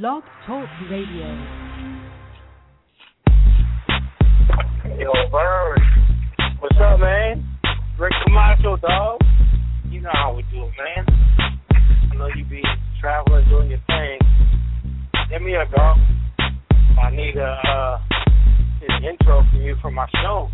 Blog Talk Radio. Yo, Bird. What's up, man? Rick Camacho, dog. You know how we do it, man. I know you be traveling, doing your thing. Hit me up, dog. I need a uh, an intro from you for my show,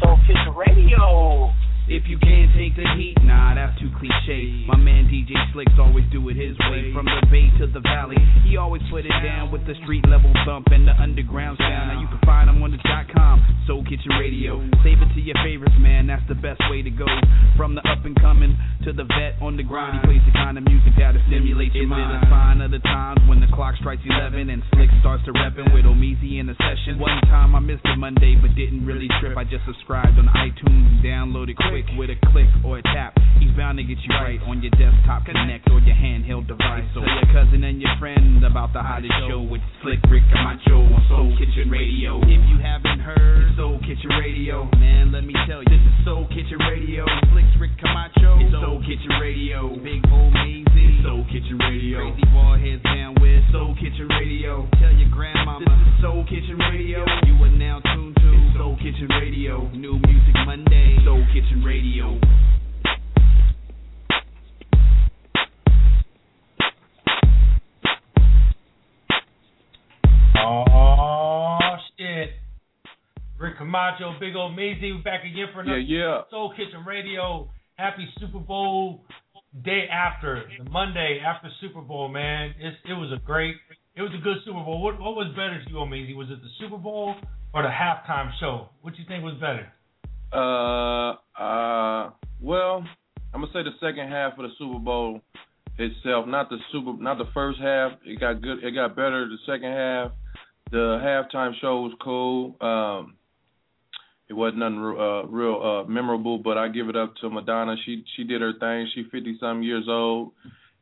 Soul Kitchen Radio. If you can't take the heat, nah, that's too cliche. My man DJ Slicks always do it his way. From the bay to the valley, he always put it down with the street level thump and the underground sound. Now you can find him on the dot com, Soul Kitchen Radio. Save it to your favorites, man, that's the best way to go. From the up and coming to the vet on the grind, he plays the kind of music that'll stimulate your mind. It's a sign of the times when the clock strikes 11 and Slick starts to reppin' with O Meezy in the session. One time I missed a Monday, but didn't really trip. I just subscribed on iTunes and downloaded quick with a click or a tap. He's bound to get you right on your desktop connect or your handheld device. So your cousin and your friend about the hottest show with Slick Rick Camacho on Soul Kitchen Radio. If you haven't heard Soul Kitchen Radio, man, let me tell you, this is Soul Kitchen Radio. Slick Rick Camacho, it's Soul Kitchen Radio. Big old Mazy, Soul Kitchen Radio. Crazy ball heads down with Soul Kitchen Radio. Tell your grandmama, this is Soul Kitchen Radio. You are now tuned to Soul Kitchen Radio. New music Monday, Soul Kitchen Radio. Oh shit. Rick Camacho, Big Old Mazy, we back again for another Yeah, yeah. Soul Kitchen Radio. Happy Super Bowl day after, the Monday after Super Bowl, man. It's, it was a great, it was a good Super Bowl. What, what was better to you, Mazy? Was it the Super Bowl or the halftime show? What do you think was better? Uh, uh, well, I'm gonna say the second half of the Super Bowl itself, not the super, not the first half. It got good. It got better the second half. The halftime show was cool. Um, it wasn't nothing uh, real uh, memorable, but I give it up to Madonna. She she did her thing. She 50 some years old.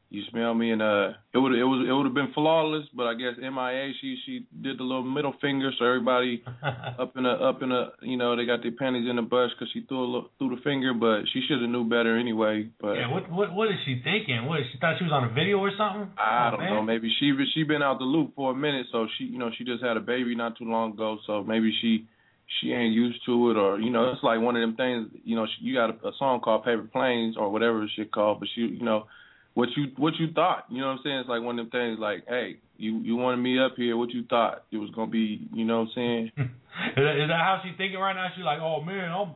You smell me, and uh, it would it was it would have been flawless, but I guess MIA she she did the little middle finger, so everybody up in a up in a you know they got their panties in a bush because she threw a little, threw the finger, but she should have knew better anyway. But yeah, what what what is she thinking? What she thought she was on a video or something? I Oh, don't know. Maybe she she been out the loop for a minute, so she you know she just had a baby not too long ago, so maybe she she ain't used to it, or you know it's like one of them things. You know she, you got a, a song called Paper Planes or whatever the shit called, but she you know what you what you thought. You know what I'm saying? It's like one of them things. Like hey, you you wanted me up here. What you thought it was gonna be? You know what I'm saying? is, that, is that how she's thinking right now? She's like, oh man, I'm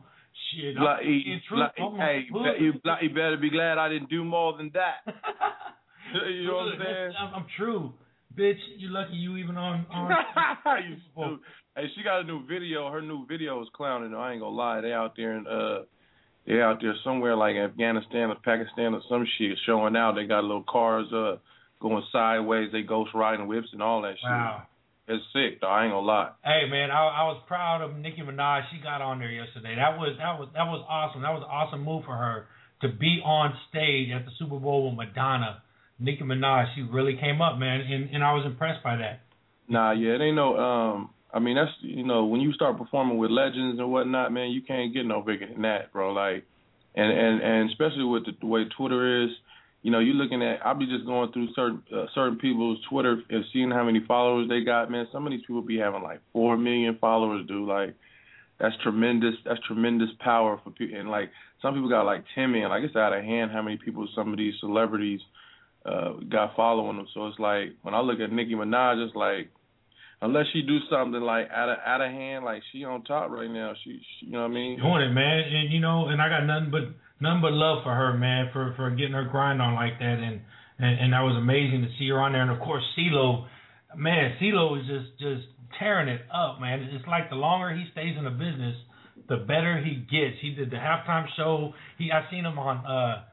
shit. I'm Like, in truth. like, I'm hey, you, you better be glad I didn't do more than that. you know what I'm saying? I'm, I'm true, bitch. You lucky you even on on. you. Hey, she got a new video. Her new video is clowning. I ain't gonna lie. They out there and uh, they out there somewhere like Afghanistan or Pakistan or some shit showing out. They got little cars uh going sideways. They ghost riding whips and all that shit. Wow. It's sick. Though. I ain't gonna lie. Hey man, I, I was proud of Nicki Minaj. She got on there yesterday. That was that was that was awesome. That was an awesome move for her to be on stage at the Super Bowl with Madonna. Nicki Minaj, she really came up, man, and, and I was impressed by that. Nah, yeah, it ain't no. Um, I mean, that's you know, when you start performing with legends and whatnot, man, you can't get no bigger than that, bro. Like, and and and especially with the, the way Twitter is, you know, you're looking at. I'll be just going through certain uh, certain people's Twitter and seeing how many followers they got, man. Some of these people be having like four million followers, dude. Like, that's tremendous. That's tremendous power for people. And like, some people got like ten million. Like, it's out of hand how many people some of these celebrities uh got following them. So it's like when I look at Nicki Minaj, it's like unless she do something like out of out of hand, like she on top right now. She, she you know what I mean? doing it, man. And you know, and I got nothing but nothing but love for her, man, for for getting her grind on like that, and and, and that was amazing to see her on there. And of course, CeeLo, man, CeeLo is just just tearing it up, man. It's like the longer he stays in the business, the better he gets. He did the halftime show. He I seen him on uh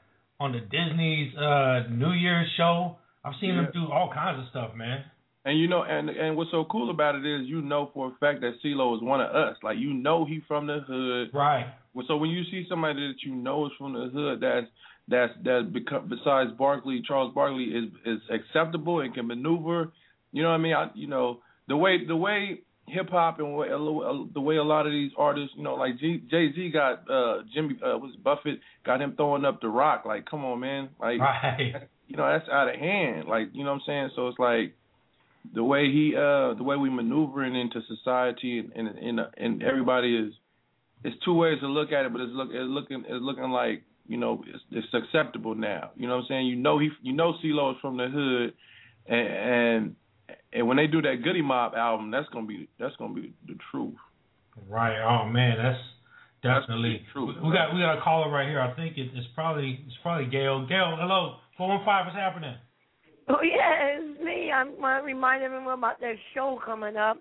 on the Disney's uh New Year's show. I've seen him do all kinds of stuff, man. And you know, and and what's so cool about it is you know for a fact that CeeLo is one of us. Like you know he from the hood. Right. So when you see somebody that you know is from the hood, that's that's that become besides Barkley, Charles Barkley is is acceptable and can maneuver. You know what I mean? I, you know the way the way hip hop and way, the way a lot of these artists, you know, like Jay Z got uh Jimmy uh was Buffett got him throwing up the rock. Like, come on, man. Like, Right. you know, that's out of hand. Like, you know what I'm saying? So it's like the way he uh the way we maneuvering into society and and and, and everybody is it's two ways to look at it, but it's look it's looking it's looking like you know it's, it's acceptable now. You know what I'm saying? You know he you know CeeLo is from the hood, and, and and when they do that Goodie Mob album, that's gonna be that's gonna be the truth. Right. Oh man, that's definitely that's true. We, we got we got a caller right here. I think it, it's probably it's probably Gail. Gail, hello. Four one five. What's happening? Oh yeah, it's me. I want to remind everyone about their show coming up.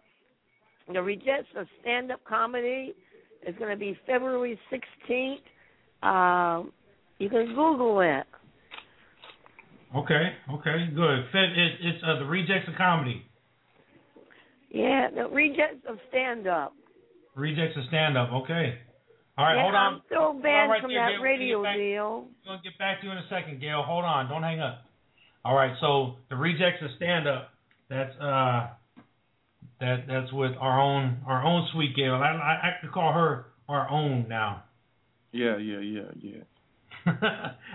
The Rejects of Stand Up Comedy is going to be February 16th. Um, you can Google it. Okay, okay, good. It's, it's uh, the Rejects of Comedy. Yeah, the Rejects of Stand Up. Rejects of Stand Up. Okay. All right, yeah, hold on. I'm still banned right from there, that Gail. radio We'll deal. I'm gonna get back to you in a second, Gail. Hold on, don't hang up. All right, so the rejects of stand up. That's uh, that that's with our own our own sweet Gail. I I, I could call her our own now. Yeah, yeah, yeah, yeah.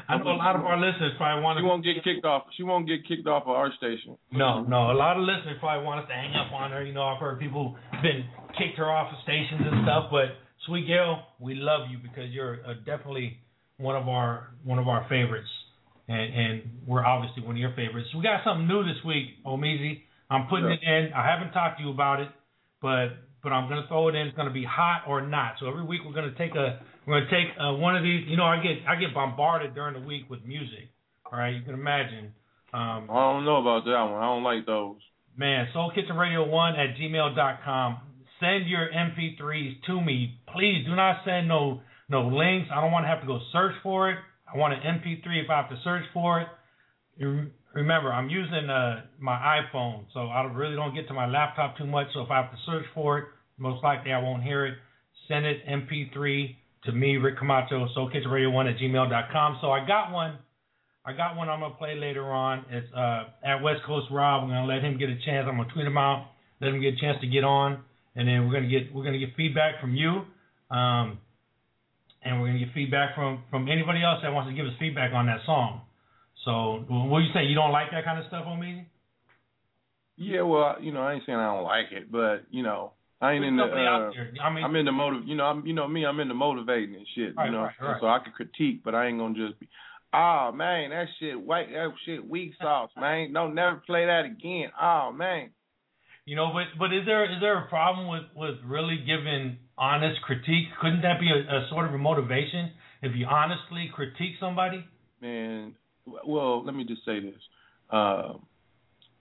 I know a lot of our listeners probably want She won't get kicked off. She won't get kicked off of our station. No, no. A lot of listeners probably want us to hang up on her. You know, I've heard people been kicked her off of stations and stuff. But Sweet Gail, we love you because you're uh, definitely one of our one of our favorites, and and we're obviously one of your favorites. We got something new this week, O Meezy. I'm putting Yeah. it in. I haven't talked to you about it, but but I'm gonna throw it in. It's gonna be hot or not. So every week we're gonna take a we're gonna take uh, one of these. You know, I get I get bombarded during the week with music. All right, you can imagine. Um, I don't know about that one. I don't like those. Man, Soul Kitchen Radio 1 at gmail.com. Send your MP3s to me. Please do not send no no links. I don't want to have to go search for it. I want an MP3 if I have to search for it. Remember, I'm using uh, my iPhone, so I really don't get to my laptop too much. So if I have to search for it, most likely I won't hear it. Send it MP3 to me, Rick Camacho, Soul Kitchen Radio 1 at gmail.com. So I got one. I got one I'm gonna play later on. It's uh, at West Coast Rob. I'm gonna let him get a chance. I'm gonna tweet him out, let him get a chance to get on, and then we're gonna get we're gonna get feedback from you, um, and we're gonna get feedback from from anybody else that wants to give us feedback on that song. So, what you saying? You don't like that kind of stuff on me? Yeah, well, you know, I ain't saying I don't like it, but you know, I ain't in the. Uh. I mean, I'm in the motive. You know, I'm. You know me. I'm into motivating and shit. Right, you know, right, right. so I can critique, but I ain't gonna just be. Oh man, that shit white. That shit weak sauce, man. Don't never play that again. Oh man. You know, but but is there is there a problem with with really giving honest critique? Couldn't that be a, a sort of a motivation if you honestly critique somebody? Man, well, let me just say this. Uh,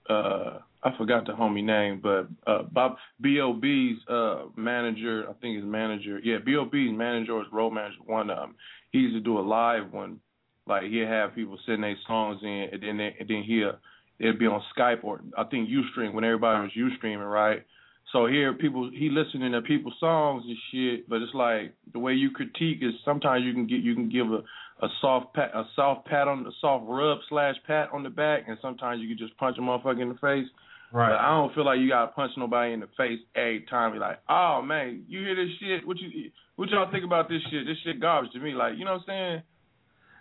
uh, I forgot the homie name, but uh, Bob B.O.B.'s uh, manager, I think his manager, yeah, B.O.B.'s manager or his road manager, one of them, he used to do a live one. Like he'd have people send their songs in, and then they, and then he'll it'd be on Skype or I think UStream when everybody was UStreaming, right? So here people he listening to people's songs and shit, but it's like the way you critique is sometimes you can get you can give a a soft pat a soft pat on a soft rub slash pat on the back, and sometimes you can just punch a motherfucker in the face. But I don't feel like you gotta punch nobody in the face every time. You're like, oh man, you hear this shit? What you what y'all think about this shit? This shit garbage to me. Like, you know what I'm saying?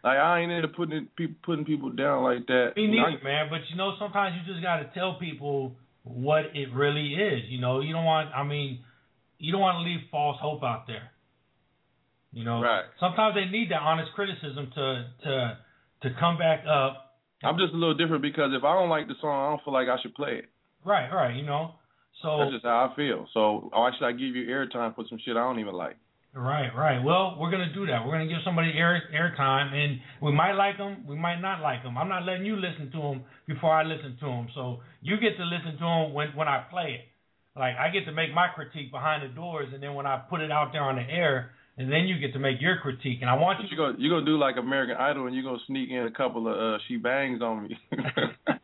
Like I ain't into putting people putting people down like that. Me neither, man. But you know, sometimes you just got to tell people what it really is. You know, you don't want. I mean, you don't want to leave false hope out there. You know, Right. sometimes they need that honest criticism to to to come back up. I'm just a little different because if I don't like the song, I don't feel like I should play it. Right, right. You know, so That's just how I feel. So oh, why should I give you airtime for some shit I don't even like? Right, right. Well, we're gonna do that. We're gonna give somebody air airtime, and we might like them, we might not like them. I'm not letting you listen to them before I listen to them. So you get to listen to them when when I play it. Like I get to make my critique behind the doors, and then when I put it out there on the air, and then you get to make your critique. And I want But you. you go you gonna do like American Idol and you gonna sneak in a couple of uh she bangs on me.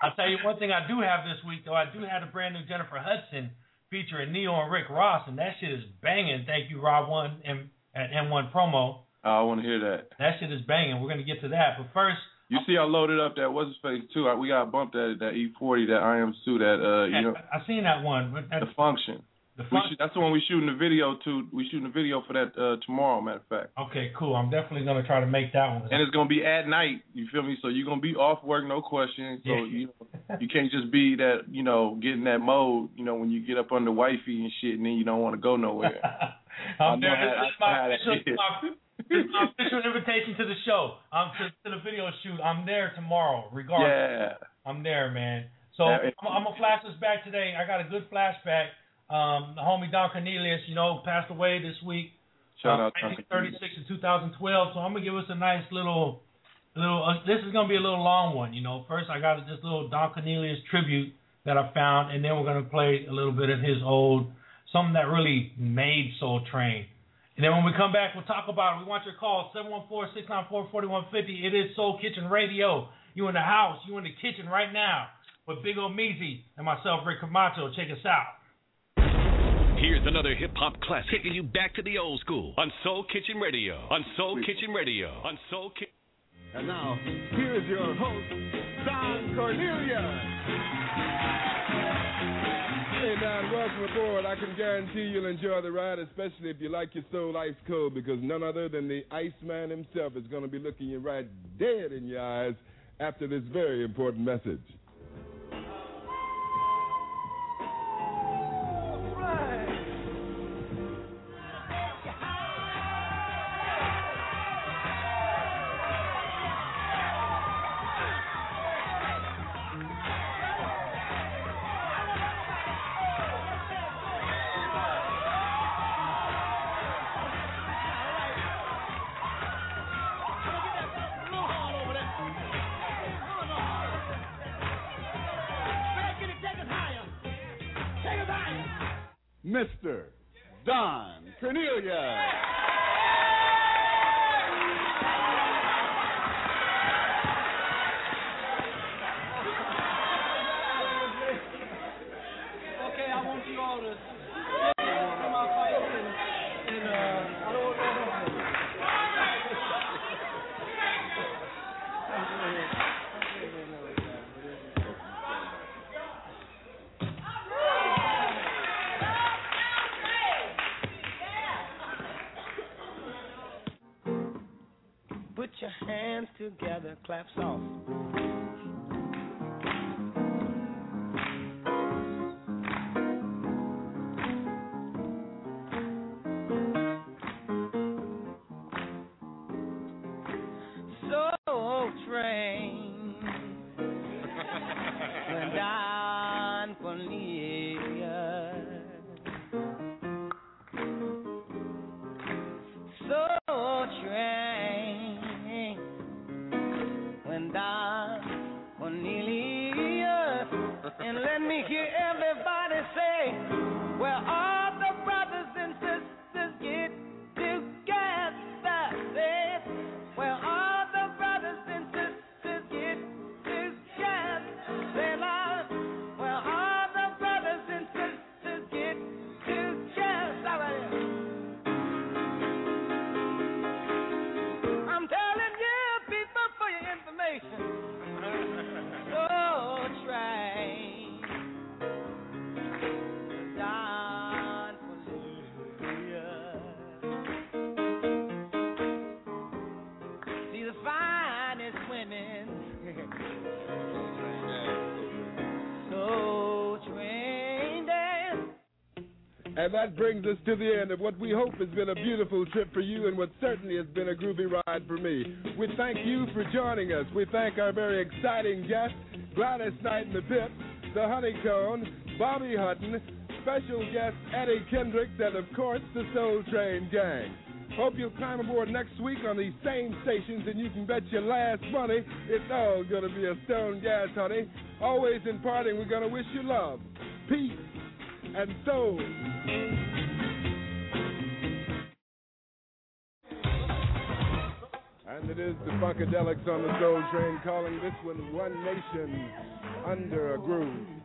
I'll tell you one thing I do have this week though. I do have a brand new Jennifer Hudson featuring Ne-Yo and Rick Ross, and that shit is banging. Thank you, Rob One and at M1 promo. I want to hear that. That shit is banging. We're gonna get to that, but first. You see, I loaded up that what's his face too. I, we got bumped that that E-40 that I am Sue that uh you know I, I seen that one. But that, the function. Should, that's the one we're shooting the video to. We're shooting the video for that uh, tomorrow. Matter of fact. Okay, cool. I'm definitely gonna try to make that one. And it's gonna be at night. You feel me? So you're gonna be off work, no question. So Yeah. you you can't just be that you know get in that mode. You know when you get up under wifey and shit, and then you don't want to go nowhere. I'm there. how- This is my how that official, is. my, this is my official invitation to the show. Um, to, to the video shoot. I'm there tomorrow, regardless. yeah. I'm there, man. So Yeah, I'm, I'm gonna flash this back today. I got a good flashback. Um, the homie Don Cornelius, you know, passed away this week. Shout uh, out. to 1936 and 2012. So I'm gonna give us a nice little, little. Uh, this is gonna be a little long one. You know, first I got this little Don Cornelius tribute that I found, and then we're gonna play a little bit of his old, something that really made Soul Train. And then when we come back, we'll talk about it. We want your call, 714-694-4150. It is Soul Kitchen Radio. You in the house, you in the kitchen right now with Big O Meezy and myself, Rick Camacho. Check us out. Here's another hip hop classic, taking you back to the old school on Soul Kitchen Radio. On Soul Kitchen Radio. On Soul Kitchen. And now, here is your host, Don Cornelius. Hey, Don, welcome aboard. I can guarantee you'll enjoy the ride, especially if you like your soul ice cold, because none other than the Iceman himself is going to be looking you right dead in your eyes after this very important message. Together, clap soft. And that brings us to the end of what we hope has been a beautiful trip for you and what certainly has been a groovy ride for me. We thank you for joining us. We thank our very exciting guests, Gladys Knight and the Pip, the Honey Cone, Bobby Hutton, special guest Eddie Kendricks, and of course the Soul Train Gang. Hope you'll climb aboard next week on these same stations and you can bet your last money it's all gonna be a stone gas, honey. Always in parting, we're gonna wish you love, peace, and soul. And it is the Funkadelics on the Soul Train calling this one One Nation Under a Groove.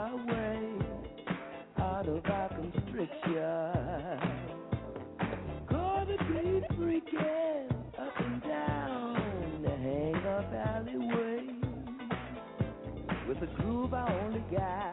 our way out of our constriction. Up and down the alleyway with a groove I only got.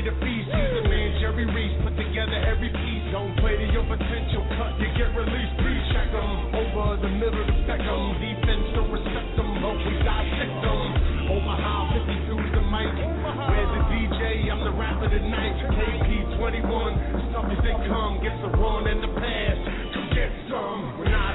Ready to feast. He's the man, Jerry Reese, put together every piece. Don't play to your potential, cut, you get released. Please check 'em. Over the middle to Beckham. Defense don't respect them, we dissect them. Omaha 52's the mic. Where's the DJ? I'm the rapper tonight. KP21, as tough as they come, gets a run in the pass. Come get some. When I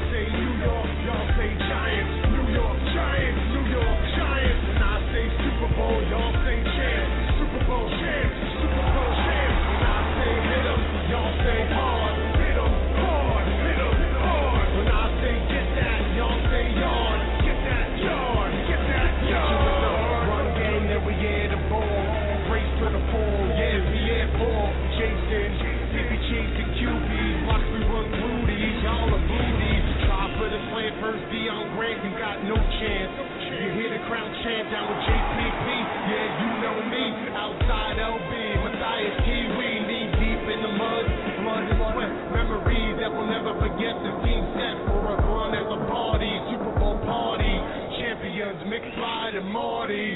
down with JPP, yeah, you know me. Outside LB, Matthias Kiwi, knee deep in the mud. Blood and sweat, memories that we'll never forget. The team set for a run as a party, Super Bowl party. Champions, McFly and Marty.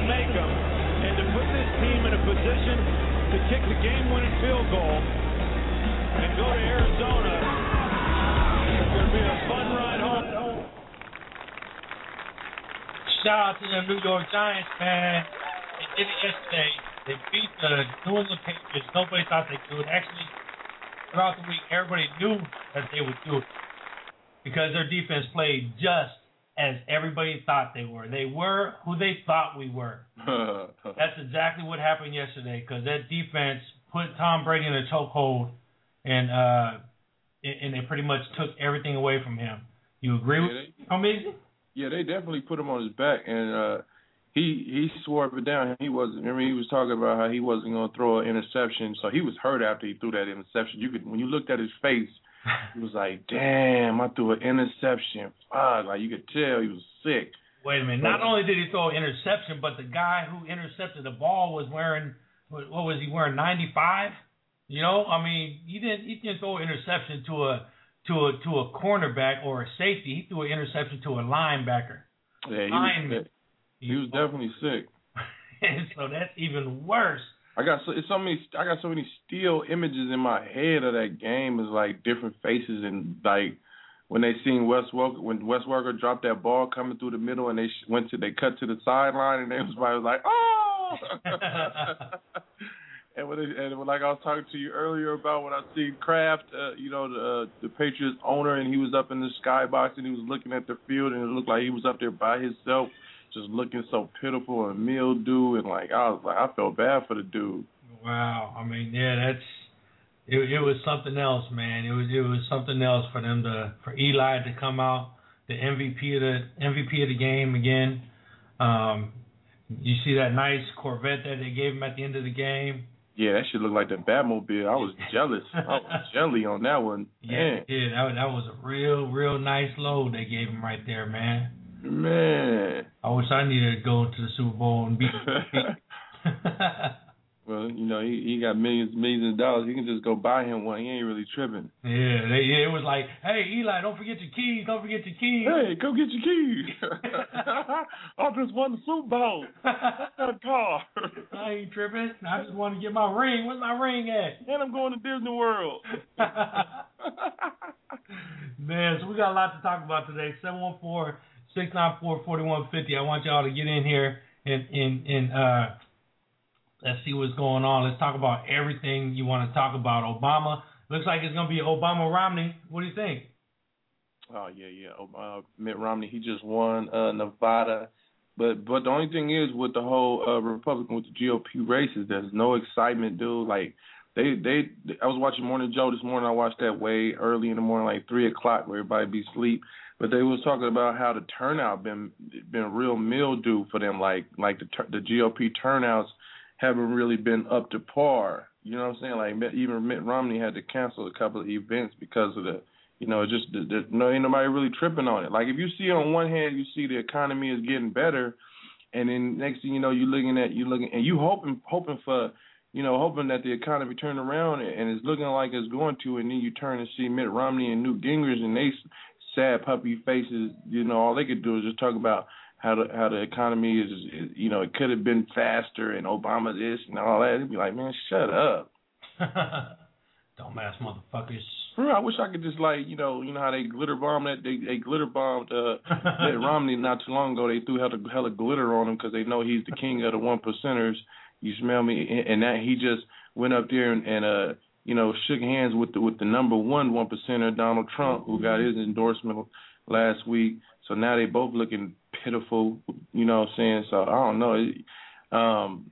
To make them, and to put this team in a position to kick the game-winning field goal and go to Arizona. It's going to be a fun ride home. Shout out to the New York Giants, man. They did it yesterday. They beat the New England Patriots. Nobody thought do it. Actually, throughout the week, everybody knew that they would do it because their defense played just as everybody thought they were. They were who they thought we were. That's exactly what happened yesterday because that defense put Tom Brady in a chokehold, and uh, and they pretty much took everything away from him. You agree with me, Yeah, they definitely put him on his back, and uh, he he swore up and down he wasn't. I mean, he was talking about how he wasn't going to throw an interception, so he was hurt after he threw that interception. You could when you looked at his face, he was like, "Damn, I threw an interception." Fuck, like you could tell he was sick. Wait a minute. Not only did he throw an interception, but the guy who intercepted the ball was wearing what, was he wearing? Ninety five. You know, I mean, he didn't he didn't throw an interception to a to a to a cornerback or a safety. He threw an interception to a linebacker. Yeah, he was Lineman. sick. He was definitely sick. and so that's even worse. I got so it's so many I got so many still images in my head of that game is like different faces and like when they seen Wes Welker when Wes Welker dropped that ball coming through the middle and they sh- went to they cut to the sideline and they was like oh! And when they, and when, like I was talking to you earlier about when I seen Kraft uh, you know the uh, the Patriots owner and he was up in the skybox and he was looking at the field and it looked like he was up there by himself just looking so pitiful and mildew and like I was like I felt bad for the dude. Wow. I mean, yeah, that's it. It was something else, man. It was it was something else for them to for Eli to come out the MVP of the MVP of the game again. Um, you see that nice Corvette that they gave him at the end of the game. Yeah, that should look like the Batmobile. I was jealous. I was jelly on that one. Yeah, Man, yeah, that that was a real real nice load they gave him right there, man. man. I wish I needed to go to the Super Bowl and beat. Well, you know, he he got millions millions of dollars. He can just go buy him one. He ain't really tripping. Yeah, they, yeah, it was like, hey Eli, don't forget your keys. Don't forget your keys. Hey, go get your keys. I just won the Super Bowl. That car. I ain't tripping. I just want to get my ring. Where's my ring at? And I'm going to Disney World. Man, so we got a lot to talk about today. 714-694-4150. I want y'all to get in here and and and uh let's see what's going on. Let's talk about everything you want to talk about. Obama looks like it's gonna be Obama Romney. What do you think? Oh yeah, yeah. Uh, Mitt Romney, he just won uh, Nevada, but but the only thing is with the whole uh, Republican with the GOP races, there's no excitement, dude. Like they they, I was watching Morning Joe this morning. I watched that way early in the morning, like three o'clock, where everybody be asleep. But they was talking about how the turnout been been real mildew for them. Like like the the GOP turnouts haven't really been up to par. You know what I'm saying? Like even Mitt Romney had to cancel a couple of events because of the, you know, just the, the, no ain't nobody really tripping on it. Like if you see on one hand you see the economy is getting better, and then next thing you know you're looking at you looking and you hoping hoping for, you know, hoping that the economy turn around and it's looking like it's going to, and then you turn and see Mitt Romney and Newt Gingrich and they sad puppy faces. You know, all they could do is just talk about how the how the economy is, is you know, it could have been faster and Obama this and all that. It'd be like, man, shut up. Dumbass motherfuckers. For real, I wish I could just like you know you know how they glitter bombed that they they glitter bombed uh Mitt Romney not too long ago. They threw hella hella glitter on him because they know he's the king of the one percenters. You smell me? And, and that he just went up there and, and uh you know shook hands with the with the number one one percenter Donald Trump who got his endorsement last week. So now they both looking pitiful. You know what I'm saying? So I don't know. Um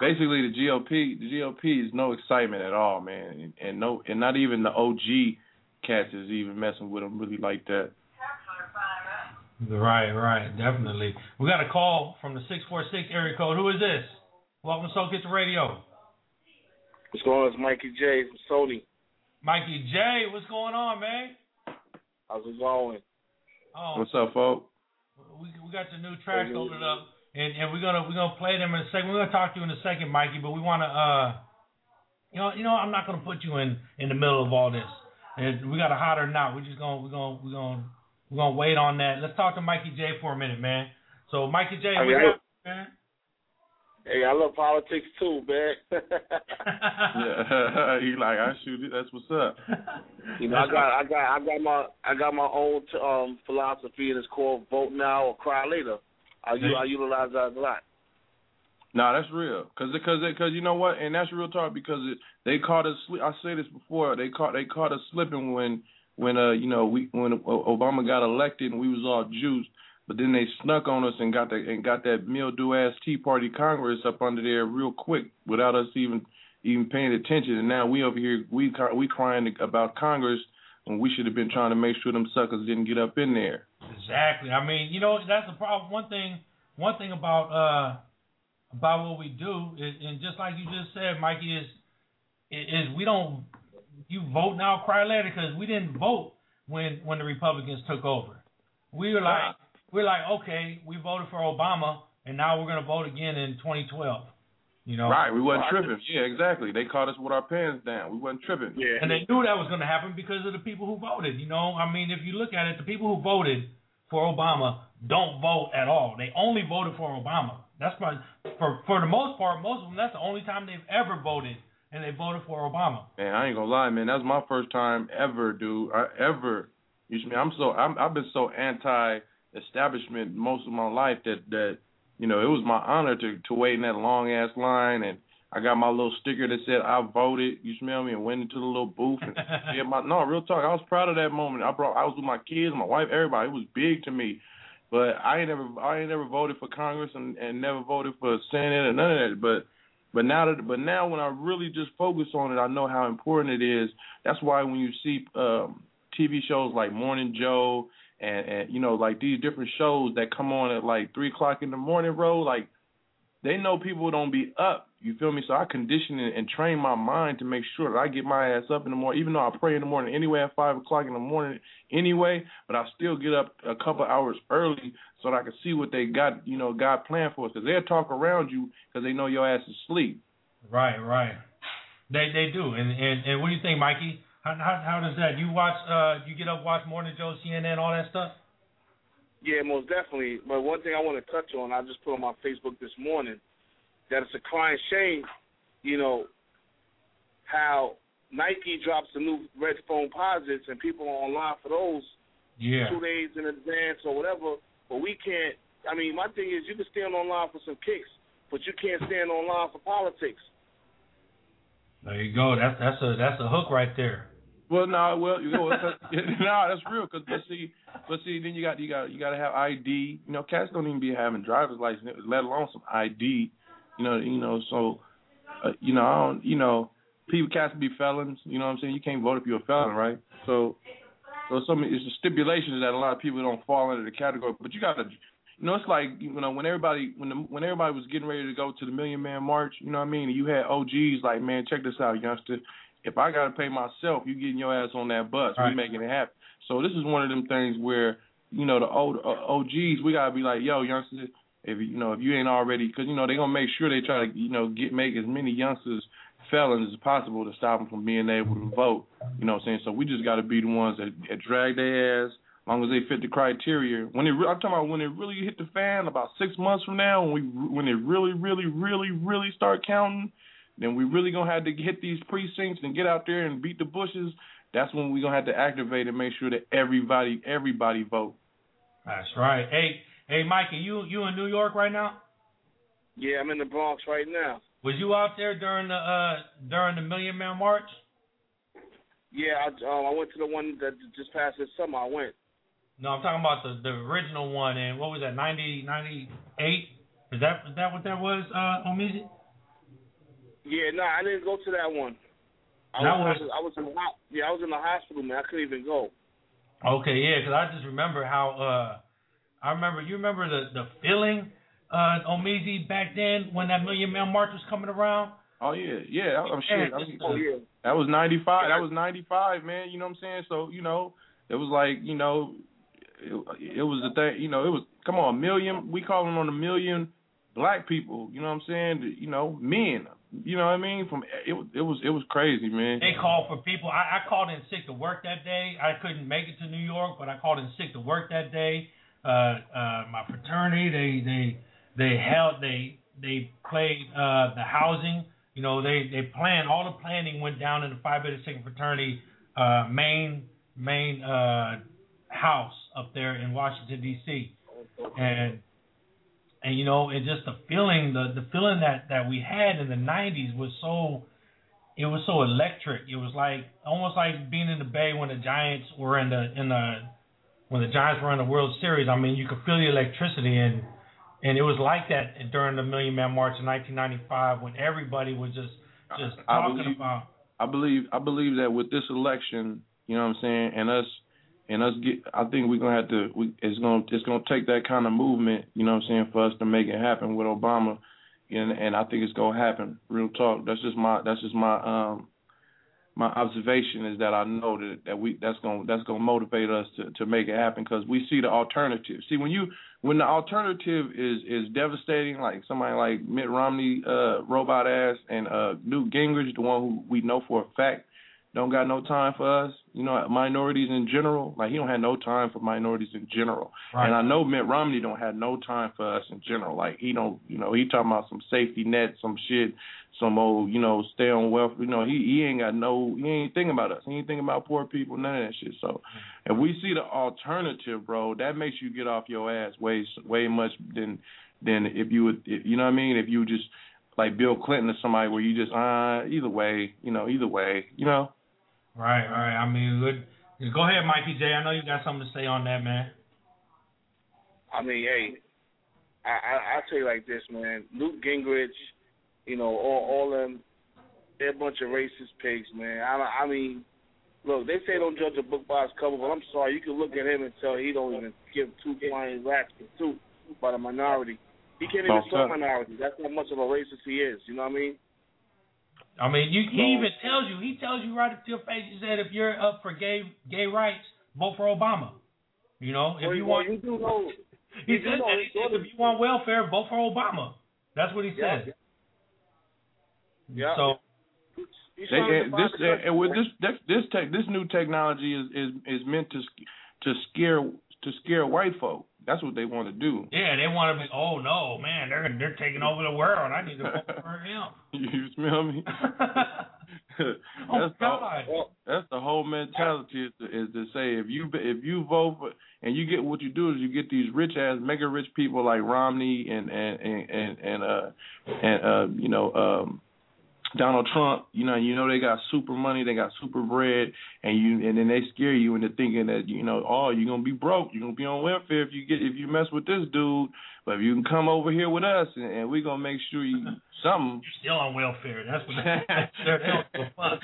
basically the GOP the GOP is no excitement at all, man, and, and no and not even the OG cats is even messing with them really like that. Right, right, definitely. We got a call from the six four six area code. Who is this? Welcome to Soul Kitchen Radio. What's going on? It's Mikey J from Sony. Mikey J, what's going on, man? How's it going? Oh, What's up, folks? we we got your new tracks loaded up, and and we're gonna we're gonna play them in a second. We're gonna talk to you in a second, Mikey, but we wanna uh, you know you know I'm not gonna put you in in the middle of all this, and we got a hot or not. We're just gonna we're gonna we're gonna we're gonna wait on that. Let's talk to Mikey J for a minute, man. So Mikey J, I what mean, I- happened, man? Hey, I love politics too, man. Yeah, he like I shoot it. That's what's up. you know, I got, I got, I got my, I got my own um philosophy, and it's called vote now or cry later. I, u- I utilize that a lot. No, that's real. Cause, cause, cause you know what, and that's real talk because it, they caught us. Sli- I say this before. They caught, they caught us slipping when, when uh, you know, we when Obama got elected and we was all juiced. But then they snuck on us and got that and got that mildew ass Tea Party Congress up under there real quick without us even even paying attention. And now we over here we we crying about Congress when we should have been trying to make sure them suckers didn't get up in there. Exactly. I mean, you know, that's the problem. One thing, one thing about uh about what we do is, and just like you just said, Mikey, is is we don't you vote now, cry later because we didn't vote when when the Republicans took over. We were like we're like okay, we voted for Obama, and now we're gonna vote again in 2012. You know, Right, we wasn't tripping. Yeah, exactly. They caught us with our pants down. We wasn't tripping. Yeah. And they knew that was going to happen because of the people who voted. You know, I mean, if you look at it, the people who voted for Obama don't vote at all. They only voted for Obama. That's my for for the most part, most of them. That's the only time they've ever voted, and they voted for Obama. Man, I ain't gonna lie, man. That was my first time ever, dude. I, ever. You see me? I'm so I'm, I've been so anti-establishment most of my life that that you know it was my honor to to wait in that long ass line, and I got my little sticker that said I voted. You smell me? And went into the little booth and yeah, my no real talk. I was proud of that moment. I brought I was with my kids, my wife, everybody. It was big to me. But I ain't never I ain't never voted for Congress and, and never voted for Senate or none of that. But but now that but now when I really just focus on it, I know how important it is. That's why when you see um TV shows like Morning Joe and, and you know like these different shows that come on at like three o'clock in the morning, bro, like they know people don't be up. You feel me? So I condition and, train my mind to make sure that I get my ass up in the morning, even though I pray in the morning anyway at five o'clock in the morning anyway. But I still get up a couple hours early so that I can see what they got, you know, God planned for us. Because they'll talk around you because they know your ass is asleep. Right, right. They they do. And and, and what do you think, Mikey? How, how how does that? You watch? Uh, you get up, watch Morning Joe, CNN, all that stuff. Yeah, most definitely. But one thing I want to touch on, I just put on my Facebook this morning, that it's a crying shame, you know, how Nike drops the new red Foamposites and people are online for those Yeah. two days in advance or whatever. But we can't. I mean, my thing is, you can stand online for some kicks, but you can't stand online for politics. There you go. That's that's a that's a hook right there. Well, no, well, you know, no, that's real. Cause but see, but see, then you got you got you got to have ID. You know, cats don't even be having driver's license, let alone some ID. You know, you know, so uh, you know, I don't, you know, people cats be felons. You know what I'm saying? You can't vote if you're a felon, right? So, so some it's a stipulation that a lot of people don't fall into the category. But you got to, you know, it's like you know when everybody when the, when everybody was getting ready to go to the Million Man March. You know what I mean? And you had OGs like, man, check this out, youngster. If I gotta pay myself, you getting your ass on that bus. Right. We making it happen. So this is one of them things where you know the old uh, OGs, we gotta be like, yo, youngsters, if you know if you ain't already, because you know they gonna make sure they try to you know get make as many youngsters felons as possible to stop them from being able to vote. You know what I'm saying? So we just got to be the ones that, that drag their ass, as long as they fit the criteria. When it, re- I'm talking about when it really hit the fan, about six months from now, when we when it really, really, really, really start counting, then we really gonna have to hit these precincts and get out there and beat the bushes. That's when we gonna have to activate and make sure that everybody, everybody vote. That's right. Hey, hey, Mikey, you you in New York right now? Yeah, I'm in the Bronx right now. Was you out there during the uh during the Million Man March? Yeah, I, um, I went to the one that just passed this summer. I went. No, I'm talking about the the original one. And what was that? 90, 98? Is that is that what that was? Uh, on music? Yeah, no, I didn't go to that one. I That was, was- I was in the yeah, I was in the hospital, man. I couldn't even go. Okay, yeah, because I just remember how uh I remember you remember the the feeling uh O Meezy back then when that Million Man March was coming around. Oh yeah, yeah. I'm shit. I mean, Oh yeah. That was ninety five. That was ninety five, man. You know what I'm saying? So you know, it was like you know, it, it was the thing. You know, it was come on, a million. We calling on a million black people. You know what I'm saying? You know, men. You know what I mean? From it, it was it was crazy, man. They called for people. I, I called in sick to work that day. I couldn't make it to New York, but I called in sick to work that day. Uh, uh, my fraternity, they they they held they they played uh, the housing. You know, they they planned all the planning went down in the Phi Beta Sigma fraternity uh, main main uh, house up there in Washington D.C. and and you know, and just the feeling, the the feeling that that we had in the '90s was so, it was so electric. It was like almost like being in the Bay when the Giants were in the in the when the Giants were in the World Series. I mean, you could feel the electricity, and and it was like that during the Million Man March in 1995 when everybody was just just I talking believe- about. I believe I believe that with this election, you know what I'm saying, and us and us get I think we're gonna have to we it's gonna it's gonna take that kind of movement, you know what I'm saying, for us to make it happen with Obama. And and I think it's gonna happen. Real talk. That's just my that's just my um my observation is that I know that that we that's gonna that's gonna motivate us to to make it happen because we see the alternative. See when you when the alternative is is devastating, like somebody like Mitt Romney, uh, robot ass, and uh, Newt Gingrich, the one who we know for a fact don't got no time for us. You know, minorities in general. Like he don't have no time for minorities in general. Right. And I know Mitt Romney don't have no time for us in general. Like he don't, you know, he talking about some safety net, some shit, some old, you know, stay on wealth. You know, he he ain't got no, he ain't thinking about us. He ain't thinking about poor people, none of that shit. So, if we see the alternative, bro, that makes you get off your ass way way much than than if you would, if, you know what I mean? If you just like Bill Clinton or somebody where you just uh either way, you know, either way, you know. Right, right. I mean, good. Go ahead, Mikey J. I know you got something to say on that, man. I mean, hey, I I I tell you like this, man. Luke Gingrich, you know, all all them, they're a bunch of racist pigs, man. I I mean, look, they say don't judge a book by its cover, but I'm sorry, you can look at him and tell he don't even give two flying rats for two by the minority. He can't even Soft swear up. minorities. That's how much of a racist he is. You know what I mean? I mean, you, he even tells you. He tells you right up to your face. He said, if you're up for gay gay rights, vote for Obama. You know, if Well, you well, want, you do know. he said know that. He said, if you want welfare, vote for Obama. That's what he Yeah. said. Yeah. So He's They, trying to and this and with this this this, tech, this new technology is is is meant to to scare to scare white folk. That's what they want to do. yeah, they want to be. Oh no, man, they're they're taking over the world. I need to vote for him. You smell me? that's Oh the that's the whole mentality is to, is to say if you if you vote for and you get what you do is you get these rich ass mega rich people like Romney and and and and, and uh and uh you know um Donald Trump, you know, you know they got super money, they got super bread, and you and then they scare you into thinking that you know, oh, you're gonna be broke, you're gonna be on welfare if you get if you mess with this dude, but if you can come over here with us and, and we're gonna make sure you something. You're still on welfare. That's what they're, they don't give a fuck.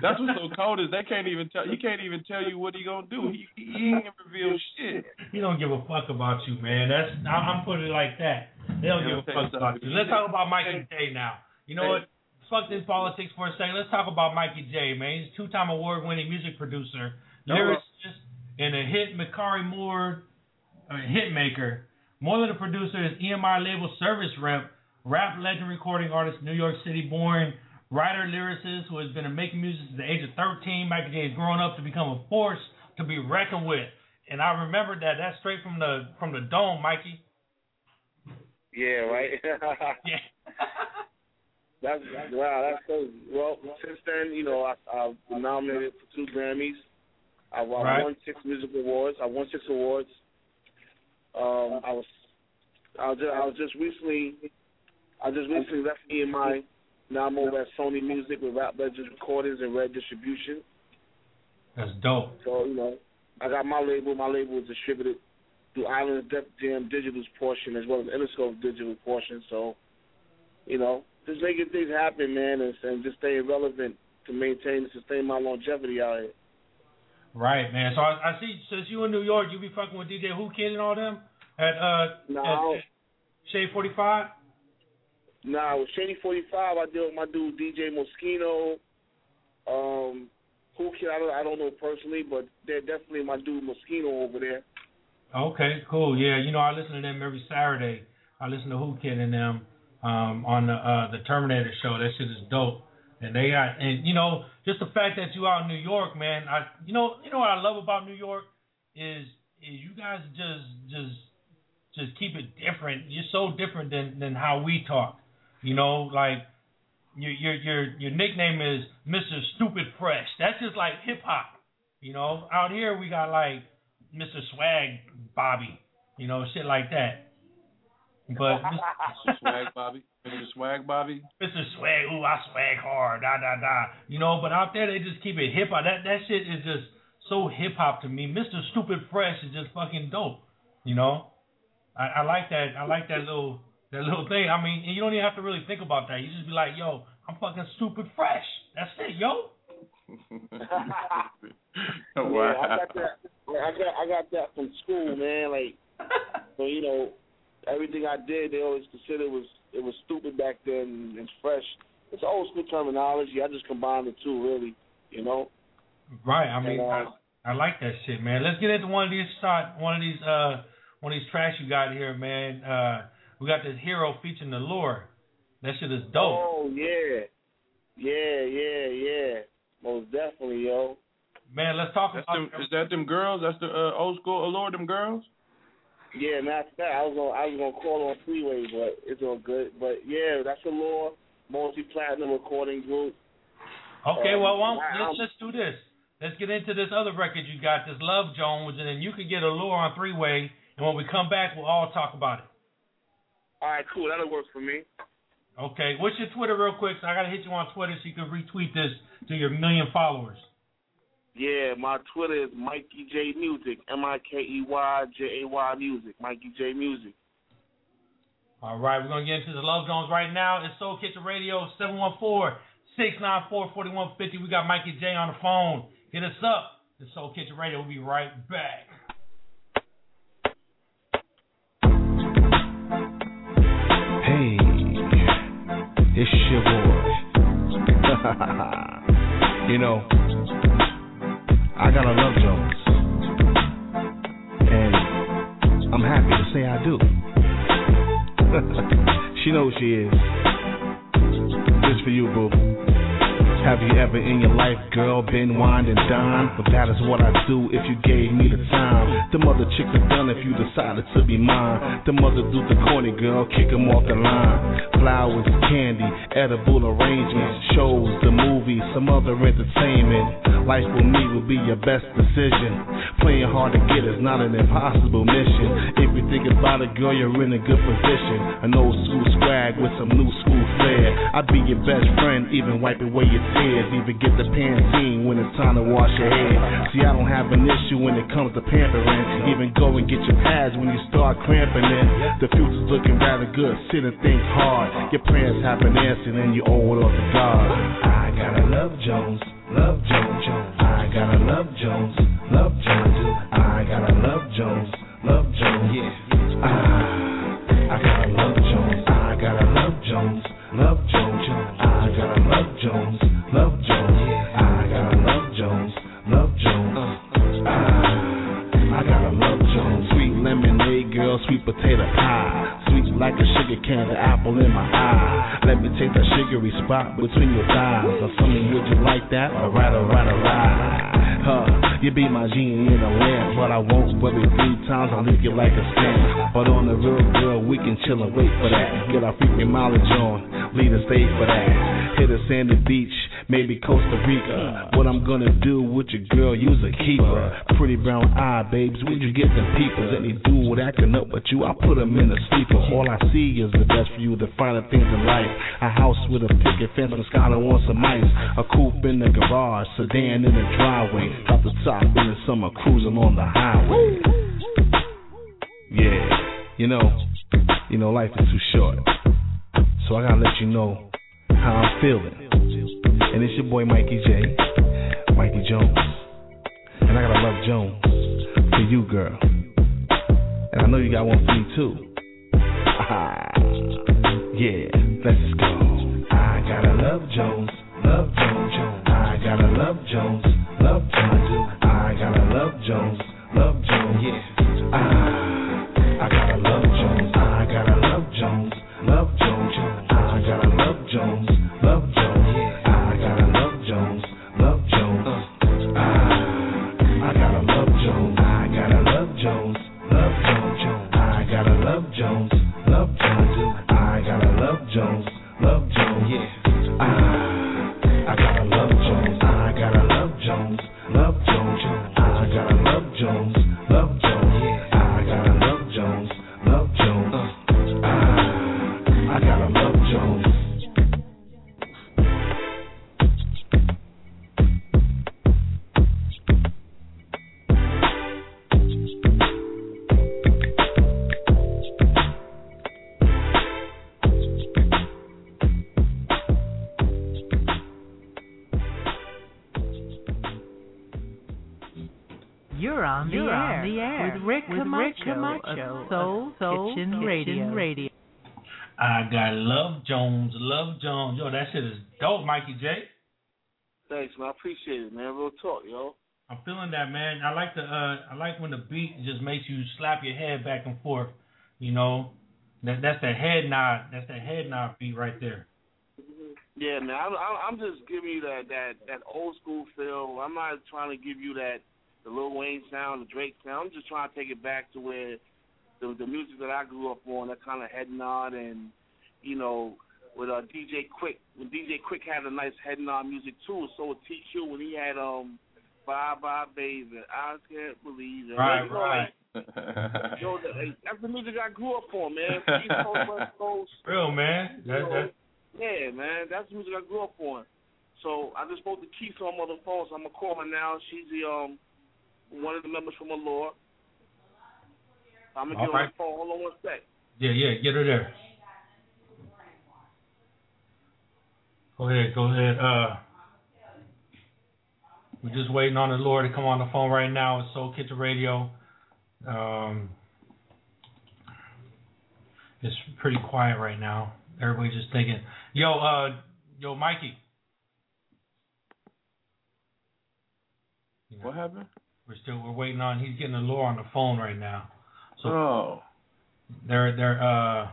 That's what's so cold is they can't even tell. He can't even tell you what he gonna do. He he ain't reveal shit. He don't give a fuck about you, man. That's I'm putting it like that. They don't Yeah, give a fuck about you. Let's talk about Mikey J now. You know what? Fuck this politics for a second. Let's talk about Mikey J, man. He's a two-time award-winning music producer, lyricist, and a hit Macari Moore uh, hit maker. More than a producer, is EMI label service rep, rap legend recording artist, New York City born, writer lyricist who has been making music since the age of 13. Mikey J has grown up to become a force to be reckoned with. And I remember that. That's straight from the from the dome, Mikey. Yeah, right. Yeah. That's wow. That's so well. Since then, you know, I, I've been nominated for two Grammys. I've, I've Right. won six music awards. I won six awards. Um, I was, I was just, I was just recently, I just recently left EMI. Now I'm over at Sony Music with Rap Legends Recordings and Red Distribution. That's dope. So you know, I got my label. My label is distributed through Island Def Jam Digital's portion as well as Interscope Digital portion. So, you know, just making things happen, man, and, and just staying relevant to maintain and sustain my longevity out here. Right, man. So I, I see since you in New York, you be fucking with DJ Whoo Kid and all them at uh No. at, at Shade Forty Five. Nah, with Shady Forty Five, I deal with my dude DJ Moschino. Um, who can I don't I don't know personally, but they're definitely my dude Moschino over there. Okay, cool. Yeah, you know I listen to them every Saturday. I listen to Whoo Kid and them um on the uh the Terminator show. That shit is dope. And they got and you know just the fact that you out in New York, man. I you know you know what I love about New York is is you guys just just just keep it different. You're so different than than how we talk. You know, like your your your your nickname is Mr. Stupid Fresh. That's just like hip hop. You know, out here we got like Mr. Swag Bobby. You know, shit like that. But Mr. Swag Bobby, Mr. Swag Bobby. Mr. Swag, ooh, I swag hard, da da da. You know, but out there they just keep it hip hop. That that shit is just so hip hop to me. Mr. Stupid Fresh is just fucking dope. You know, I, I like that. I like that little that little thing. I mean, and you don't even have to really think about that. You just be like, yo, I'm fucking stupid fresh. That's it, yo. wow. Yeah, wow. I got that. I got I got that from school, man. Like, so you know, everything I did, they always considered was it was stupid back then and fresh. It's old school terminology. I just combined the two, really. You know. Right. I mean, And, I, uh, I like that shit, man. Let's get into one of these shot, one of these uh, one of these tracks you got here, man. Uh, we got this hero featuring the lure. That shit is dope. Oh yeah, yeah, yeah, yeah. Most definitely, yo. Man, let's talk That's about them, is that them girls? That's the uh, old school Allure, them girls? Yeah, of fact, I was gonna I was gonna call on Freeway, but it's all good. But yeah, that's Allure multi platinum recording group. Okay, Um, well, why let's let's do this. Let's get into this other record you got, this Love Jones, and then you can get Allure on three way, and when we come back, we'll all talk about it. All right, cool. That'll work for me. Okay, what's your Twitter real quick? So I gotta hit you on Twitter so you can retweet this to your million followers. Yeah, my Twitter is Mikey J Music, M I K E Y J A Y Music, Mikey J Music. All right, we're gonna get into the Love Jones right now. It's Soul Kitchen Radio, 714-694-4150. We got Mikey J on the phone. Hit us up. It's Soul Kitchen Radio. We'll be right back. Hey, it's your boy. you know, I gotta love Jones. And I'm happy to say I do. she knows she is. This for you, boo. Have you ever in your life, girl, been wined and? But that is what I do if you gave me the time. The mother chicks are done if you decided to be mine. The mother do the corny girl, kick 'em off the line. Flowers, candy, edible arrangements, shows, the movies, some other entertainment. Life with me will be your best decision. Playing hard to get is not an impossible mission. If you think about it, girl, you're in a good position. An old school swag with some new school flair. I'd be your best friend, even wipe away your tears. Even get the Pantene when it's time to wash your hair. See, I don't have an issue when it comes to pampering. Even go and get your pads when you start cramping it. The future's looking rather good. Sit and think hard. Your prayers have been answered and you owe it all to God. I gotta love Jones. Love Jones, Jones. I gotta love Jones, love Jones. I gotta love Jones, love Jones. Yeah. Ah, I potato pie. Sweet like a sugar candy apple in my eye. Let me take that sugary spot between your thighs. Or something, would you like that? Alright, alright, alright. Huh, you be my genie in a lamp, but I won't rub it three times. I'll leave you like a stamp. But on the real girl, we can chill and wait for that. Get our freaking mileage on, lead a state for that. Hit a sandy beach, maybe Costa Rica. What I'm gonna do with your girl, use a keeper. Pretty brown eye, babes, where'd you get them peepers? Any dude acting up with you, I put them in a sleeper. All I see is the best for you, the finer things in life. A house with a picket fence and scholar on some ice. A coupe in the garage, sedan in the driveway. Drop the top in the summer, cruising on the highway. Yeah, you know, you know, life is too short. So I gotta let you know how I'm feeling. And it's your boy Mikey J, Mikey Jones. And I gotta love Jones for you, girl. And I know you got one for me too. yeah, let's go. I gotta love Jones, love Jones, Jones. I gotta love Jones, love Jones. I gotta love Jones, love Jones. Yeah. Ah, I Kitchen, Kitchen Radio. Radio. I got Love Jones, Love Jones. Yo, that shit is dope, Mikey J. Thanks, man. I appreciate it, man. Real talk, yo. I'm feeling that, man. I like the uh, I like when the beat just makes you slap your head back and forth. You know, that that's the head nod. That's the head nod beat right there. Yeah, man. I'm, I'm I'm just giving you that that that old school feel. I'm not trying to give you that the Lil Wayne sound, the Drake sound. I'm just trying to take it back to where the the music that I grew up on, that kind of head nod and you know with uh DJ Quik. When DJ Quik had a nice head nod music too. So with TQ when he had um Bye Bye Baby, I can't believe it. Right, you know, right. Like, yo, that, hey, that's the music I grew up on, man. Coast, Coast. Real man. That, You know, that, yeah, man, that's the music I grew up on. So I just spoke to Keith on the phone, so I'm gonna call her now. She's the um one of the members from Allure. I'm gonna All get on right. the phone. Hold on one sec. yeah, yeah. Get her there. Go ahead. Go ahead. Uh, we're just waiting on the Lord to come on the phone right now. It's Soul Kitchen Radio. Um, it's pretty quiet right now. Everybody's just thinking, yo, uh, yo, Mikey. What happened? We're still we're waiting on. He's getting Allure on the phone right now. So oh. they're they're uh.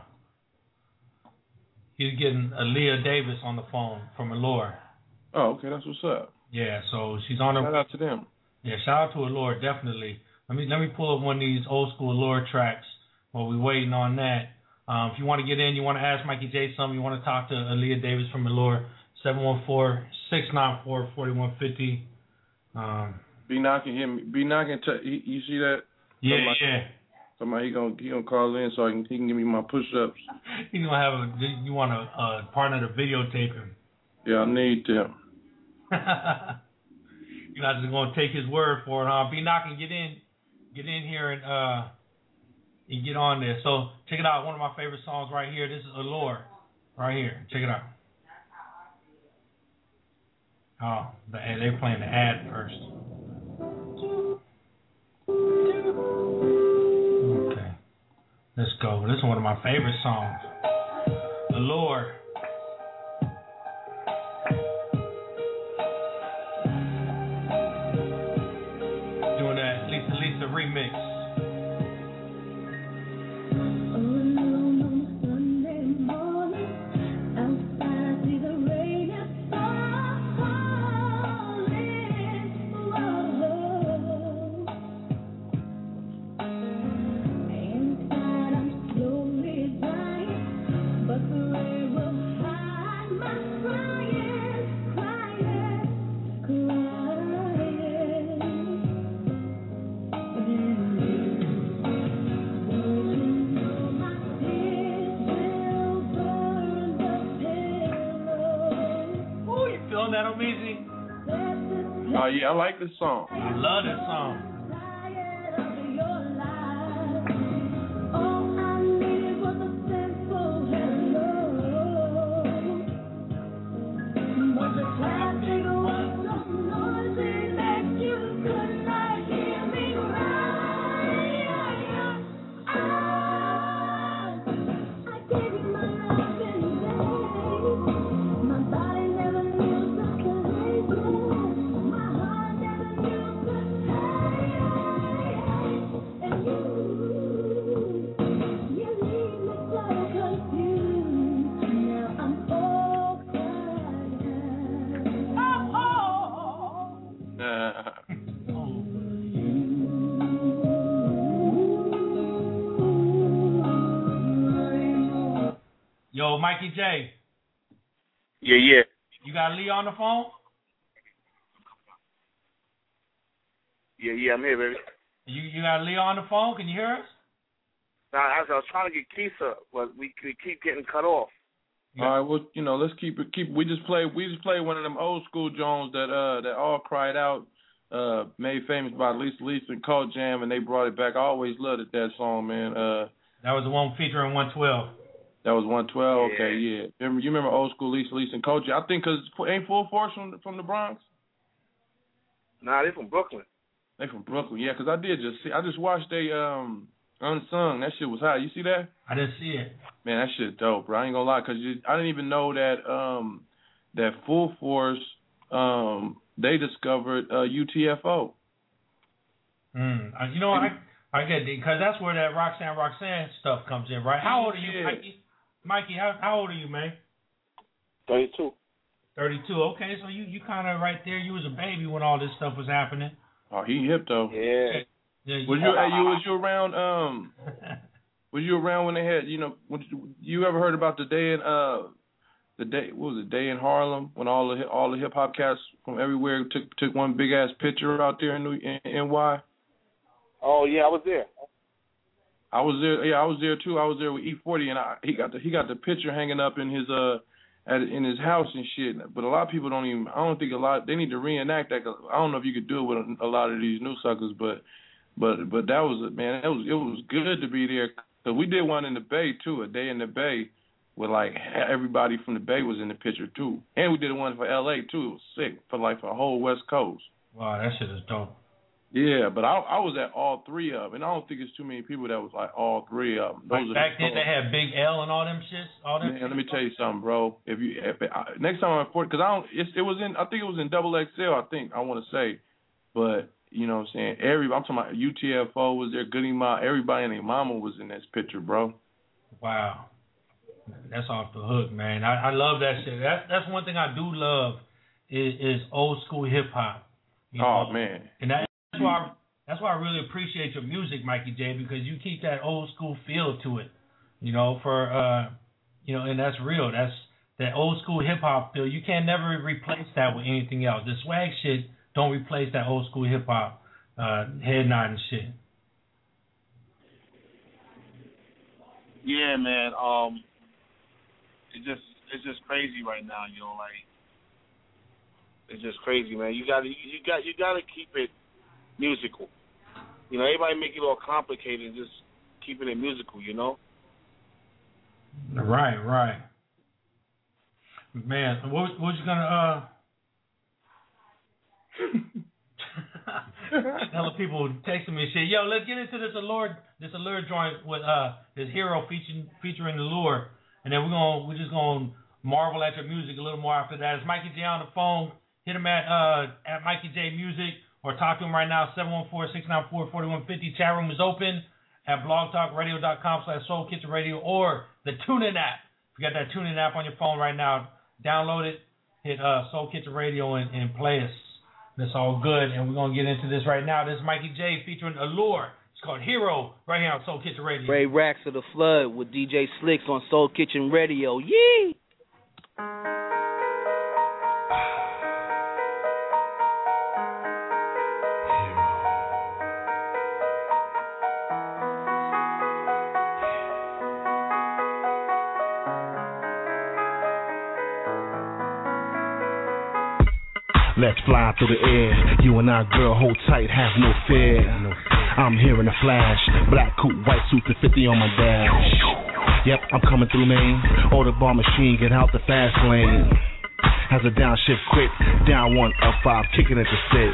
He's getting Alia Davis on the phone from Allure. Oh, okay, that's what's up. Yeah, so she's on her. Shout out to them. Yeah, shout out to Allure definitely. Let me let me pull up one of these old school Allure tracks while we're waiting on that. Um, if you want to get in, you want to ask Mikey J something, you want to talk to Alia Davis from Allure, 714-694-4150. Um, Be knocking him. Be knocking. T- you, you see that? yeah, yeah. Somebody he gonna he gonna call in so I can he can give me my push ups. You gonna have a you want a, a partner to videotape him. Yeah, I need them. You're not just gonna take his word for it, huh? Be knocking, get in, get in here and uh and get on there. So check it out. One of my favorite songs right here. This is Allure, right here. Check it out. Oh, the, and they're playing the ad first. Let's go. This is one of my favorite songs. Allure. Doing that Lisa Lisa remix. Song. I love this song. Yo, Mikey J, Yeah, yeah. you got Lee on the phone? Yeah, yeah, I'm here, baby. You you got Lee on the phone? Can you hear us? Now, I was, I was trying to get Keisha, but we, we keep getting cut off. All right, well, you know, let's keep it. Keep. We just play We just play one of them old school Jones that uh that all cried out, uh, made famous by Lisa Lisa and Cult Jam, and they brought it back. I always loved it, that song, man. Uh, That was the one featuring 112. That was one twelve. Okay, yeah. Remember, you remember old school Lisa Lisa and Cult I think because ain't Full Force from from the Bronx. Nah, they from Brooklyn. They from Brooklyn. yeah. Cause I did just see. I just watched a um unsung. That shit was hot. You see that? I didn't see it. Man, that shit dope, bro. I ain't gonna lie, 'cause you, I didn't even know that um that Full Force um they discovered uh UTFO. Mm. Uh, you know, I I get it because that's where that Roxanne Roxanne stuff comes in, right? How old are you, Yeah. Mikey? Mikey, how how old are you, man? Thirty-two. Thirty-two. Okay, so you you kind of right there. You was a baby when all this stuff was happening. Oh, he hip though. Yeah. Yeah. Was you hey, you was you around um was you around when they had you know when you, you ever heard about the day in uh the day what was it day in Harlem when all the all the hip hop cats from everywhere took took one big ass picture out there in New in, NY. Oh yeah, I was there. I was there. Yeah, I was there too. I was there with E-40, and I, he got the he got the picture hanging up in his uh at in his house and shit. But a lot of people don't even. I don't think a lot. They need to reenact that. I don't know if you could do it with a, a lot of these new suckers, but but but that was man. It was it was good to be there because we did one in the Bay too. A day in the Bay. With like everybody from the Bay was in the picture too, and we did one for L.A. too. It was sick for like for the whole West Coast. Wow, that shit is dope. Yeah, but I I was at all three of them, and I don't think it's too many people that was like all three of them. Those back then they had Big L and all them shits. All them. Man, let me tell you something, bro. If you if I, next time I'm because I don't, it's, it was in, I think it was in double XL. I think I want to say, but you know what I'm saying. Every I'm talking about UTFO was there, Goodie Mob, everybody and their mama was in this picture, bro. Wow. That's off the hook, man. I, I love that shit. That's that's one thing I do love is, is old school hip hop. you Oh know? man, And that, that's why that's why I really appreciate your music, Mikey J, because you keep that old school feel to it. You know, for uh you know, and that's real. That's that old school hip hop feel. You can never replace that with anything else. The swag shit don't replace that old school hip hop uh head nodding shit. Yeah, man. Um, it's just it's just crazy right now. You know, like it's just crazy, man. You got to you got you got to keep it musical. You know, everybody make it all complicated. Just keeping it musical. You know. Right, right. Man, what what you gonna uh Hella people texting me and shit. Yo, let's get into this Allure this Allure joint with uh this hero featuring featuring the lure. And then we're gonna we're just gonna marvel at your music a little more after that. It's Mikey J on the phone. Hit him at uh at Mikey J Music or talk to him right now, 714-694-4150. Chat room is open at blogtalkradio.com slash Soul Kitchen Radio or the TuneIn app. If you got that TuneIn app on your phone right now, download it, hit uh, Soul Kitchen Radio and, and play us. That's all good. And we're going to get into this right now. This is Mikey J featuring Allure. It's called Hero right here on Soul Kitchen Radio. Ray Racks of the Flood with DJ Slicks on Soul Kitchen Radio. Yee! Let's fly through the air. You and I, girl, hold tight, have no fear. I'm here in a flash. Black coupe, white suit, the 50 on my dash. Yep, I'm coming through, man. Order bar machine, get out the fast lane. Has a downshift quick, down one, up five, kicking it to six.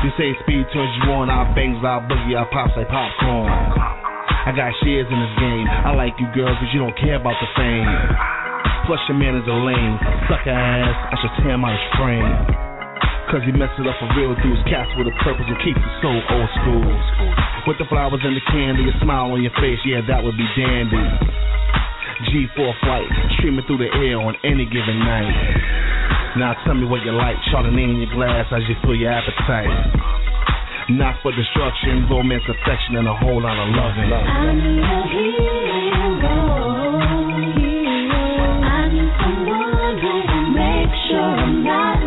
You say speed turns you on, I bangs, I boogie, I pops like popcorn. I got shares in this game. I like you girls, but you don't care about the fame. Plus your man is a lame, sucker ass. I should tear his frame. Cause you messed it up for real dudes, cats with a purpose and keep it so old school. With the flowers and the candy, a smile on your face, yeah, that would be dandy. G4 flight, streaming through the air on any given night. Now tell me what you like, Chardonnay in your glass as you fill your appetite. Not for destruction, romance, affection, and a whole lot of loving. I need a hero. I need someone who make sure I'm not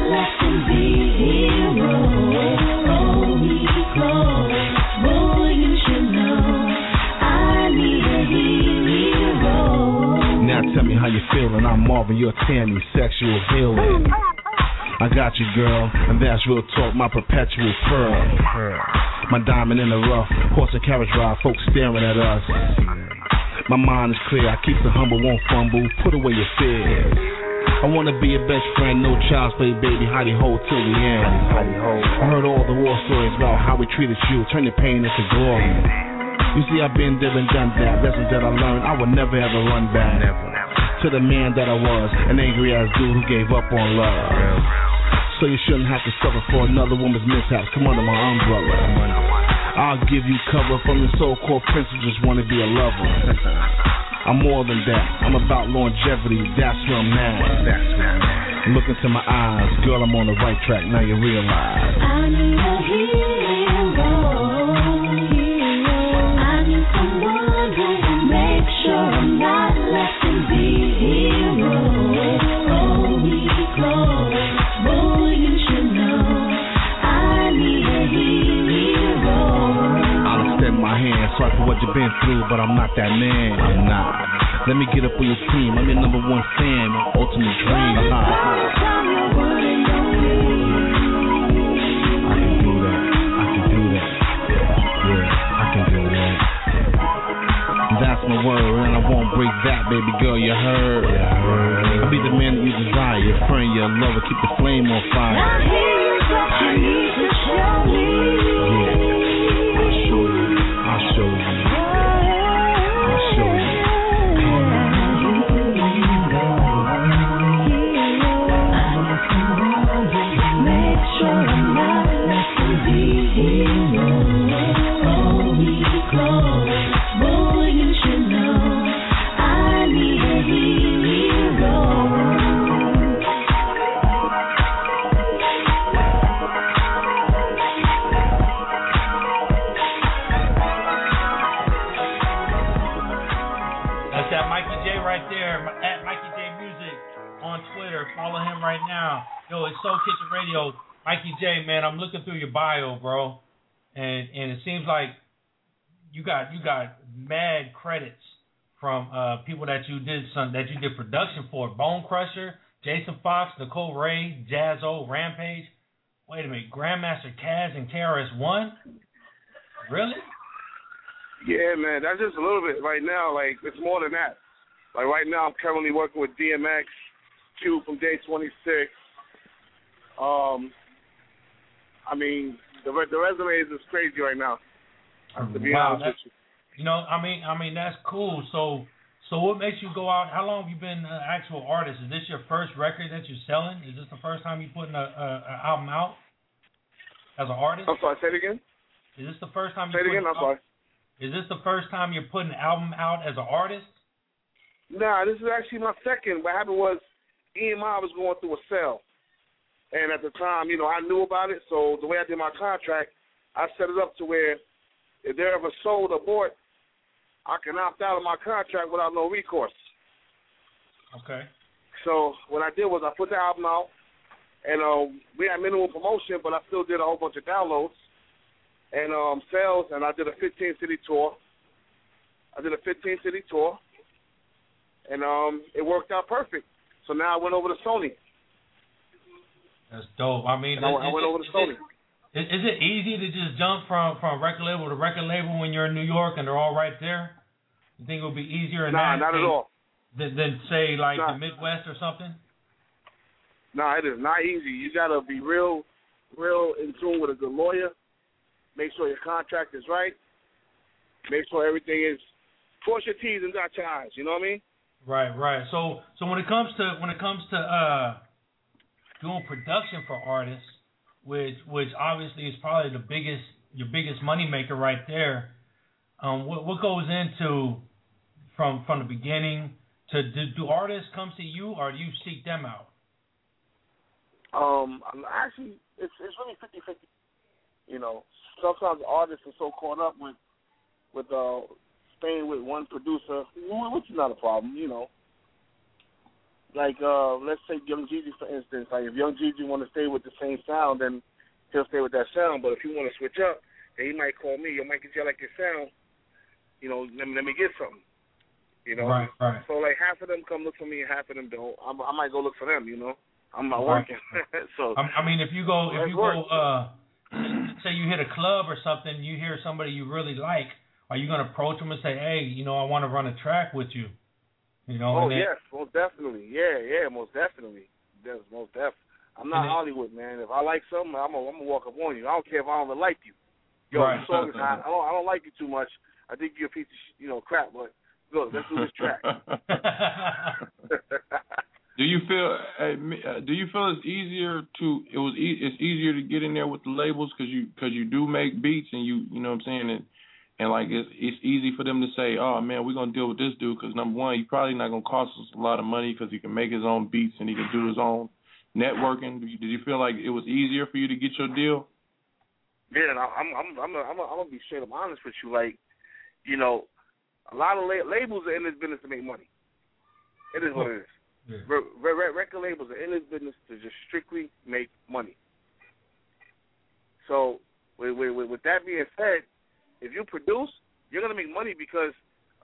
how you feeling. I'm Marvin, you're Tammy, sexual healing. I got you, girl, and that's real talk, my perpetual pearl. My diamond in the rough, horse and carriage ride, folks staring at us. My mind is clear, I keep the humble, won't fumble, put away your fears. I wanna be your best friend, no child's play, baby, hidey ho till the end. I heard all the war stories about how we treated you, turn your pain into glory. You see, I've been there and done that. Lessons that I learned, I would never ever run back. To the man that I was, an angry ass dude who gave up on love. So you shouldn't have to suffer for another woman's mishaps. Come under my umbrella. I'll give you cover from the so-called prince who just wanna be a lover. I'm more than that. I'm about longevity. That's where I'm at. Look into my eyes, girl. I'm on the right track. Now you realize. Sorry for what you've been through, but I'm not that man. Not. Let me get up with your team. I'm your number one fan, my ultimate dream. Uh-huh. I can do that. I can do that. Yeah, I can do that. That's my word, and I won't break that, baby girl. You heard? I'll be the man that you desire, your friend, your lover. Keep the flame on fire. I hear you, but you need to show me. I show you. Radio. Mikey J, man, I'm looking through your bio, bro, and and it seems like you got you got mad credits from uh, people that you did some that you did production for. Bone Crusher, Jason Fox, Nicole Ray, Jazzo, Rampage. Wait a minute, Grandmaster Caz and KRS One. Really? Yeah, man, that's just a little bit right now. Like it's more than that. Like right now, I'm currently working with DMX, Q from Day 26. Um, I mean, the re- the resume is just crazy right now. To be wow, honest with you know, I mean, I mean that's cool. So, so what makes you go out? How long have you been an actual artist? Is this your first record that you're selling? Is this the first time you're putting a, a, a album out as an artist? I'm sorry. Say it again. Is this the first time? Say it you're again. I'm putting- sorry. Is this the first time you're putting an album out as an artist? Nah, this is actually my second. What happened was EMI was going through a sale. And at the time, you know, I knew about it, so the way I did my contract, I set it up to where if they're ever sold or bought, I can opt out of my contract without no recourse. Okay. So what I did was I put the album out, and um, we had minimal promotion, but I still did a whole bunch of downloads and um, sales, and I did a 15 city tour. I did a 15 city tour, and um, it worked out perfect. So now I went over to Sony. That's dope. I mean, And I, is- went- I went over to Sony. Is, is it easy to just jump from from record label to record label when you're in New York and they're all right there? You think it would be easier in Nah, that not at all. Than, than say like Nah. the Midwest or something? No, it is not easy. You gotta be real, real in tune with a good lawyer. Make sure your contract is right. Make sure everything is cross your T's and dot your I's. You know what I mean? Right, right. So so when it comes to when it comes to uh doing production for artists, which which obviously is probably the biggest your biggest money maker right there. Um, what what goes into from from the beginning to do, do artists come to you or do you seek them out? Um, I'm actually, it's it's really fifty fifty. You know, sometimes artists are so caught up with with uh staying with one producer, which is not a problem. You know, like uh let's say Young Jeezy for instance. Like if Young Jeezy want to stay with the same sound, then he'll stay with that sound. But if he want to switch up, then he might call me. Yo, Mikey J, I like your sound. You know, let me let me get something. You know, Right, right. so like half of them come look for me, and half of them don't. I, I might go look for them. You know, I'm not Right. working. so I, I mean, if you go, if you work. go, uh, say you hit a club or something, you hear somebody you really like, are you gonna approach them and say, hey, you know, I want to run a track with you? You know, Oh and yes, most definitely. Yeah, yeah, most definitely. Yes, most def. I'm not And then- Hollywood, man. If I like something, I'm gonna I'm gonna walk up on you. I don't care if I don't even like you. Yo, Right. the song is hot. I don't I don't like you too much. I think you're a piece of sh- you know crap, but look, let's do this track. Do you feel? uh, uh, Do you feel it's easier to? It was. E- it's easier to get in there with the labels because you because you do make beats and you you know what I'm saying and and like it's it's easy for them to say, oh man, we're gonna deal with this dude because number one, he's probably not gonna cost us a lot of money because he can make his own beats and he can do his own networking. Did you, did you feel like it was easier for you to get your deal? Yeah, and I, I'm I'm I'm gonna, I'm gonna, I'm gonna be straight up honest with you. Like, you know, a lot of la- labels are in this business to make money. It is what it is. Yeah. Re- re- re- record labels are in this business to just strictly make money. So, with, with, with, with that being said, if you produce, you're gonna make money because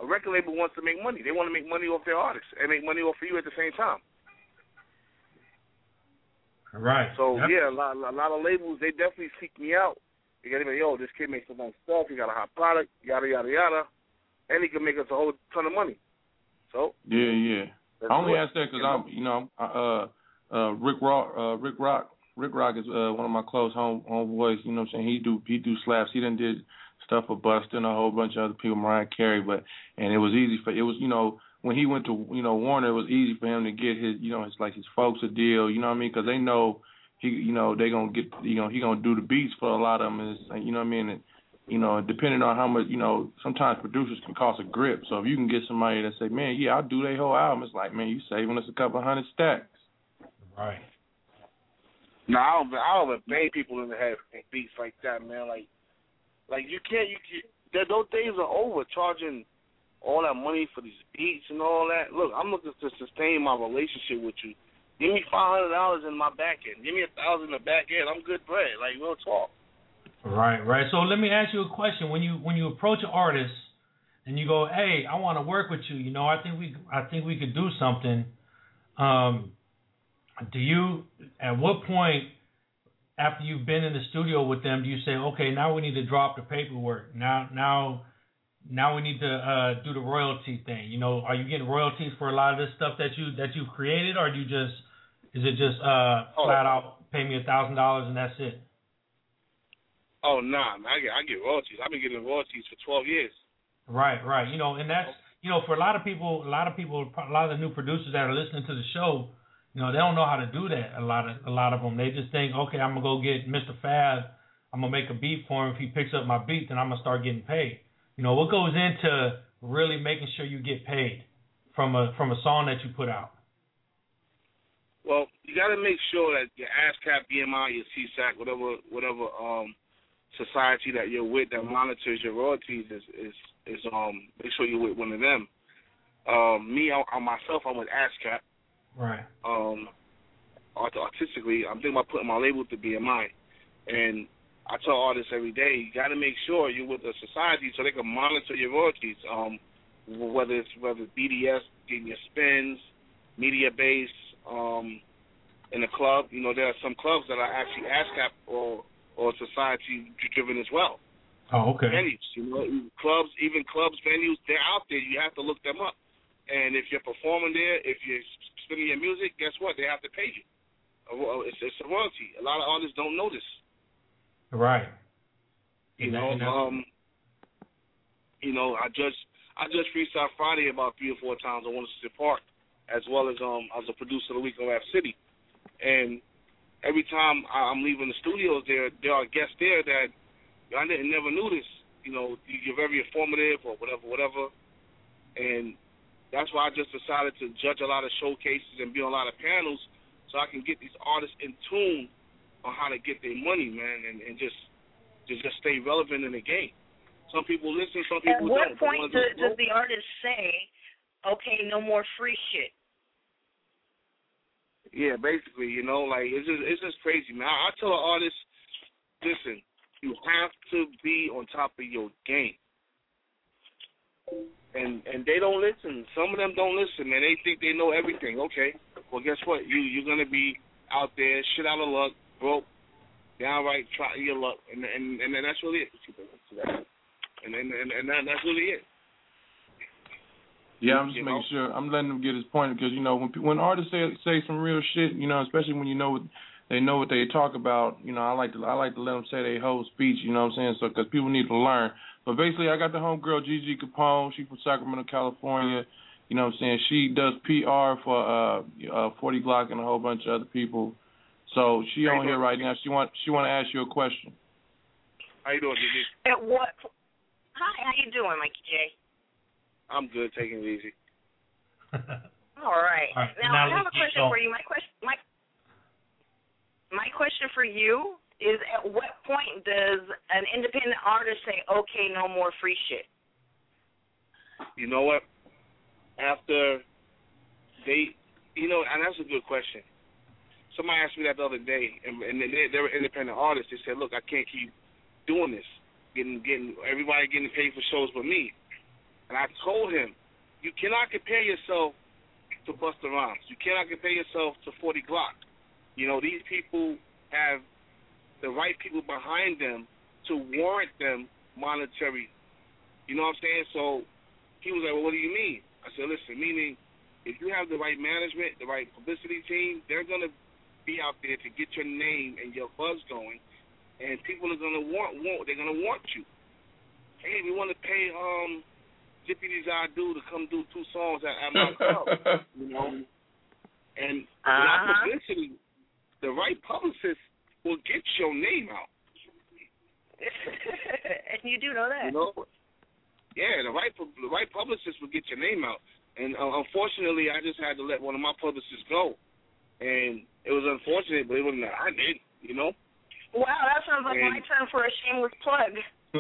a record label wants to make money. They want to make money off their artists and make money off of you at the same time. Right. So Yep. yeah, a lot, a lot of labels they definitely seek me out. They gotta be, yo, this kid makes some nice stuff. He got a hot product, yada yada yada, and he can make us a whole ton of money. So Yeah, yeah. I only ask that because I'm, you know, I, uh, uh, Rick Rock, uh, Rick Rock, Rick Rock is uh, one of my close home homeboys. You know what I'm saying? He do he do slaps. He done did stuff for Busta and a whole bunch of other people, Mariah Carey. But and it was easy for it was you know when he went to you know Warner, it was easy for him to get his you know his like his folks a deal. You know what I mean? Because they know he you know they gonna get you know he gonna do the beats for a lot of them. Is you know what I mean? And, you know, depending on how much, you know, sometimes producers can cost a grip. So if you can get somebody that say, man, yeah, I'll do their whole album, it's like, man, you saving us a couple hundred stacks. Right. No, I don't. I don't bang people in the head with beats like that, man. Like, like you can't. You can, that those days are over. Charging all that money for these beats and all that. Look, I'm looking to sustain my relationship with you. Give me five hundred dollars in my back end. Give me a thousand in the back end. I'm good bread. Like we'll talk. Right, right. So let me ask you a question. When you when you approach an artist and you go, "Hey, I want to work with you," you know, I think we I think we could do something. Um, do you at what point after you've been in the studio with them do you say, "Okay, now we need to drop the paperwork. Now now now we need to uh, do the royalty thing." You know, are you getting royalties for a lot of this stuff that you that you've created, or do you just is it just uh, flat out pay me a thousand dollars and that's it? Oh nah, man, I get I get royalties. I've been getting royalties for twelve years. Right, right. You know, and that's you know for a lot of people, a lot of people, a lot of the new producers that are listening to the show, you know, they don't know how to do that. A lot of a lot of them, they just think, okay, I'm gonna go get Mr. Fab. I'm gonna make a beat for him. If he picks up my beat, then I'm gonna start getting paid. You know, what goes into really making sure you get paid from a from a song that you put out? Well, you got to make sure that your ASCAP, BMI, your SESAC, whatever whatever um society that you're with that monitors your royalties is is is um make sure you're with one of them. Um, me on, on myself, I'm with ASCAP. Right. Um, artistically, I'm thinking about putting my label to BMI, and I tell artists every day, you got to make sure you're with a society so they can monitor your royalties. Um, whether it's whether it's BDS getting your spins, Mediabase, um, in the club. You know, there are some clubs that are actually ASCAP or or society driven as well. Oh, okay. Venues, you know, clubs, even clubs, venues, they're out there. You have to look them up. And if you're performing there, if you're spinning your music, guess what? They have to pay you. Uh, It's, it's a royalty. A lot of artists don't know this. Right. You And know, that- um, you know, I just I just freestyle Friday about three or four times I on Winchester Park, as well as um as a producer of the week in Rap City, and every time I- I'm leaving the studios, there there are guests there that I didn't never knew this. You know, you're very informative or whatever, whatever, and that's why I just decided to judge a lot of showcases and be on a lot of panels, so I can get these artists in tune on how to get their money, man, and, and just just just stay relevant in the game. Some people listen, some At people what don't. Point ones does, don't- the artist say, "Okay, no more free shit"? Yeah, basically, you know, like it's just it's just crazy, man. I, I tell an artist, listen, you have to be on top of your game. And and they don't listen. Some of them don't listen, man. They think they know everything. Okay, well, guess what? You you're gonna be out there, shit out of luck, broke, downright try your luck, and and and then that's really it. And and and, and that, that's really it. Yeah, I'm just You making know? sure I'm letting them get his point because you know when when artists say say some real shit, you know, especially when you know what they know what they talk about. You know, I like to I like to let them say their whole speech. You know what I'm saying? So because people need to learn. But basically, I got the homegirl Gigi Capone. She from Sacramento, California. You know what I'm saying? She does PR for uh, uh 40 Glocc and a whole bunch of other people. So she on here right now. She want she want to ask you a question. How you doing, Gigi? At what? Hi, how you doing, Mikey J? I'm good, taking it easy. All right. All right, Now, now I have a question going. for you. My question, my my question for you is: At what point does an independent artist say, "Okay, no more free shit"? You know what? After they, you know, and that's a good question. Somebody asked me that the other day, and, and they, they were independent artists. They said, "Look, I can't keep doing this, getting getting everybody getting paid for shows but me." And I told him, "You cannot compare yourself to Busta Rhymes. You cannot compare yourself to 40 Glocc. You know, these people have the right people behind them to warrant them monetary. You know what I'm saying? So he was like, Well, what do you mean? I said, Listen, meaning if you have the right management, the right publicity team, they're gonna be out there to get your name and your buzz going, and people are gonna want want they're gonna want you. Hey, we want to pay um Jippy do to come do two songs at, at my club, you know. And without Uh-huh. publicity, the right publicist will get your name out. and you do know that. You know, yeah, the right the right publicist will get your name out. And uh, unfortunately, I just had to let one of my publicists go, and it was unfortunate, but it wasn't that I did. You know. Wow, that sounds like my And- turn for a shameless plug.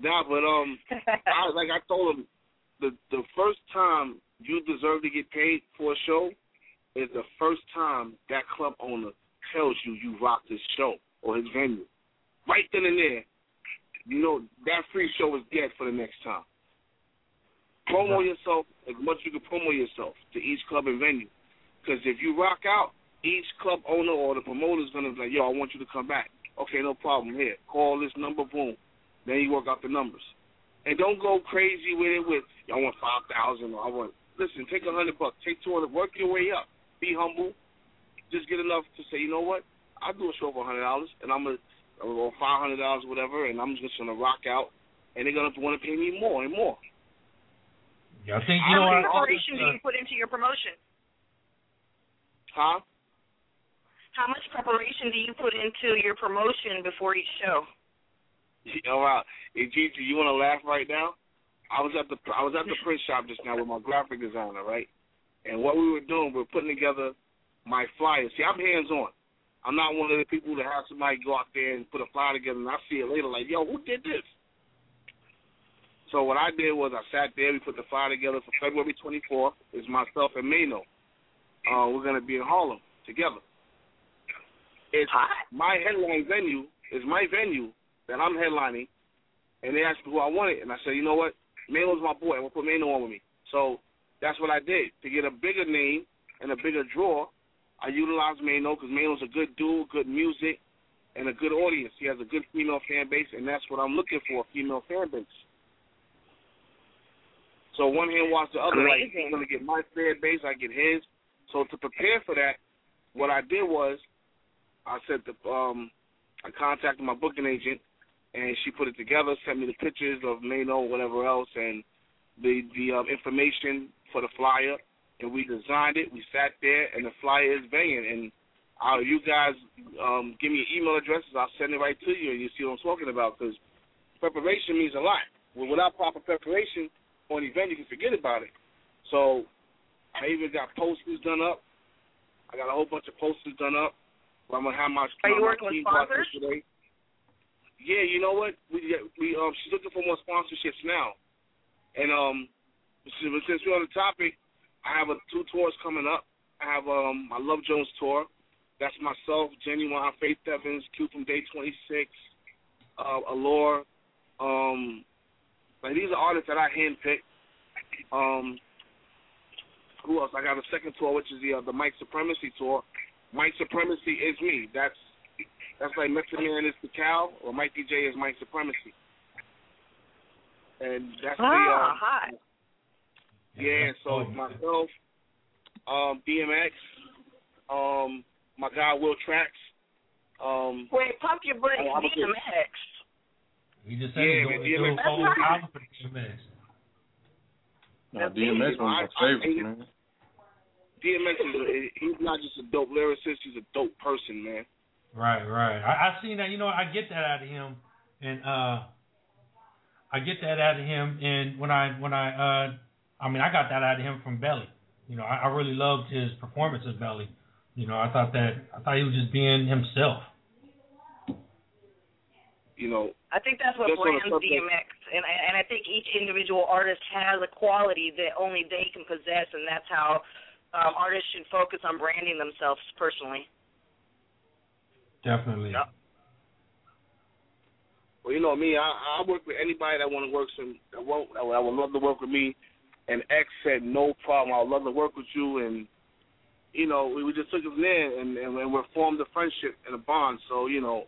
nah, but um, I, like I told him, the the first time you deserve to get paid for a show is the first time that club owner tells you you rocked his show or his venue. Right then and there, you know that free show is dead for the next time. Promo yourself as much as you can promo yourself to each club and venue. Because if you rock out, each club owner or the promoter is gonna be like, "Yo, I want you to come back." Okay, no problem. Here, call this number. Boom. Then you work out the numbers, and don't go crazy with it. With I want five thousand. I want. Listen, take a hundred bucks. Take two hundred. Work your way up. Be humble. Just get enough to say, you know what? I'll do a show for a hundred dollars, and I'm gonna or five hundred dollars, whatever, and I'm just gonna rock out, and they're gonna want to pay me more and more. Yeah, I think How you know much preparation do you put into your promotion? Huh? How much preparation do you put into your promotion before each show? Oh wow. Hey Gigi, you wanna laugh right now? I was at the I was at the print shop just now with my graphic designer, right? And what we were doing, we were putting together my flyers. See, I'm hands on. I'm not one of the people that have somebody go out there and put a flyer together and I see it later like, yo, who did this? So what I did was I sat there, we put the flyer together for February 24th. It's myself and Mano. Uh, we're going to be in Harlem together. It's my headline venue, is my venue that I'm headlining, and they asked me who I wanted, and I said, you know what, Mano's my boy, I'm to put Mano on with me. So that's what I did. To get a bigger name and a bigger draw, I utilized Mano because Mano's a good dude, good music, and a good audience. He has a good female fan base, and that's what I'm looking for, a female fan base. So one hand wash the other. Like Amazing. he's gonna get my fan base, I get his. So to prepare for that, what I did was I said the um I contacted my booking agent and she put it together, sent me the pictures of Mano, whatever else, and the the um, information for the flyer, and we designed it. We sat there, and the flyer is banging. And uh, you guys um, give me your email addresses, I'll send it right to you, and you see what I'm talking about. Because preparation means a lot. Without proper preparation on an event, you can forget about it. So I even got posters done up. I got a whole bunch of posters done up. I'm gonna have my. Are you my working with team go sponsors? Today. Yeah, you know what? We we um she's looking for more sponsorships now, and um since we're on the topic, I have a two tours coming up. I have um my Love Jones tour. That's myself, Genuine, Faith Evans, Q from Day 26, uh, Allure. Um, like these are artists that I handpicked. Um, who else? I got a second tour, which is the uh, the Mike Supremacy tour. Mike Supremacy is me. That's that's like Mr. Man is the cow, or Mike DJ is Mike Supremacy. And that's the Ah, uh, hi. yeah. So it's myself, um, DMX, um, my guy Will Trax. Um, Wait, pump your butt, I- I was just- DMX. He just said Yeah, he's man, doing, DMX. doing That's right. album for DMX. Nah, DMX one of my favorites, man. DMX is a, he's not just a dope lyricist; he's a dope person, man. Right, right. I, I seen that. You know, I get that out of him, and uh, I get that out of him. And when I when I uh, I mean, I got that out of him from Belly. You know, I, I really loved his performance as Belly. You know, I thought that I thought he was just being himself. You know, I think that's what Just on the brands DMX, and and I think each individual artist has a quality that only they can possess, and that's how um, artists should focus on branding themselves personally. Definitely. Well, you know me, I, I work with anybody that want to work some that won't that would, love to work with me. And X said no problem. I would love to work with you. And you know, we, we just took it from there, and, and and we formed a friendship and a bond. So you know,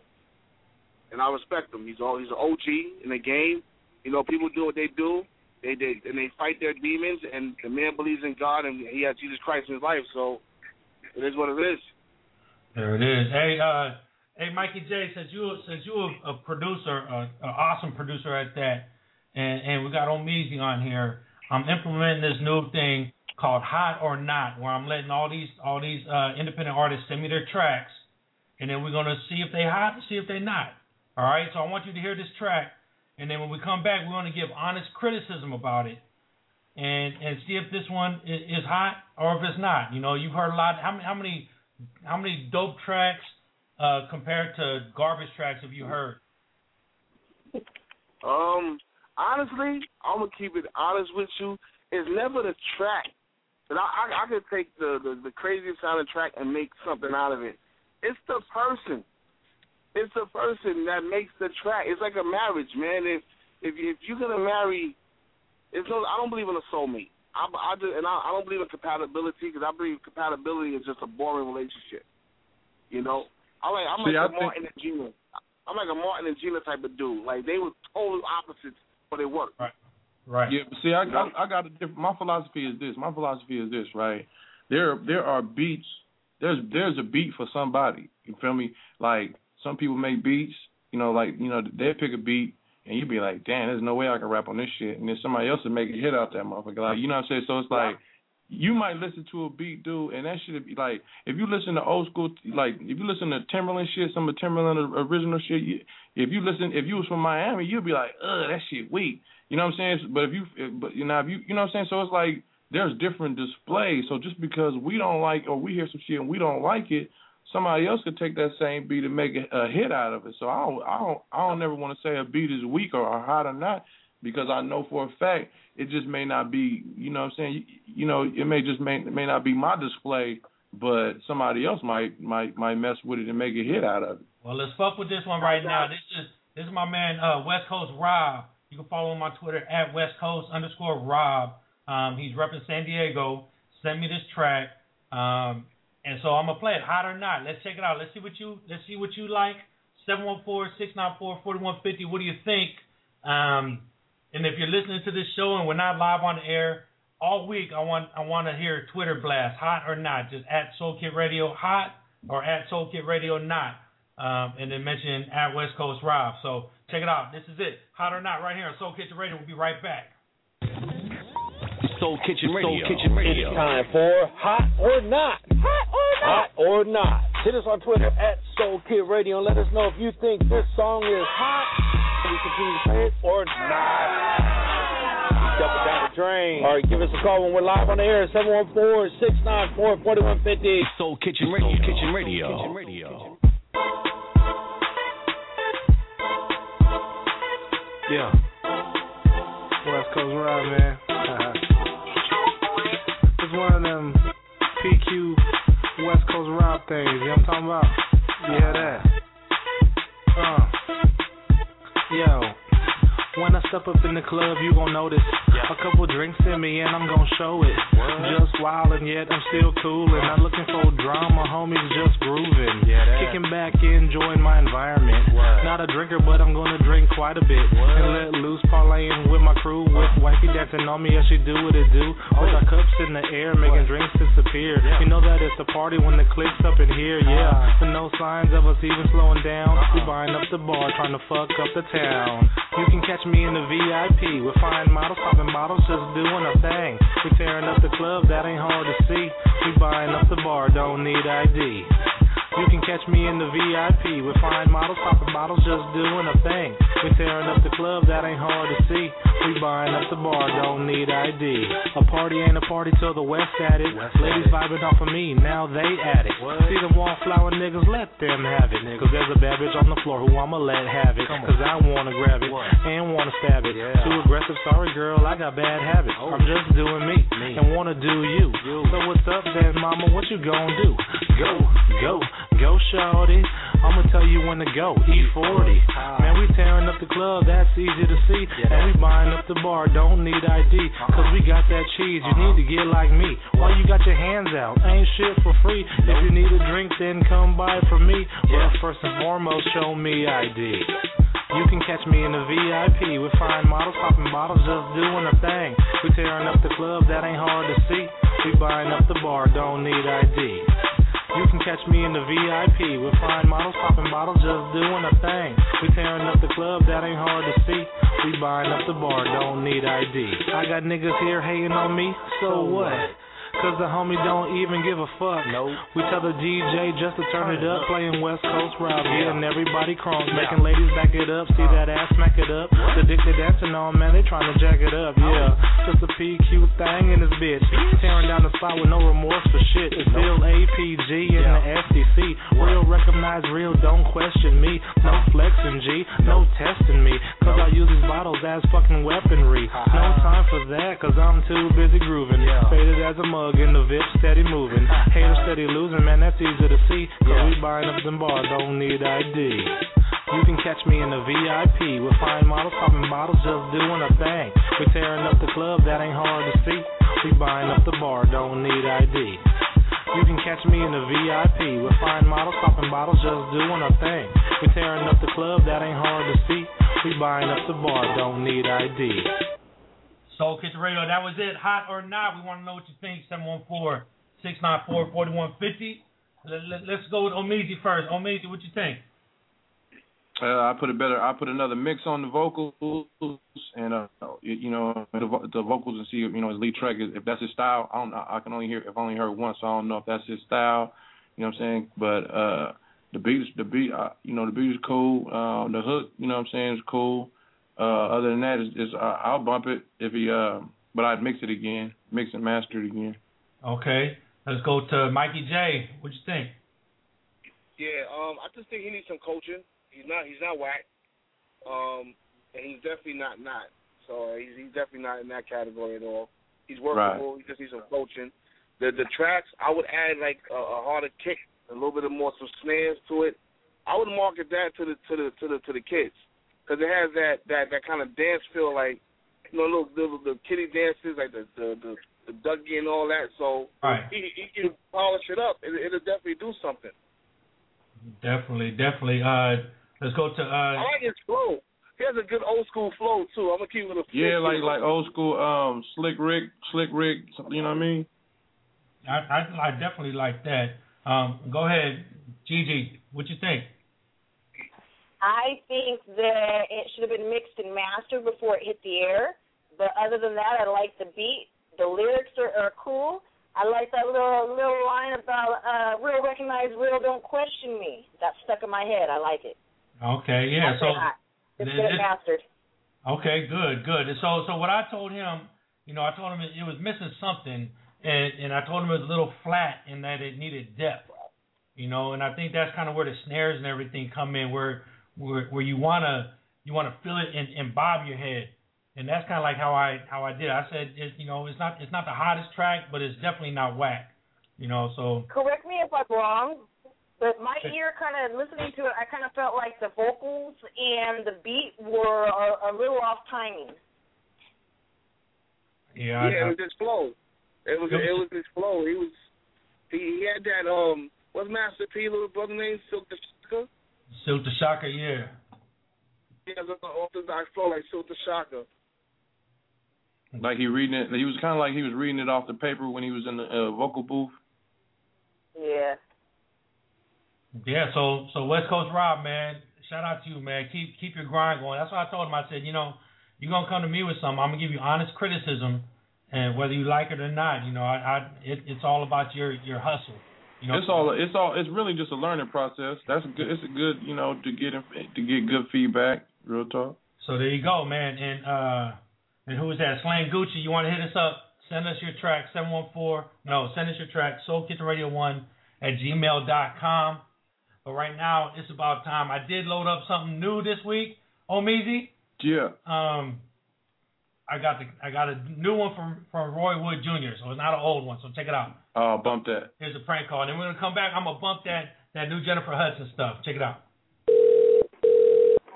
and I respect him. He's all he's an OG in the game. You know, people do what they do. They they they and they fight their demons, and the man believes in God, and he has Jesus Christ in his life. So it is what it is. There it is. Hey, uh, hey, Mikey J, since you since you a, a producer, an awesome producer at that, and and we got O Meezy on here. I'm implementing this new thing called Hot or Not, where I'm letting all these all these uh, independent artists send me their tracks, and then we're gonna see if they hot see if they not. All right. So I want you to hear this track, and then when we come back, we're gonna give honest criticism about it, and and see if this one is, is hot or if it's not. You know, you've heard a lot. How many how many how many dope tracks uh, compared to garbage tracks have you heard? Um, honestly, I'm gonna keep it honest with you. It's never the track. I, I, I could take the, the the craziest sounding track and make something out of it. It's the person. It's the person that makes the track. It's like a marriage, man. If if you, if you're gonna marry, it's no. I don't believe in a soulmate. I, I just, and I, I don't believe in compatibility because I believe compatibility is just a boring relationship. You know, I like I'm See, like I a Martin and Gina. I'm like a Martin and Gina type of dude. Like they were total opposites, but they work. Right. Right. Yeah, see, I, I I got a different. My philosophy is this. My philosophy is this, right? There there are beats. There's there's a beat for somebody. You feel me? Like some people make beats. You know, like you know they pick a beat and you be like, damn, there's no way I can rap on this shit. And then somebody else would make a hit out that motherfucker. Like you know what I'm saying? So it's like. You might listen to a beat, dude, and that should be like if you listen to old school, like if you listen to Timbaland shit, some of Timbaland original shit. You, if you listen, if you was from Miami, you'd be like, ugh, that shit weak. You know what I'm saying? But if you, but you know, if you, you know what I'm saying? So it's like there's different displays. So just because we don't like or we hear some shit and we don't like it, somebody else could take that same beat and make a, hit out of it. So I don't, I don't, I don't never want to say a beat is weak or, or hot or not because I know for a fact it just may not be. You know what I'm saying? You, you know, it may just may may not be my display, but somebody else might might might mess with it and make a hit out of it. Well, let's fuck with this one right now. This is this is my man uh, West Coast Rob. You can follow him on Twitter at West Coast underscore Rob. Um, he's repping San Diego. Send me this track, um, and so I'm gonna play it, hot or not. Let's check it out. Let's see what you let's see what you like. 714-694-4150. What do you think? Um, and if you're listening to this show and we're not live on the air all week, I want I want to hear Twitter blast, hot or not. Just at Soul Kit Radio hot or at Soul Kit Radio not. Um, and then mention at West Coast Rob. So check it out. This is it. Hot or not right here on Soul Kitchen Radio. We'll be right back. Soul Kitchen Radio. Soul Kitchen Radio. It's time for Hot or Not. Hot or Not. Hot or Not. Hit us on Twitter at Soul Kit Radio and let us know if you think this song is hot. We continue to play it or not. Dump it down the drain. All right, give us a call when we're live on the air. 714-694-4150. Soul Kitchen Radio. Soul Kitchen Radio. Kitchen Radio. Yeah. West Coast Ride, man. it's one of them PQ West Coast Ride things. You know what I'm talking about? Yeah, that. Uh. Yo. When I step up in the club, you gon' notice a couple drinks in me, and I'm gon' show it. Just wildin', yet I'm still cool coolin'. Not looking for drama, homies, just groovin'. Kicking back, enjoying my environment. Not a drinker, but I'm gonna drink quite a bit and let loose, parlaying with my crew. With wifey dancing on me as she do what it do. With our cups in the air, making drinks disappear. You know that it's a party when the click's up in here, yeah. With no signs of us even slowing down. We buying up the bar, trying to fuck up the town. You can catch me in the VIP with fine models, popping bottles, just doing a thing. We tearing up the club, that ain't hard to see. We buying up the bar, don't need ID. You can catch me in the VIP with fine models, popping bottles, just doing a thing. We tearing up the club, that ain't hard to see. We buying up the bar, don't need ID. A party ain't a party till the West at it. Ladies vibing off of me, now they at it. See the wallflower niggas, let them have it. Cause there's a bad bitch on the floor who I'ma let have it. Cause I wanna grab it and wanna stab it. Too aggressive, sorry girl, I got bad habits. I'm just doing me and wanna do you. So what's up then, mama? What you gonna do? Go, go, go, shorty. I'ma tell you when to go. E-40. Man, we tearing up the club, that's easy to see. And we buying up the bar, don't need ID. Cause we got that cheese, you need to get like me. Why you got your hands out? Ain't shit for free. If you need a drink, then come by for me. But first and foremost, show me ID. You can catch me in the VIP with fine models, popping bottles, just doing a thing. We tearing up the club, that ain't hard to see. We buying up the bar, don't need ID. You can catch me in the VIP with fine models, popping bottles, just doing a thing. We tearing up the club, that ain't hard to see. We buying up the bar, don't need ID. I got niggas here hating on me, so what? Cause the homie don't even give a fuck. Nope. We tell the DJ just to turn it up, playing West Coast rap, getting everybody crunk, making ladies back it up, see uh-huh. that ass smack it up. The dick they dancing on, man, they trying to jack it up, yeah. Oh. Just a PQ thing in this bitch, tearing down the spot with no remorse for shit. It's still APG in the SDC. Real recognize real, don't question me. No flexing G, no testing me. Cause I use these bottles as fucking weaponry. No uh-huh. time for that, cause I'm too busy grooving. Faded as a mug in the VIP, steady moving. Haters steady losing, man, that's easy to see. Cause we buying up them bars, don't need ID. You can catch me in the VIP with fine models, popping bottles, just doing a thing. We tearing up the club, that ain't hard to see. We buying up the bar, don't need ID. You can catch me in the VIP with fine models, popping bottles, just doing a thing. We tearing up the club, that ain't hard to see. We buying up the bar, don't need ID. Soul Kitchen Radio, that was it. Hot or not, we want to know what you think. 714 694 4150. Let's go with O Meezy first. O Meezy, what you think? Uh, I put a better, I put another mix on the vocals, and uh, you, know, the, the vocals and see, you know, his lead track if that's his style. I don't, I can only hear, I've only heard once, so I don't know if that's his style. You know what I'm saying? But uh, the beat, the beat, uh, you know, the beat is cool. Uh, the hook, you know what I'm saying, is cool. Uh, other than that, is, is uh, I'll bump it if he, uh, but I'd mix it again, mix and master it again. Okay, let's go to Mikey J. What you think? Yeah, um, I just think he needs some coaching. He's not he's not whack. Um, and he's definitely not not. So he's he's definitely not in that category at all. He's workable. He just needs some coaching. The the tracks I would add like a, a harder kick, a little bit of more some snares to it. I would market that to the to the to the to the kids because it has that that that kind of dance feel like you know little little the kitty dances like the the the, the Dougie and all that. So Right. he he can polish it up. It, it'll definitely do something. Definitely, definitely. Uh, let's go to. Uh, I like his flow. He has a good old school flow too. I'm gonna keep it a Yeah, like like old school, um, Slick Rick, Slick Rick. You know what I mean? I, I I definitely like that. Um, go ahead, Gigi. What you think? I think that it should have been mixed and mastered before it hit the air. But other than that, I like the beat. The lyrics are, are cool. I like that little little line about uh, real recognize real, don't question me. That stuck in my head. I like it. Okay, yeah. That's So it. It's good this- mastered. Okay, good, good. And so, so what I told him, you know, I told him it, it was missing something, and and I told him it was a little flat in that it needed depth, you know. And I think that's kind of where the snares and everything come in, where where where you wanna you wanna feel it and, and bob your head, and that's kind of like how I how I did. I said, it, you know, it's not it's not the hottest track, but it's definitely not whack, you know. So Correct me if I'm wrong, but my ear kind of listening to it, I kind of felt like the vocals and the beat were a, a little off timing. yeah, yeah, I, it was his flow. It was it was his flow. He was he, he had that um what's Master P little brother name Silkk the Shocker. Silkk the Shocker, yeah. He has an orthodox flow like Silkk the Shocker. Like he reading it. He was kind of like he was reading it off the paper when he was in the uh, vocal booth. Yeah. Yeah, so so West Coast Rob, man, shout out to you, man. Keep keep your grind going. That's what I told him. I said, you know, you're gonna come to me with something. I'm gonna give you honest criticism, and whether you like it or not, you know, I, I it, it's all about your your hustle. You know, it's all it's all it's really just a learning process. That's a good. It's a good you know to get to get good feedback. Real talk. So there you go, man. And uh, and who is that? Slang Gucci. You want to hit us up? Send us your track. Seven one four. No, send us your track. Soul Kitchen Radio One at gmail dot com. But right now, it's about time. I did load up something new this week. Oh, O Meezy. Yeah. Um, I got the I got a new one from from Roy Wood Jr. So it's not an old one. So check it out. Oh, bump that. Here's a prank call. And then we're gonna come back. I'm gonna bump that that new Jennifer Hudson stuff. Check it out.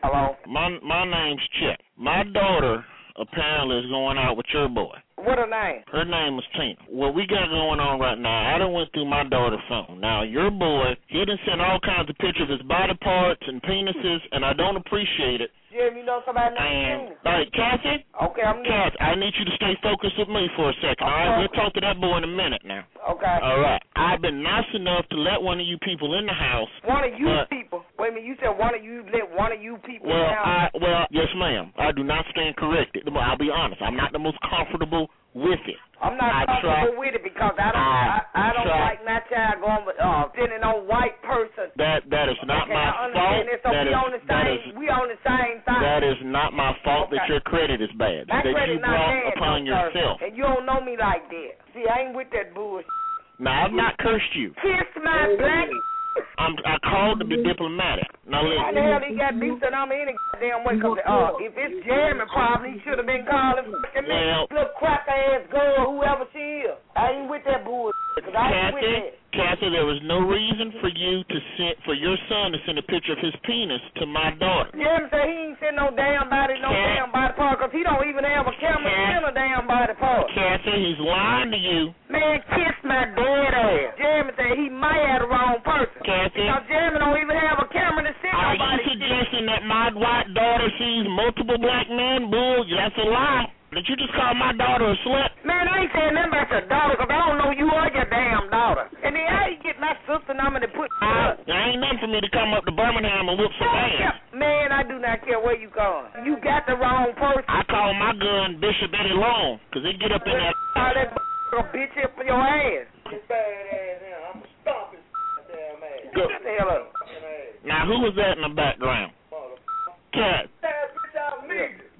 Hello. My my name's Chip. My daughter apparently is going out with your boy. What her name? Her name is Tink. What we got going on right now, I done went through my daughter's phone. Now, your boy, he done sent all kinds of pictures of his body parts and penises, and I don't appreciate it. Jim, you know somebody named all right, Cassie? Okay, I'm Cassie, I need you to stay focused with me for a second, all right? We'll talk to that boy in a minute now. Okay. All right. I've been nice enough to let one of you people in the house. One of you but- people. Wait a minute, you said one of you let one of you people Well, down. I well, yes, ma'am. I do not stand corrected. I'll be honest. I'm not the most comfortable with it. I'm not I comfortable try- with it because I don't I, I don't try- like my child going with uh sitting on white person. That that is not okay, my I fault. this, so That we is on the same is we on the same thing. that is not my fault that your credit is bad. my that credit you not brought bad, upon no, sir. yourself. And you don't know me like that. See, I ain't with that bullshit. Now I've not cursed you. Kiss my black I'm I called to be diplomatic. Now How the listen. hell he got beef and I'm in any goddamn way? Cause uh, if it's jamming problem, he should have been calling fucking me. Well- Little cracker ass girl, whoever she is. I ain't with that bullshit. Kathy. Kathy, there was no reason for you to send for your son to send a picture of his penis to my daughter. Jim said he ain't send no damn body, no damn body part, cause he don't even have a camera to send a damn body part. Kathy, he's lying to you. Man, kiss my dead ass. Jeremy said he might have the wrong person. Kathy. Now Jeremy don't even have a camera to send Are you nobody. suggesting that my white daughter sees multiple black men? Bull, that's a lie. Did you just call my daughter a slut? Man, I ain't saying nothing about your daughter, cause I don't know you or your damn daughter. And then how you get my sister number to put Uh, there ain't nothing for me to come up to Birmingham and whoop some ass. Man, I do not care where you going. You got the wrong person. I call my gun Bishop Eddie Long, 'cause it get up in that. Call that a bitch up for your ass. Bad ass man, I'm Go. Shut the hell up. Now, who was that in the background? Cat.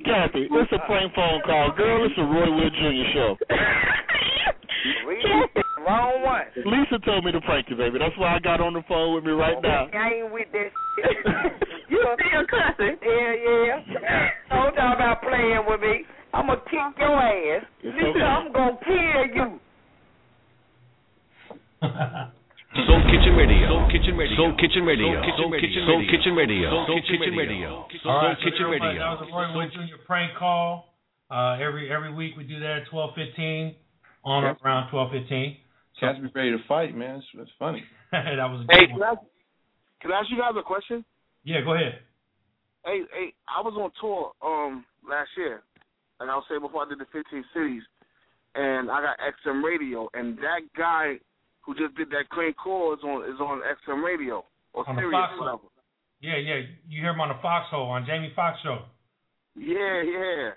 Kathy, this a prank phone call. Girl, it's a Roy Wood Jr. show. Wrong one. Lisa told me to prank you, baby. That's why I got on the phone with me right now. I ain't with that shit. you still cussing? Yeah, yeah. Don't talk about playing with me. I'm gonna kick your ass. It's Lisa, okay. I'm gonna kill you. Soul Kitchen Radio. Soul Kitchen Radio. Soul Kitchen Radio. Soul Kitchen Radio. Soul Kitchen Radio. Soul Kitchen Radio. All right, Soul so Kitchen everybody, Radio. That was a Roy Wood Jr. prank call. Uh, every every week we do that at twelve fifteen on or around twelve fifteen. Cats be ready to fight, man. It's, it's funny. that was a Hey, good can. I, can I ask you guys a question? Yeah, go ahead. Hey, hey, I was on tour um last year, like I was saying before I did the 15 cities, and I got XM radio, and that guy who just did that crane call is on is on XM radio or On Sirius, whatever. Yeah, yeah. You hear him on the Foxhole on Jamie Foxx show. Yeah, yeah.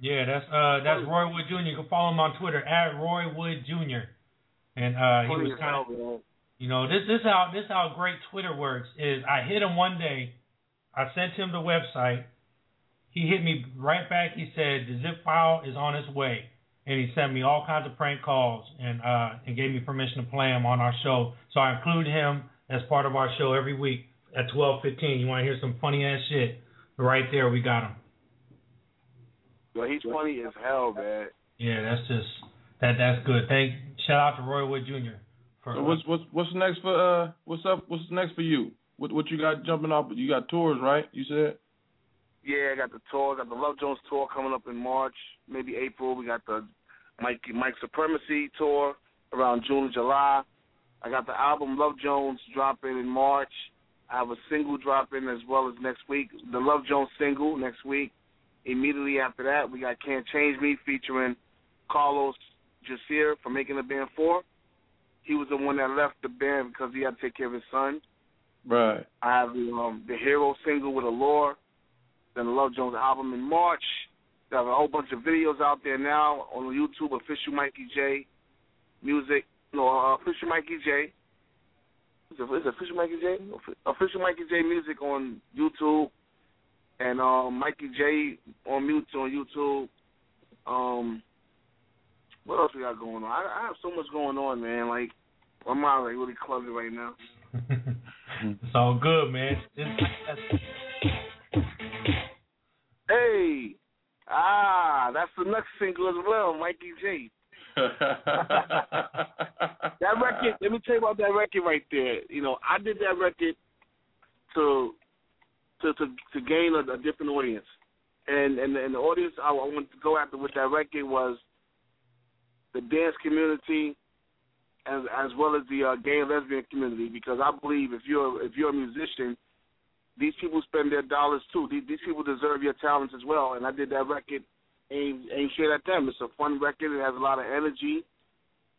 Yeah, that's uh that's Roy Wood Jr. You can follow him on Twitter at Roy Wood Jr. And uh he was kind of you know this this how this how great Twitter works is I hit him one day, I sent him the website, he hit me right back. He said the zip file is on its way, and he sent me all kinds of prank calls and uh and gave me permission to play him on our show. So I include him as part of our show every week at twelve fifteen. You want to hear some funny ass shit? Right there, we got him. Yo, he's funny as hell, man. Yeah, that's just that that's good. Thank shout out to Roy Wood Jr. for So what's what's what's next for uh what's up what's next for you? What what you got jumping off? You got tours, right? You said. Yeah, I got the tour. I got the Love Jones tour coming up in March, maybe April. We got the Mike Mike Supremacy tour around June, and July. I got the album Love Jones dropping in March. I have a single dropping as well as next week. The Love Jones single next week. Immediately after that, we got Can't Change Me featuring Carlos Jasir for Making the Band Four. He was the one that left the band because he had to take care of his son. Right. I have the um, the Hero single with Allure, then the Love Jones album in March. Are a whole bunch of videos out there now on YouTube. Official Mikey J music, no uh, official Mikey J. Is it, is it official Mikey J? Official Mikey J music on YouTube, and um, Mikey J on mute on YouTube. Um, what else we got going on? I, I have so much going on, man. Like my mind like really cluttered right now. it's all good, man. It's, that's, Hey, ah, that's the next single as well, Mikey J. that record, let me tell you about that record right there. You know, I did that record to to to, to gain a, a different audience, and and and the audience I wanted to go after with that record was the dance community, as as well as the uh, gay and lesbian community. Because I believe if you're if you're a musician, these people spend their dollars too. These, these people deserve your talents as well. And I did that record aimed aimed straight at them. It's a fun record. It has a lot of energy,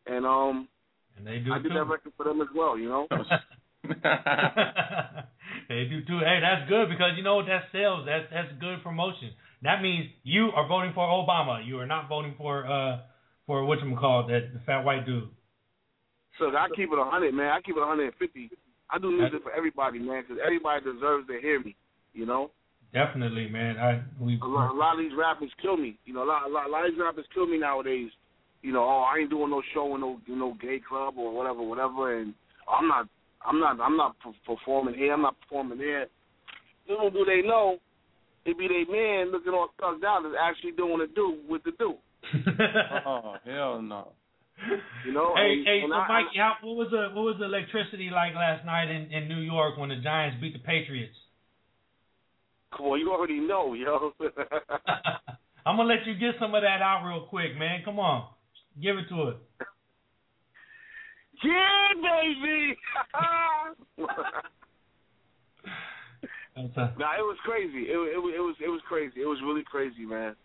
and um, and they do I did too. that record for them as well. You know. they do too. Hey, that's good because you know that sells. That's that's good promotion. That means you are voting for Obama. You are not voting for uh for what you call that the fat white dude. So I keep it a hundred, man. I keep it a hundred and fifty. I do music for everybody, man, because everybody deserves to hear me. You know. Definitely, man. I we A lot, a lot of these rappers kill me. You know, a lot, a lot, a lot of these rappers kill me nowadays. You know, oh, I ain't doing no show in no, you know, gay club or whatever, whatever, and I'm not, I'm not, I'm not performing here. I'm not performing there. Little do they know, it be they man looking all thugged out is actually doing a do with the do. oh hell no. You know. Hey, and, hey, and so I, Mikey, how, what was the what was the electricity like last night in in New York when the Giants beat the Patriots? Come on, you already know, yo. I'm gonna let you get some of that out real quick, man. Come on, give it to it. yeah, baby. Nah, it was crazy. It, it, it was it was crazy. It was really crazy, man.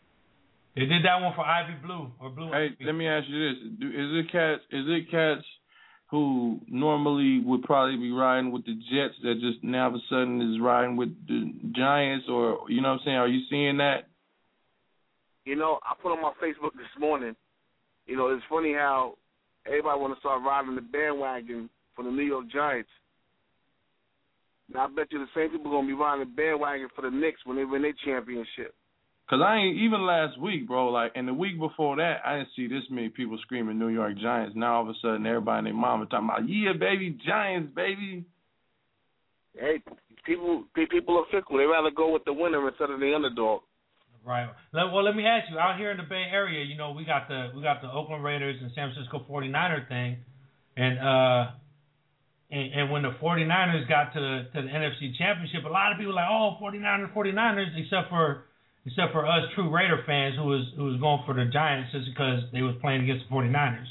They did that one for Ivy Blue or Blue. Hey, let me ask you this: Do, Is it cats? Is it cats who normally would probably be riding with the Jets that just now of a sudden is riding with the Giants, or you know what I'm saying? Are you seeing that? You know, I put on my Facebook this morning. You know, it's funny how everybody want to start riding the bandwagon for the New York Giants. Now I bet you the same people gonna be riding the bandwagon for the Knicks when they win their championship. Cause I ain't even last week, bro. Like, and the week before that, I didn't see this many people screaming New York Giants. Now all of a sudden, everybody and their mama talking about, yeah, baby, Giants, baby. Hey, people people are fickle. They rather go with the winner instead of the underdog. Right. Let- Well, let me ask you. Out here in the Bay Area, you know, we got the we got the Oakland Raiders and San Francisco 49er thing, and uh, and, and when the 49ers got to the, to the NFC Championship, a lot of people were like, oh, 49ers, 49ers, except for except for us true Raider fans who was who was going for the Giants just because they was playing against the 49ers.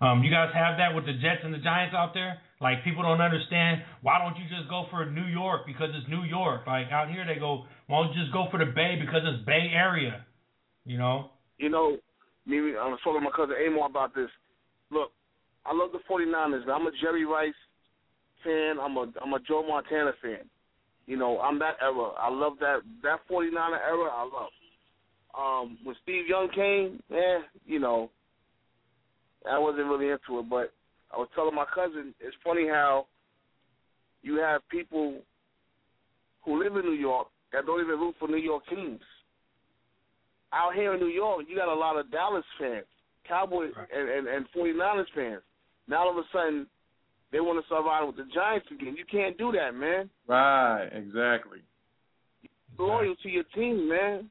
Um, you guys have that with the Jets and the Giants out there? Like people don't understand why don't you just go for New York because it's New York? Like out here they go, why don't you just go for the Bay because it's Bay Area? You know? You know, me I was talking to my cousin Amor about this. Look, I love the 49ers, man. I'm a Jerry Rice fan. I'm a I'm a Joe Montana fan. You know, I'm that era. I love that that 49er era. I love. Um, when Steve Young came, eh, you know, I wasn't really into it. But I was telling my cousin, it's funny how you have people who live in New York that don't even root for New York teams. Out here in New York, you got a lot of Dallas fans, Cowboys and, and, and 49ers fans. Now all of a sudden, they want to start riding with the Giants again. You can't do that, man. Right, exactly. Loyal to your team, man.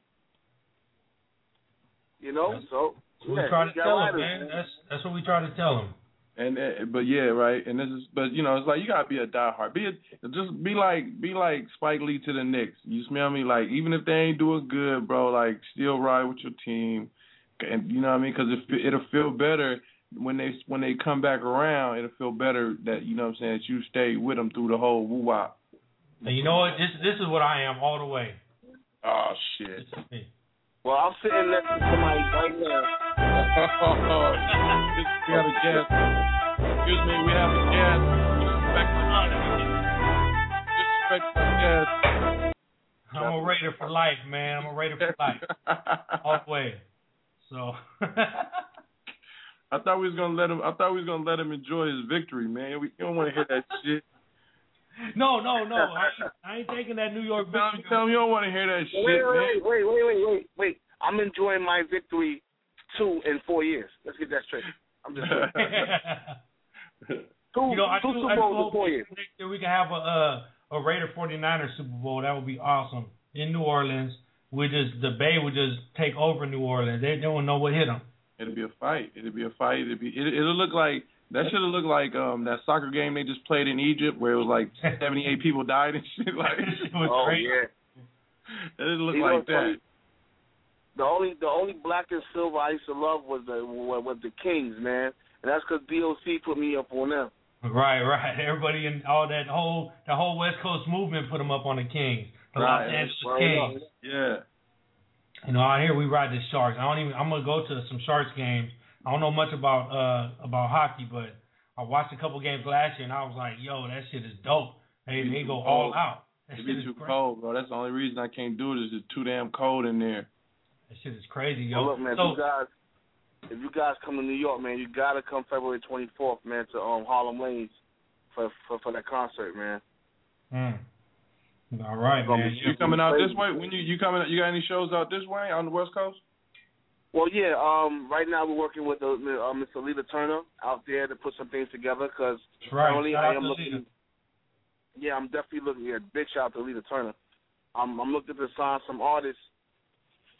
You know, so That's what yeah, we try to tell them, riders, man. That's that's what we try to tell them. And uh, but yeah, right. And this is but you know it's like you gotta be a diehard. Be a, just be like be like Spike Lee to the Knicks. You smell me? Like even if they ain't doing good, bro, like still ride with your team. And you know what I mean? Because it it'll feel better when they when they come back around. It'll feel better that you know what I'm saying that you stay with them through the whole woo wop. And you know what? This this is what I am all the way. Oh shit. Well, I'm sitting next to somebody right now. we have a guest. Excuse me, we have a guest. Disrespect the guest. I'm a Raider for life, man. I'm a Raider for life. all the way. So I thought we was gonna let him. I thought we was gonna let him enjoy his victory, man. We don't want to hear that shit. No, no, no. I ain't, I ain't taking that New York victory. Tell him you don't want to hear that shit, Wait, man. wait, wait, wait, wait, wait, wait. I'm enjoying my victory two in four years. Let's get that straight. I'm just two, you know, I two do, Super I do Bowls in hope four years. next we can have a uh, a Raider 49ers Super Bowl. That would be awesome in New Orleans. We just the Bay would just take over New Orleans. They, they won't know what hit them. It'll be a fight. It'll be a fight. It'll be. It, it'll look like that. Should have looked like um that soccer game they just played in Egypt where it was like 78 people died and shit. Like Oh yeah. It'll look You like what's funny? that. the only the only black and silver I used to love was the was the Kings, man, and that's because DOC put me up on them. Right, right. Everybody in all that whole the whole West Coast movement put them up on the Kings, the Right, Los Angeles right Kings. Yeah. You know, out here we ride the Sharks. I don't even. I'm gonna go to some Sharks games. I don't know much about uh about hockey, but I watched a couple games last year, and I was like, yo, that shit is dope. They they go all out. That It shit be is too cra- cold, bro. That's the only reason I can't do it is it's too damn cold in there. That shit is crazy, yo. Well, look, man, so if you guys, if you guys come to New York, man, you gotta come February 24th, man, to um Harlem Lanes for for for that concert, man. mm. All right, man. You coming out this way? When you you coming? You got any shows out this way on the West Coast? Well, yeah. Um, right now we're working with uh, uh, Miss Alita Turner out there to put some things together because right. currently I am looking. Alita. Yeah, I'm definitely looking at big shout out to Alita Turner. I'm I'm looking to sign some artists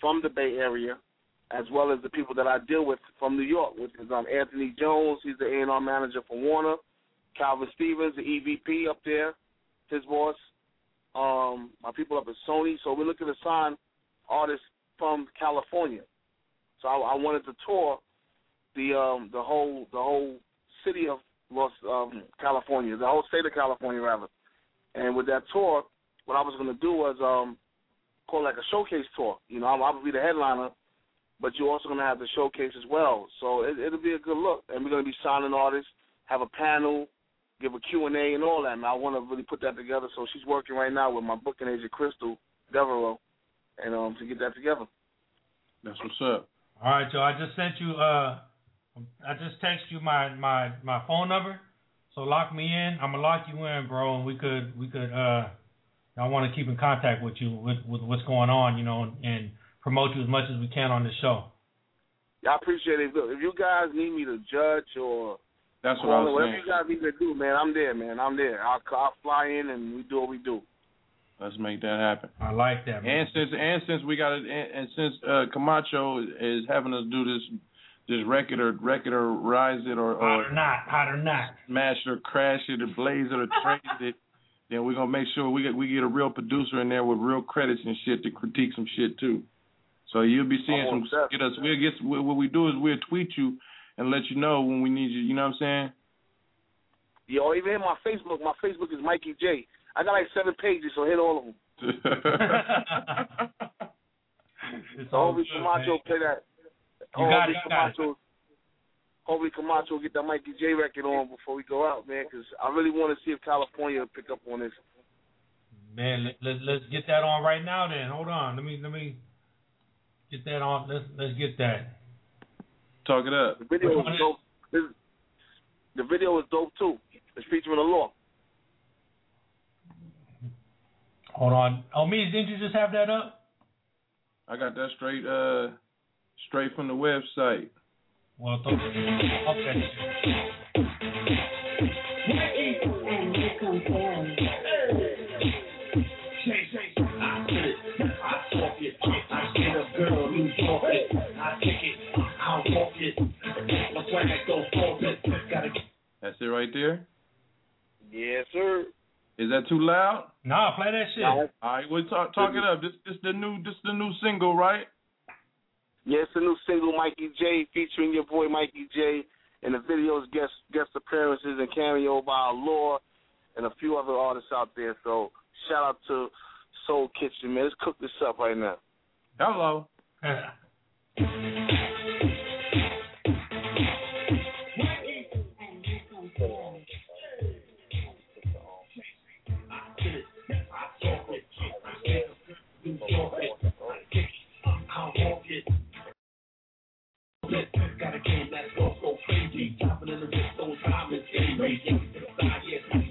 from the Bay Area, as well as the people that I deal with from New York, which is um Anthony Jones. He's the A&R manager for Warner. Calvin Stevens, the EVP up there, his boss. Um, my people up at Sony. So we're looking to sign artists from California. So I, I wanted to tour the um the whole the whole city of Los um California, the whole state of California rather. And with that tour, what I was gonna do was um call like a showcase tour. You know, I'm I would be the headliner, but you're also gonna have the showcase as well. So it, it'll be a good look, and we're gonna be signing artists, have a panel, give a Q and A and all that. And I want to really put that together. So she's working right now with my booking agent Crystal Devereaux, and um to get that together. That's what's up. All right, so I just sent you. Uh, I just text you my my my phone number. So lock me in. I'm gonna lock you in, bro, and we could we could. Uh, I want to keep in contact with you with with what's going on, you know, and promote you as much as we can on the show. Yeah, I appreciate it. Look, if you guys need me to judge or That's what call I in, was whatever saying. you guys need me to do, man, I'm there, man. I'm there. I'll, I'll fly in and we do what we do. Let's make that happen. I like that. Man. And since and since we got it, and, and since uh, Camacho is having us do this this record or record or rise it or, hot or or not, hot or not. smash it or crash it or blaze it or trade it, then we're gonna make sure we get we get a real producer in there with real credits and shit to critique some shit too. So you'll be seeing Oh, some definitely. get us. We'll get what what we do is we'll tweet you and let you know when we need you. You know what I'm saying? Yeah, or even hit my Facebook. My Facebook is Mikey J. I got like seven pages, so hit all of them. It's So all hopefully good, Camacho man. play that. You got it, hopefully you got it. Camacho, hopefully Camacho get that Mikey J record on before we go out, man, because I really want to see if California will pick up on this. Man, let, let, let's get that on right now. Then hold on. Let me let me get that on. Let's let's get that. Talk it up. The video Which is dope. This- The video is dope too. It's featuring the law. Hold on. Oh, me, didn't you just have that up? I got that straight uh straight from the website. Well, th- okay. That's it right there. Yes, sir. Is that too loud? Nah, play that shit. No. All right, we'll talk talk it up. This this the new this the new single, right? Yeah, it's a new single, Mikey J, featuring your boy Mikey J, and the video's guest guest appearances and cameo by Law and a few other artists out there. So shout out to Soul Kitchen, man. Let's cook this up right now. Hello. Got a game that is so, so crazy. Dropping in the wrist, those diamonds, and racing. Yeah,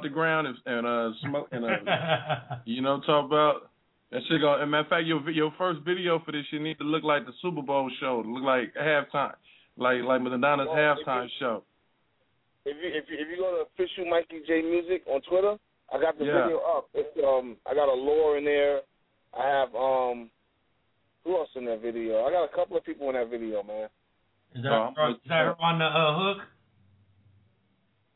out the ground and, and uh smoke and uh, you know talk about that shit. Gonna, as matter of fact, your your first video for this shit need to look like the Super Bowl show. Look like halftime, like like Madonna's Well, if halftime you- show. If you if you if you go to official Mikey J Music on Twitter, I got the Yeah. video up. It's um I got Allure in there. I have um who else in that video? I got a couple of people in that video, man. Is that, is that her on the uh, hook?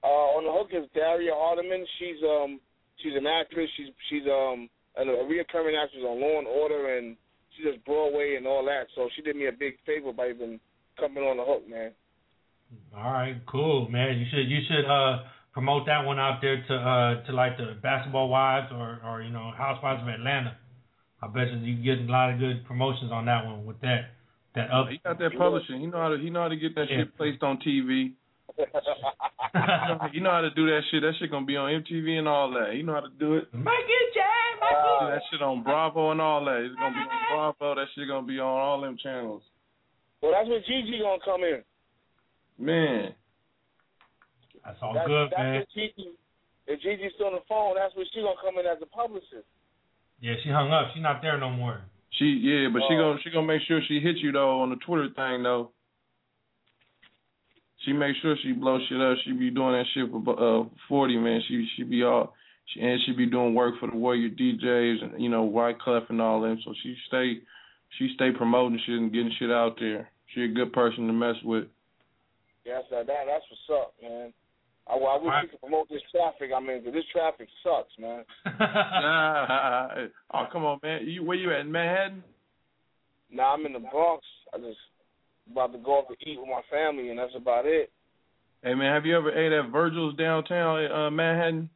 Uh, on the hook is Daria Hardiman. She's um she's an actress. She's she's um a, a reoccurring actress on Law and Order, and she does Broadway and all that. So she did me a big favor by even coming on the hook, man. All right, cool, man. You should you should uh promote that one out there to uh to like the basketball wives or or you know housewives of Atlanta. I bet you you get a lot of good promotions on that one with that that up. He got that publishing. He know how to he know how to get that Yeah. shit placed on TV. you know how to do that shit. That shit gonna be on MTV and all that. You know how to do it. Mikey J, Do that shit on Bravo and all that. It's gonna be on Bravo. That shit gonna be on all them channels. Well, that's when Gigi gonna come in. Man, That's all that's, good, that's man. when Gigi, if Gigi's still on the phone, that's when she gonna come in as a publicist. Yeah, she hung up. She's not there no more. she yeah, but she Oh. gonna she gonna make sure she hits you though on the Twitter thing though. She make sure she blow shit up. She be doing that shit for uh forty man. She she be all she and she be doing work for the Warrior DJs and you know Wyclef and all them. So she stay she stay promoting shit and getting shit out there. She a good person to mess with. Yes, that, that that's what's up, man. I, I wish we could promote this traffic. I mean, this traffic sucks, man. Nah, oh come on man, you where you at in Manhattan? Now I'm in the Bronx. I just about to go up to eat with my family, and that's about it. Hey man, have you ever ate at Virgil's downtown uh, Manhattan?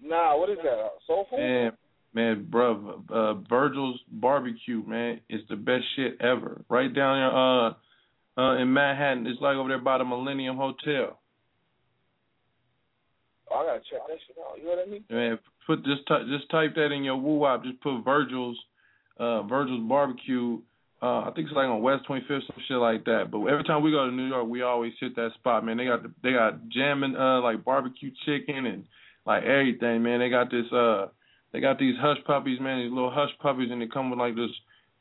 Nah, what is that? Uh, soul food? Man, man, bruh, uh, Virgil's barbecue, man, is the best shit ever. Right down there, uh, uh, in Manhattan, it's like over there by the Millennium Hotel. Oh, I gotta check that shit out. You know what I mean? Man, put just ty- just type that in your woo wop. Just put Virgil's, uh, Virgil's barbecue. Uh, I think it's like on West 25th, some shit like that. But every time we go to New York, we always hit that spot, man. They got the, they got jamming, uh, like barbecue chicken and like everything, man. They got this, uh, they got these hush puppies, man. These little hush puppies, and they come with like this,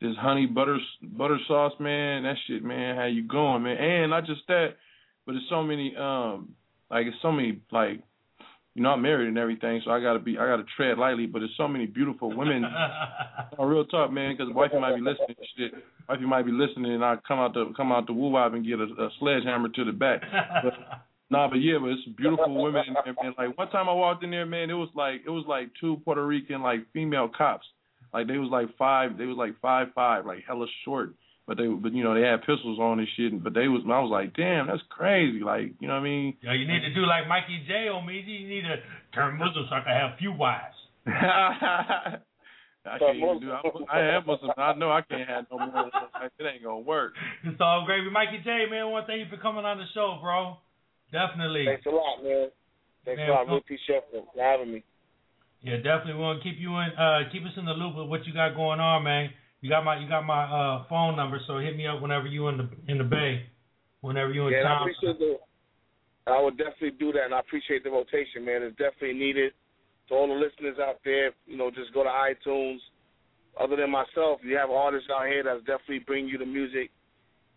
this honey butter butter sauce, man. That shit, man. How you going, man? And not just that, but it's so many, um, like it's so many like you know, I'm married and everything, so I gotta be, I gotta tread lightly. But there's so many beautiful women. on real talk, man, because wifey might be listening. to Shit, wifey might be listening, and I come out the come out the woo wop and get a, a sledgehammer to the back. But, nah, but yeah, but it's beautiful women. And, and, and like one time I walked in there, man, it was like it was like two Puerto Rican like female cops. Like they was like five, they was like five five, like hella short. But they, but you know, they had pistols on and shit. But they was, I was like, damn, that's crazy. Like, you know what I mean? Yeah, you need to do like Mikey J on me. You need to turn Muslim so I can have a few wives. I can't even do. I, I am Muslim. I know I can't have no more. Like, it ain't gonna work. It's all gravy. Mikey J, man, one thank you for coming on the show, bro. Definitely. Thanks a lot, man. Thanks Man, a lot. well- Really appreciate for having me. Yeah, definitely. We want to keep you in, uh, keep us in the loop with what you got going on, man. You got my, you got my uh phone number, so hit me up whenever you in the in the bay, whenever you in Yeah, town. I would definitely do that, and I appreciate the rotation, man. It's definitely needed. To all the listeners out there, you know, just go to iTunes. Other than myself, you have artists out here that's definitely bring you the music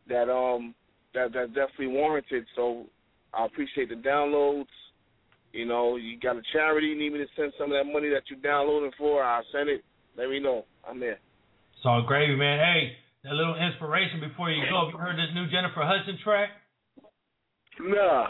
that um that that's definitely warranted. So I appreciate the downloads. You know, you got a charity, you need me to send some of that money that you're downloading for, I'll send it. Let me know. I'm there. It's all gravy, man. Hey, a little inspiration before you go. Have you heard this new Jennifer Hudson track? Nah.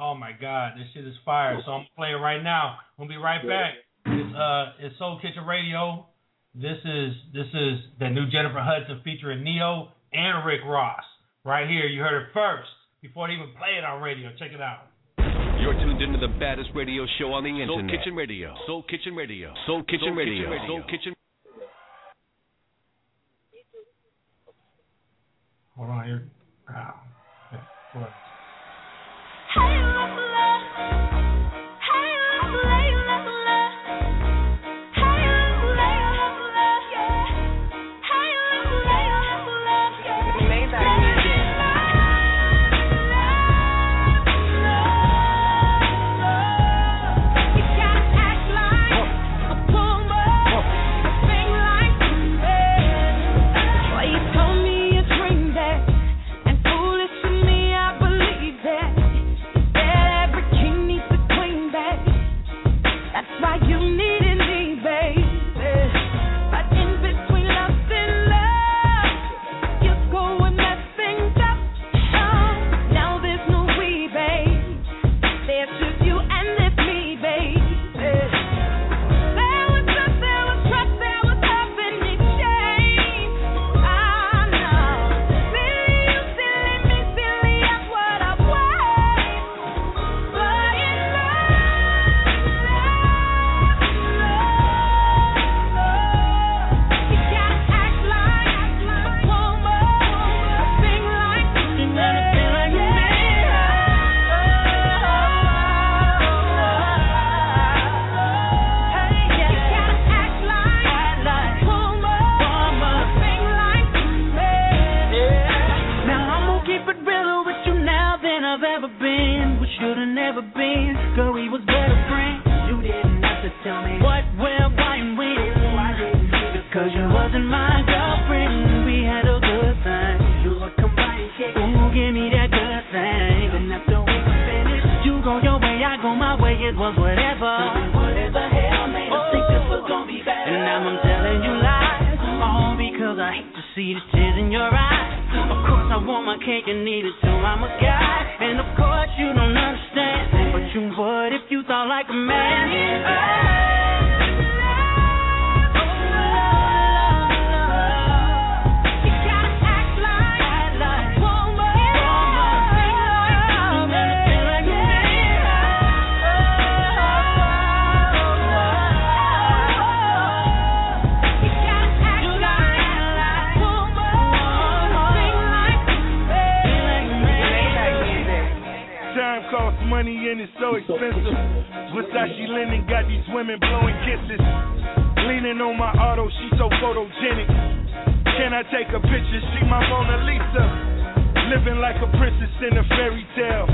Oh my God, this shit is fire. So I'm gonna play it right now. We'll be right back. It's uh, it's Soul Kitchen Radio. This is this is the new Jennifer Hudson featuring Ne-Yo and Rick Ross. Right here, you heard it first before they even play it on radio. Check it out. You're tuned into the baddest radio show on the internet. Soul Kitchen Radio. Soul Kitchen Radio. Soul Kitchen Radio. Soul Kitchen. Hold on here. Ah, okay, It was whatever. Whatever hell made us think this was gonna be better. And now I'm telling you lies. All because I hate to see the tears in your eyes. Of course I want my cake and eat it too. I'm a guy, and of course you don't understand. But you would if you thought like a man. Time so expensive. Versace linen got these women blowing kisses. Leaning on my auto, she so photogenic. Can I take a picture? She my Mona Lisa. Living like a princess in a fairy tale.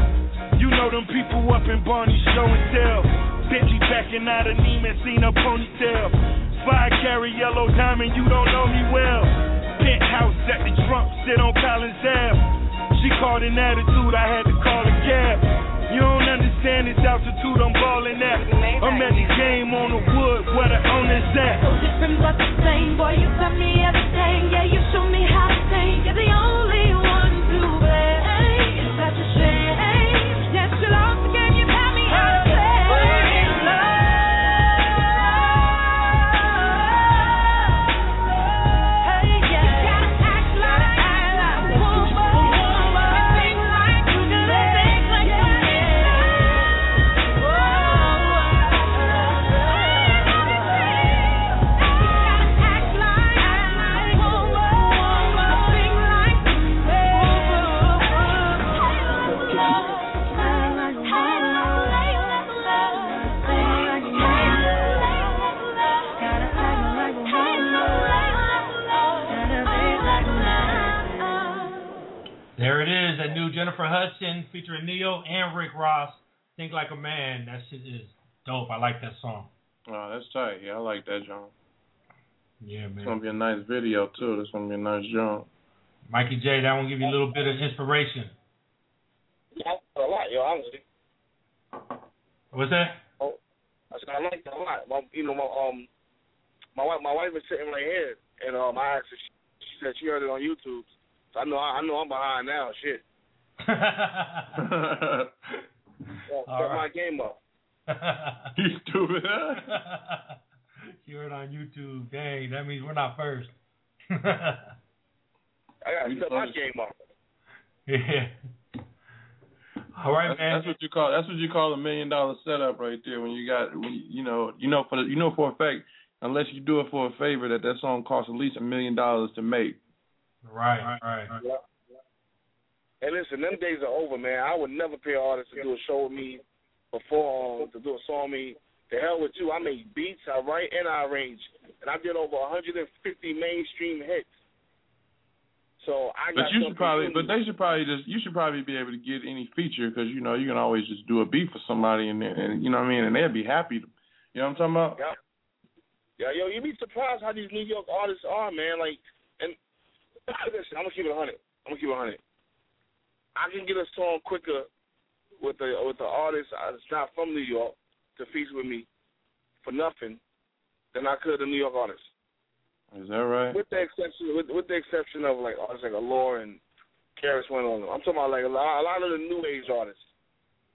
You know them people up in Barney show and tell. Bentley backing out of Neiman, seen a ponytail. Five carry yellow diamond, you don't know me well. Penthouse at the Trump, sit on Collins Ave. She called an attitude, I had to call a cab. You don't understand this altitude, I'm ballin' at? I'm at the game on the wood where the owner's at. So different but the same. Boy, you taught me everything. Yeah, you showed me how to sing. You're the only one that new Jennifer Hudson featuring Ne-Yo and Rick Ross. Think like a man. That shit is dope. I like that song. Oh, that's tight. Yeah, I like that John. Yeah, man. It's gonna be a nice video too. That's gonna be a nice John. Mikey J, that one give you a little bit of inspiration. Yeah, I like a lot, yo, honestly. What's that? Oh, I said I like that a lot. My, you know, my um, my wife, my wife is sitting right here, and um, I asked her. She, she said she heard it on YouTube. So I know, I, know I'm behind now. Shit. Well, All right. my game up. you stupid. you heard on YouTube. Dang, that means we're not first. I gotta We step my game up. yeah. All right, that's, man. That's what you call. That's what you call a million dollar setup right there. When you got, when you, you know, you know for the, you know for a fact, unless you do it for a favor, that that song costs at least a million dollars to make. Right, right. Yeah. Hey, listen, them days are over, man. I would never pay an artist to do a show with me before um, to do a song with me. The hell with you. I make beats, I write, and I arrange. And I did over 150 mainstream hits. So I got But you should probably, but they should probably just, you should probably be able to get any feature because you know you can always just do a beat for somebody and and you know what I mean, and they'd be happy. To, you know what I'm talking about? Yeah. Yeah, yo, you'd be surprised how these New York artists are, man. Like, and listen, I'm gonna keep it 100. I'm gonna keep it 100. I can get a song quicker with the with the artist that's not from New York to feature with me for nothing than I could a New York artist. Is that right? With the exception, with, with the exception of like artists like Allure and Karis went on them. I'm talking about like a lot, a lot of the new age artists.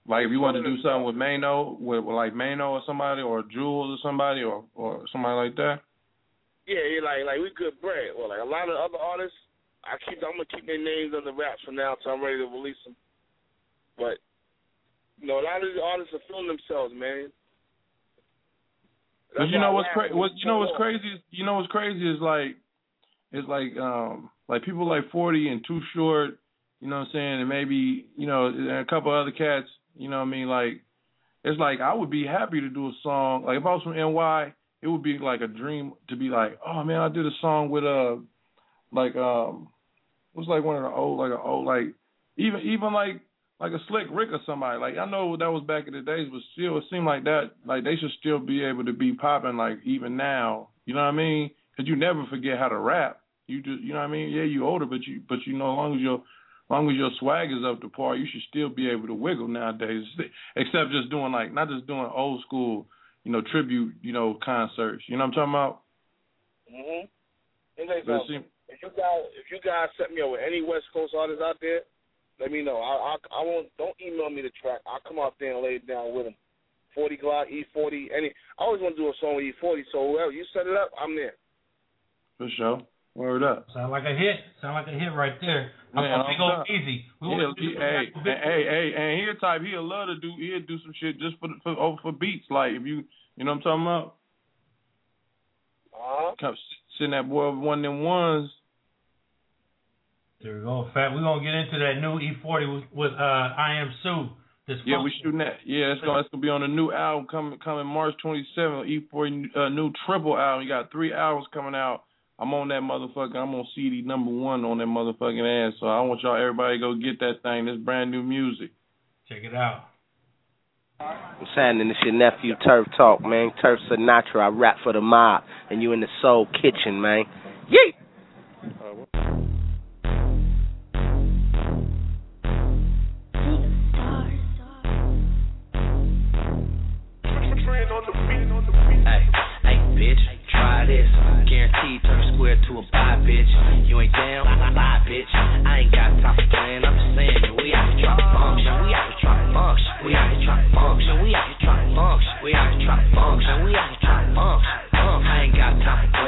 Like if you want to do something with Mano, with, with like Mano or somebody, or Jules or somebody, or or somebody like that. Yeah, yeah, like like we good bread. Well, like a lot of other artists, I keep I'm gonna keep their names under wraps for now till I'm ready to release them. But you know, a lot of these artists are feeling themselves, man. But you know what's crazy? What you know what's crazy? Is, you know what's crazy is like, it's like um like people like Forty and Too Short. You know what I'm saying? And maybe you know and a couple other cats. You know what I mean? Like, it's like I would be happy to do a song. Like if I was from NY, it would be like a dream to be like, oh man, I did a song with uh like um was like one of the old like a old like even even like like a Slick Rick or somebody. Like I know that was back in the days, but still it seemed like that like they should still be able to be popping like even now. You know what I mean? Because you never forget how to rap. You just you know what I mean? Yeah, you older, but you but you know as long as your as long as your swag is up to par, you should still be able to wiggle nowadays. Except just doing like not just doing old school, you know, tribute, you know, concerts. You know what I'm talking about? Mm Mhm. And they But go, see- if you guys if you guys set me up with any West Coast artists out there, let me know. I I, I won't don't email me the track. I'll come out there and lay it down with them. 40 Glocc, E forty, any. I always want to do a song with E forty. So whoever you set it up, I'm there. For sure. Word up. Sound like a hit. Sound like a hit right there. I'm Man, I'm Big Old. Easy. We He'll, want to do he, some hey, hey, hey, and he a type he'll love to do. He'll do some shit just for for over for beats. Like if you, you know what I'm talking about? Uh-huh. Come sitting that boy one of them ones. There we go. In fact, we're gonna get into that new E-40 with, with uh, I Am Sue. This Yeah, we shooting that. Yeah, it's gonna, it's gonna be on the new album coming coming March 27th. E-40 uh, new triple album. You got three albums coming out. I'm on that motherfucker. I'm on CD number one on that motherfucking ass. So I want y'all everybody to go get that thing. This brand new music. Check it out. What's happening? It's your nephew Turf Talk, man. Turf Sinatra. I rap for the mob, and you in the Soul Kitchen, man. Yeet. T turn square to a pie, bitch. You ain't down, lie, bitch. I ain't got time for playing. I'm just saying we out to try to function. We out to try to. We out to try to function. We out to try to. We out to try to function. We out to try to. I ain't got time for playing.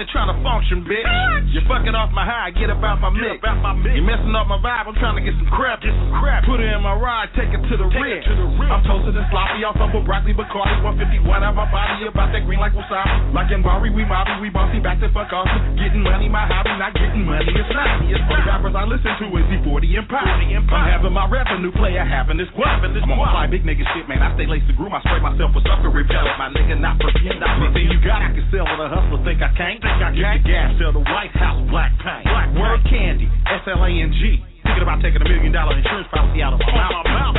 Out trying to function, bitch. You fucking off my high, get about my mix. About my mix. You're messing up my vibe, I'm trying to get some crap. Get some crap. Put it in my ride, take it to the rim. I'm toasted and sloppy off of a broccoli, Bacardi, 151 out my body, about that green like wasabi. Like in Bari, we mobby, we bossy, back to fuck off. Getting money, my hobby, not getting money, it's not. Me. It's the rappers I listen to is Z40 and Pop. I'm having my revenue player having this guap. I'm on my fly big nigga shit, man. I stay laced to groom, I spray myself with sucker repellent. My nigga, not for not Anything you got, I can sell with a hustler. Think I can't? Think I? Get the gas, sell the White House, black paint. Black Word candy, S L A N G. Thinking about taking a million dollar insurance policy out of my mouth.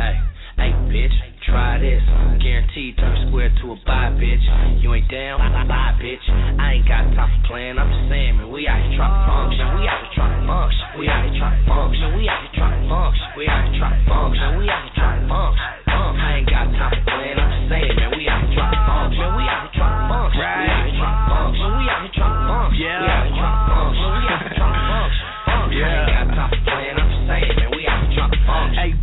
Hey, hey, bitch, try this. Guaranteed turn square to a buy, bitch. You ain't down, bye, bitch. I ain't got time for playing. I'm just saying, man, we out here trying to function. We out here trying to function. We out here trying to function. We out here trying to function. We out here trying to function. We out here trying to function. I ain't got time for playing. I'm just saying, man, we out here trying to function. We out here trying to function. We function. We out here trying to function. We out here trying to function. We out here trying to function. I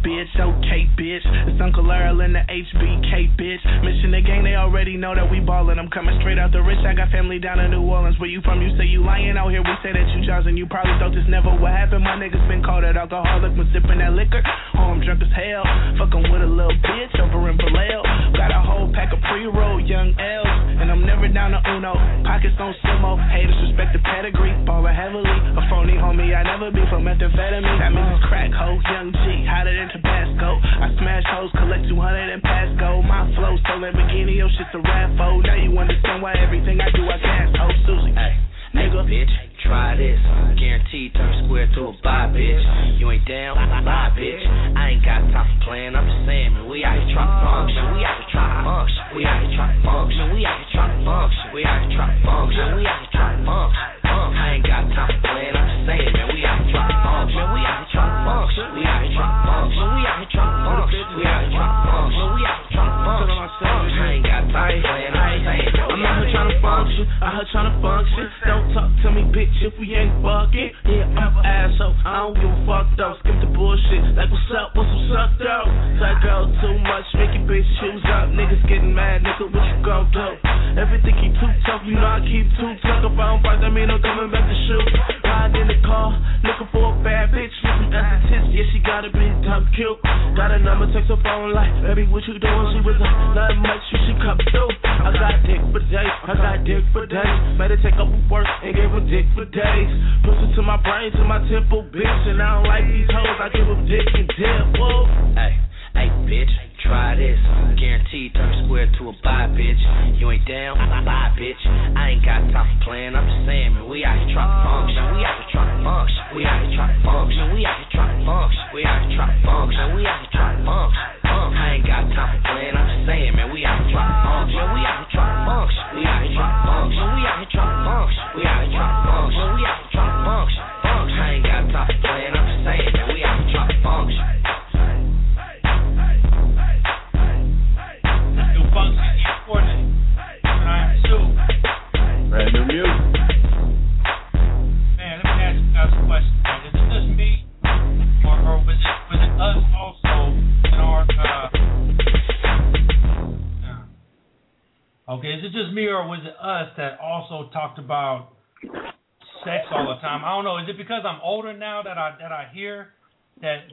bitch, okay bitch. It's Uncle Earl and the HBK bitch. Mission the gang, they already know that we ballin'. I'm coming straight out the rich. I got family down in New Orleans. Where you from? You say you lying out here. We say that you Charles and you probably thought this never would happen. My niggas been called an alcoholic when sippin' that liquor. Oh, I'm drunk as hell. Fucking with a little bitch over in Vallejo. Got a whole pack of pre-roll young L's. And I'm never down to Uno. Pockets on Simo. Haters respect the pedigree. Ballin' heavily. A phony homie. I never be for methamphetamine. That means crack hoe. Young G. 200 and pass go. My flow so Lamborghini. Your shit's a rap foe.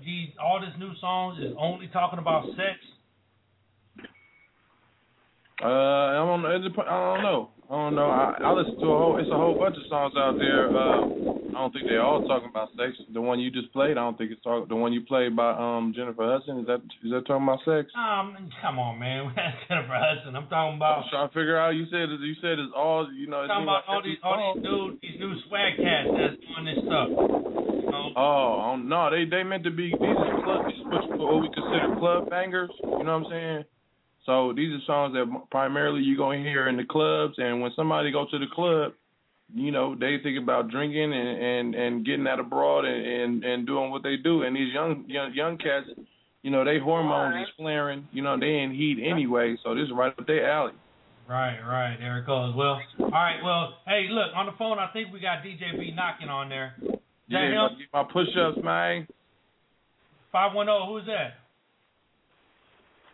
These all this new songs is only talking about sex? Uh, I don't know. I don't know. I don't know. I, I listen to a whole. It's a whole bunch of songs out there. Uh, I don't think they're all talking about sex. The one you just played, I don't think it's talk. The one you played by um Jennifer Hudson. Is that is that talking about sex? Um, come on, man. Jennifer Hudson. I'm talking about. I'm trying to figure out. You said you said it's all. You know. It talking about like all these all these new these new swag cats that's doing this stuff. You? Oh, um, no, they they meant to be these are club these are what we consider club bangers. You know what I'm saying? So these are songs that primarily you're gonna hear in the clubs, and when somebody go to the club, you know they think about drinking and and and getting that abroad and and, and doing what they do. And these young young young cats, you know, they hormones is flaring. You know, they in heat anyway, so this is right up their alley. Right, right. There it goes. Well, all right. Well, hey, look on the phone. I think we got DJ B knocking on there. Is that Yeah, him? get my push-ups, man. Five one zero. Who's that?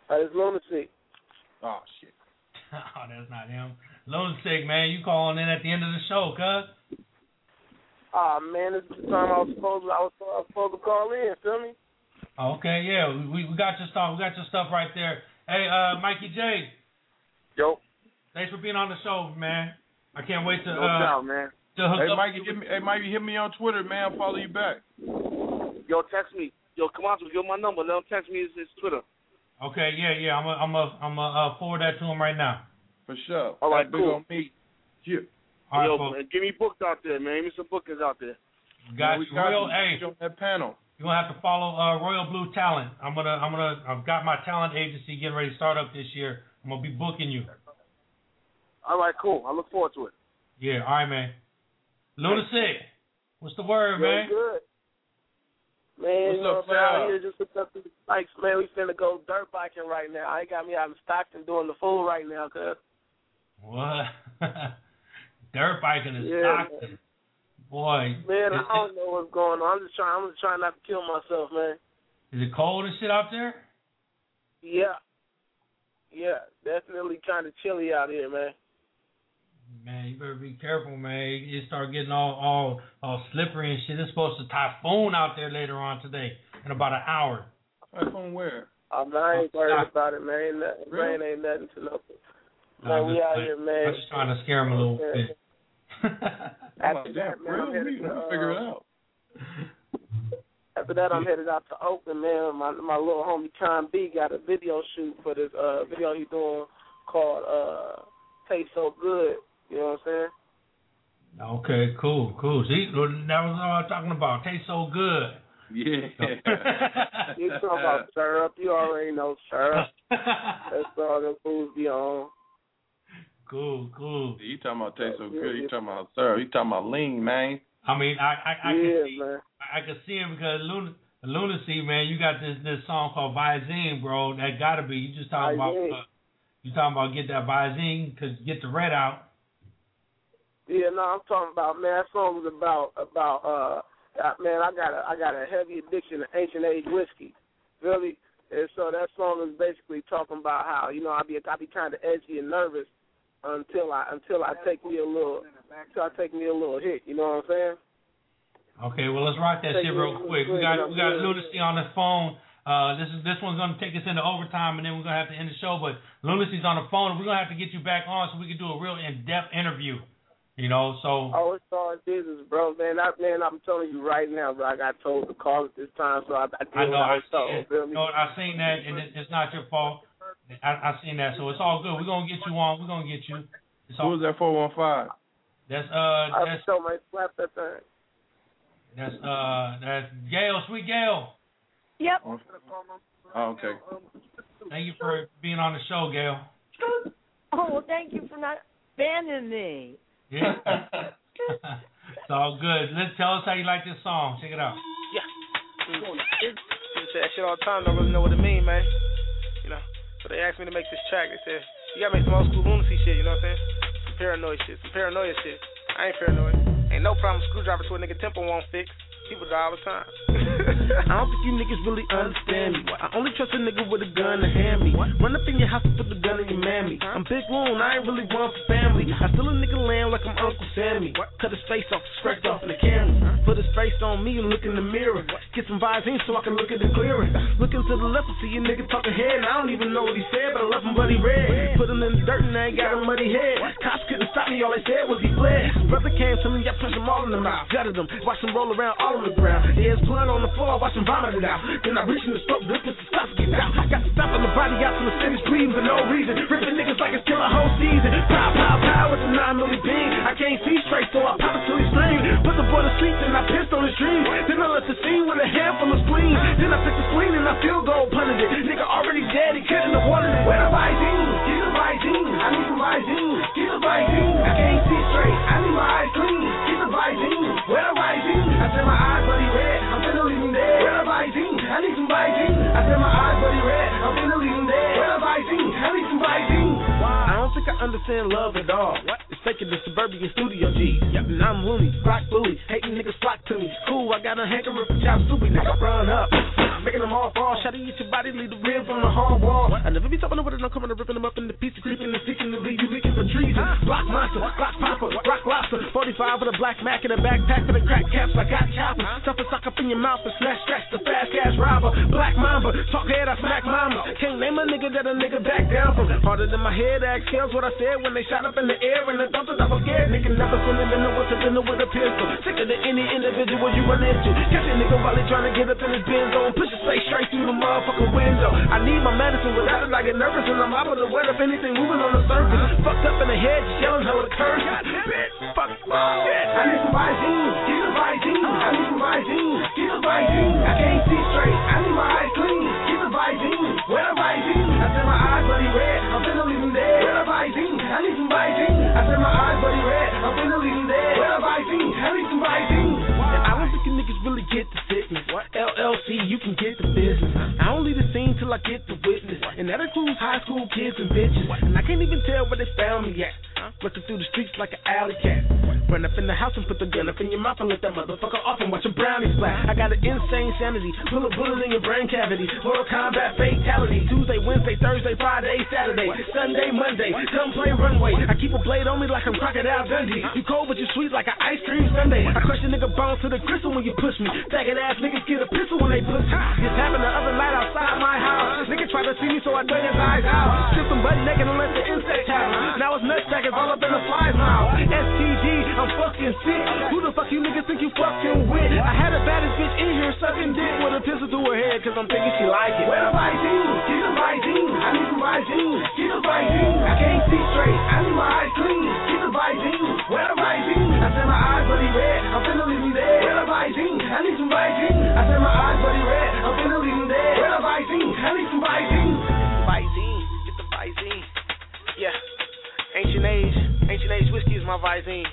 That is lunacy. Oh shit. oh, that's not him. Lunatic, man, you calling in at the end of the show, cuz. Ah man, this is the time I was supposed to, I was, I was supposed to call in. Feel me? Okay, yeah, we we got your stuff. We got your stuff right there. Hey, uh, Mikey J. Yo. Thanks for being on the show, man. I can't wait to No uh, doubt, man. To hook Hey up. Mikey, hit me. Hey Mikey, hit me on Twitter, man. I'll follow you back. Yo, text me. Yo, come on, give my number. Let him text me his, his Twitter. Okay, yeah, yeah. I'm a, I'm a, I'm a, uh, forward that to him right now. For sure. All right, That big cool. on me. Yeah. All right, Yo, folks. man, give me books out there, man. Give me some bookings out there. Got you, got Royal. Hey, on that panel. You're gonna have to follow uh, Royal Blue Talent. I'm gonna, I'm gonna, I've got my talent agency getting ready to start up this year. I'm gonna be booking you. All right, cool. I look forward to it. Yeah, all right, man. Lunatic, what's the word, Yo, man? good. Man, What's you know, up, man, out here just hooked up to the bikes, man. We finna go dirt biking right now. I got me out in Stockton doing the fool right now, cuz. What? Dirt biking is Yeah, Stockton. Boy, Man, is, I don't know what's going on. I'm just trying. I'm just trying not to kill myself, man. is it cold and shit out there? Yeah, yeah, definitely kind of chilly out here, man. Man, you better be careful, man. You start getting all all all slippery and shit. It's supposed to typhoon out there later on today in about an hour. Typhoon where? I, mean, I ain't worried about it, man. Ain't nothing, Really? Rain ain't nothing to no. I'm Man, we just, out here, man. I'm just trying to scare him a little bit. I'm like, man, I'm headed to, gonna figure it uh, out. After that, I'm headed out to Oakland, man. My my little homie Con B got a video shoot for this uh video he doing called uh Taste So Good. You know what I'm saying? Okay, cool, cool. See, that was all I'm talking about. Tastes so good. Yeah. You talking about syrup? You already know syrup. That's all the foods be on. Cool, cool. You talking about taste so good? You talking about syrup? You talking about lean, man? I mean, I I, I yeah, can see man. I can see him because Luna, Lunacy, man. You got this this song called Visine, bro. That gotta be. You just talking about. Uh, you talking about get that Visine cause get the red out. Yeah, no, I'm talking about man. That song was about about uh, uh man. I got a I got a heavy addiction to ancient age whiskey, really. And so that song is basically talking about how you know I be I be kind of edgy and nervous until I until I take me a little until I take me a little hit. You know what I'm saying? Okay, well let's rock that Take shit real quick. We got we got Lunacy on the phone. Uh, this is this one's gonna take us into overtime, and then we're gonna have to end the show. But Lunacy's on the phone. We're gonna have to get you back on so we can do a real in-depth interview. You know, so Oh, it's all business, bro. Man, I, man, I'm telling you right now, bro. I got told to call at this time, so I, I did I know what I I was told. seen, Feel me? no, I seen that, and it, it's not your fault. I, I seen that, so it's all good. We're gonna get you on. We're gonna get you. It's Who was that four one five? that's uh I that's told my slap that thing. that's uh that's Gail, sweet Gail. Yep. Oh, okay. Thank you for being on the show, Gail. Oh, well, thank you for not banning me. Yeah. it's all good. Let's tell us how you like this song. Check it out. People say that shit all the time, don't really know what it mean, man. You know. So they asked me to make this track. They said, You gotta make some old school lunacy shit, you know what I'm saying? Some paranoid shit, some paranoia shit. I ain't paranoid. Ain't no problem screwdriver to a nigga temple won't fix. People die all the time. I don't think you niggas really understand me. I only trust a nigga with a gun to hand me. Run up in your house and put the gun in your mammy. I'm big wound, I ain't really one for family. I still a nigga lamb like I'm Uncle Sammy. Cut his face off, scratched off in the camera. Put his face on me and look in the mirror. Get some Visine so I can look at it clearer. Looking to the left, and see a nigga talking head. And I don't even know what he said, but I left him bloody red. Put him in the dirt and I ain't got a muddy head. Cops couldn't stop me, all they said was he fled. Brother came to me, I punched him all in the mouth. Gutted him, watched him roll around all on the ground. His blood on the floor, watch him vomit it out. Then I reach in the stroke, is the stuff get out. Got to stop on the body out till the city's bleeding for no reason. Ripping niggas like it's a whole season. Pow, pow, pow with the 9 milli beam. I can't see straight, so I pop it till he scream. Put the boy to sleep, then I pissed on his dream. Then I left the scene with a handful of spleen. Then I picked the spleen and I feel gold punted it. Nigga already dead, he couldn't have wanted it. Where the Visine? Get the Visine. I need some Visine. Get the Visine. I can't see straight. I need my eyes clean. Get the Visine. Where the Visine? I said my eyes bloody red. I'm finna leave him dead. Where the Visine? I need some Visine. I said my eyes bloody red. I'm finna leave him dead. Where the Visine? I need some Visine. I don't think I understand love at all. It's faking the suburban studio G. And I'm loony, rock bully, hating niggas flock to me. Cool, I got a hankering for chop suey, nigga run up. Making them all fall, shot eat your body, leave the rib on the hard wall. I never be talking about it, I'm coming to ripping them up in the pieces, creeping and seeking to leave you leaking for treason. Block monster, block popper, rock lobster. 45 with a black Mac in a backpack for the crack caps. I got choppers. Stuff a sock up in your mouth and snatch, scratch the fast ass robber. Black mamba, talk head, I smack mama. Can't name a nigga that a nigga back down from. Harder than my head, ask scales what I said when they shot up in the air and the dumpsters. I was scared. Nigga never feeling in the what's dinner with a pistol. Sicker than any individual you run into. Catch a nigga while he trying to get up in his Benz on. Push his face straight through the motherfucking window. I need my medicine without it, I get nervous and I'm liable to wet up anything moving on the surface. Fucked up in the head, just yelling hell with a curse. Bitch, fuck, shit. I need some Visine, get some Visine. I need some Visine, get some Visine. I can't see straight, I need my eyes clean. Get the Visine, where the Visine? I said my eyes bloody red, I'm finna leave them dead. Where the Visine? I need some Visine. I said my eyes bloody red, I'm finna leave them dead. Where the Visine? I need some Visine. I don't think you niggas really get the sickness. What LLC, you can get the business. I don't leave the scene till I get the witness. And that includes high school kids and bitches. And I can't even tell where they found me at. Looking through the streets like an alley cat. Run up in the house and put the gun up in your mouth and let that motherfucker off and watch a brownie splat. I got an insane sanity. Pull a bullet in your brain cavity. Mortal Kombat fatality. Tuesday, Wednesday, Thursday, Friday, Saturday, Sunday, Monday. Come play runway. I keep a blade on me like I'm Crocodile Dundee. You cold but you sweet like an ice cream sundae. I crush a nigga bones to the crystal when you push me. Faggot ass niggas get a pistol when they push. This happened the other night outside my house. Tried to see me so I dug his eyes out. Stripped him butt naked and let the insect out. Now it's nutsackers all up in the flies mouth. STD, I'm fucking sick. Who the fuck you niggas think you fucking with? I had a baddest bitch in here sucking dick with a pistol through her head cause I'm thinking she like it. Where the Visine? Get the Visine. I need some Visine. Get the Visine. I can't see straight. I need my eyes clean. Get the Visine. Where the Visine? I said my eyes bloody red. I'm finna leave me there. Where the Visine? I need some Visine. I said my eyes bloody red. Visine? I need some Visine. Visine. Get the Visine. Yeah. Ancient age. Ancient age whiskey is my Visine.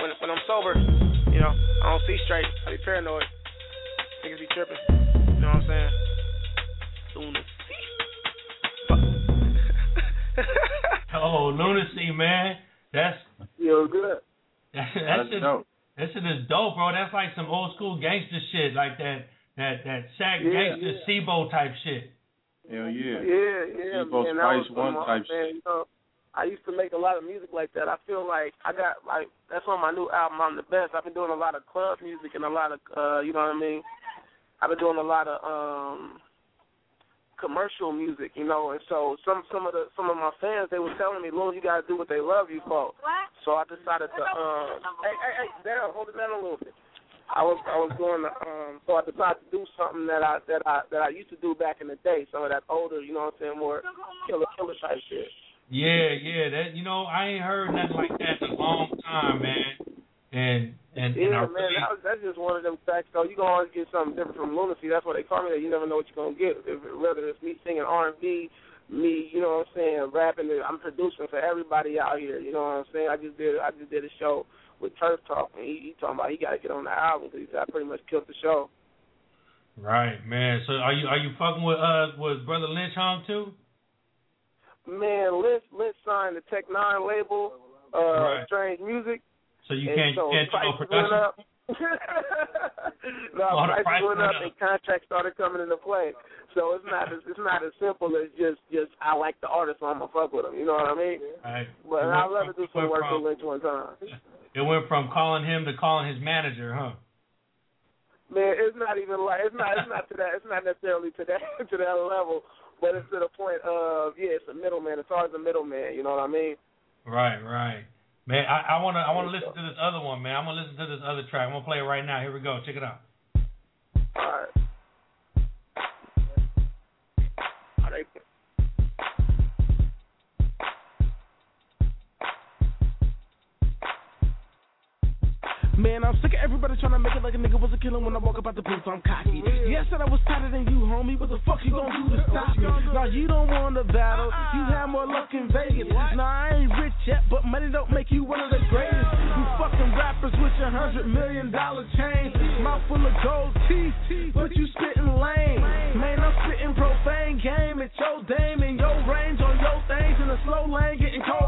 When, when I'm sober, you know, I don't see straight. I be paranoid. Niggas be tripping. You know what I'm saying? Lunacy. Oh, lunacy, man. That's Feel good. that, that shit, that shit is dope, bro. That's like some old school gangster shit, like that that that sack Yeah, gangster yeah. C-Bo type shit. Hell yeah. Yeah, yeah, Debo man. Was Spice One of- type man, you know, I used to make a lot of music like that. I feel like I got like that's on my new album. I'm the best. I've been doing a lot of club music and a lot of uh, you know what I mean. I've been doing a lot of um commercial music, you know, and so some some of the some of my fans they were telling me, "Lil, you gotta do what they love you for." So I decided to um, hey hey hey, Darryl, hold it down a little bit. I was I was going to um so I decided to do something that I that I that I used to do back in the day, some of that older, you know what I'm saying, more killer killer type shit. Yeah, yeah. That you know, I ain't heard nothing like that in a long time, man. And and and I Yeah, man, really, that was, that's just one of them tracks. So you gonna always get something different from Lunacie. That's why they call me that. You never know what you're gonna get. If, whether it's me singing R&B, me, you know what I'm saying, rapping. I'm producing for everybody out here. You know what I'm saying. I just did I just did a show with Turf Talk, and he, he talking about he got to get on the album because I pretty much killed the show. right, man. So are you are you fucking with uh with brother Lynch Hung too? Man, Lynch Lynch signed the Tech N9ne label, uh, Right. Strange Music. So you can't so do no production. up. no, the prices price went up up. and contracts started coming into play. So it's not as it's not as simple as just just I like the artist, so I'm gonna fuck with him. You know what I mean? Right. But I'd love to do some work with Lynch one time. It went from calling him to calling his manager, huh? Man, it's not even like it's not it's not to that it's not necessarily to that to that level, but it's to the point of yeah, it's a middleman. It's always a middleman. You know what I mean? Right, right. Man, I, I wanna I wanna listen to this other one, man. I'm gonna listen to this other track. I'm gonna play it right now. Here we go. Check it out. All right. Man, I'm sick of everybody trying to make it like a nigga was a killer when I walk up out the booth. I'm cocky. Yeah, I said I was tighter than you, homie. What the fuck you gonna do to stop me? Now you don't want to battle. You have more luck in Vegas. Now I ain't rich yet, but money don't make you one of the greatest. You fucking rappers with your hundred million dollar chains, mouth full of gold teeth, but you spitting lame. Man, I'm spitting profane game It's your dame and your range on your things in a slow lane, getting cold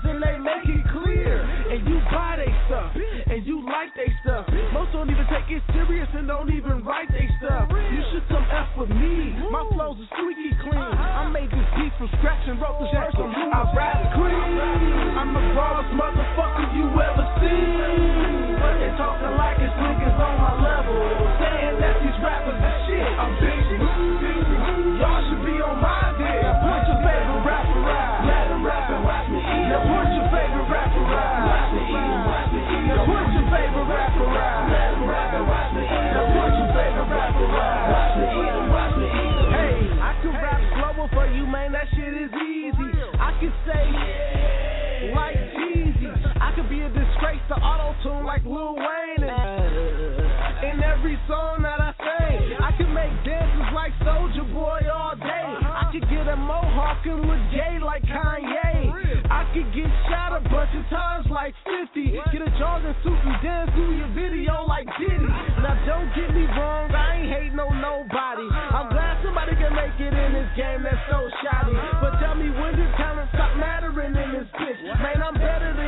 and they make it clear. And you buy they stuff. And you like they stuff. Most don't even take it serious and don't even write they stuff. You should come F with me. My flows are squeaky clean. I made this beat from scratch and wrote this verse on I rap clean. I'm the rawest motherfucker you ever seen. But they talking like it's niggas to auto tune like Lil Wayne. And in every song that I sing, I can make dances like Soulja Boy all day. I could get a mohawk and look gay like Kanye. I could get shot a bunch of times like 50. Get a jogging suit and dance through your video like Diddy. Now don't get me wrong, I ain't hating on nobody. I'm glad somebody can make it in this game that's so shoddy. But tell me when did talent stop mattering in this bitch? Man, I'm better than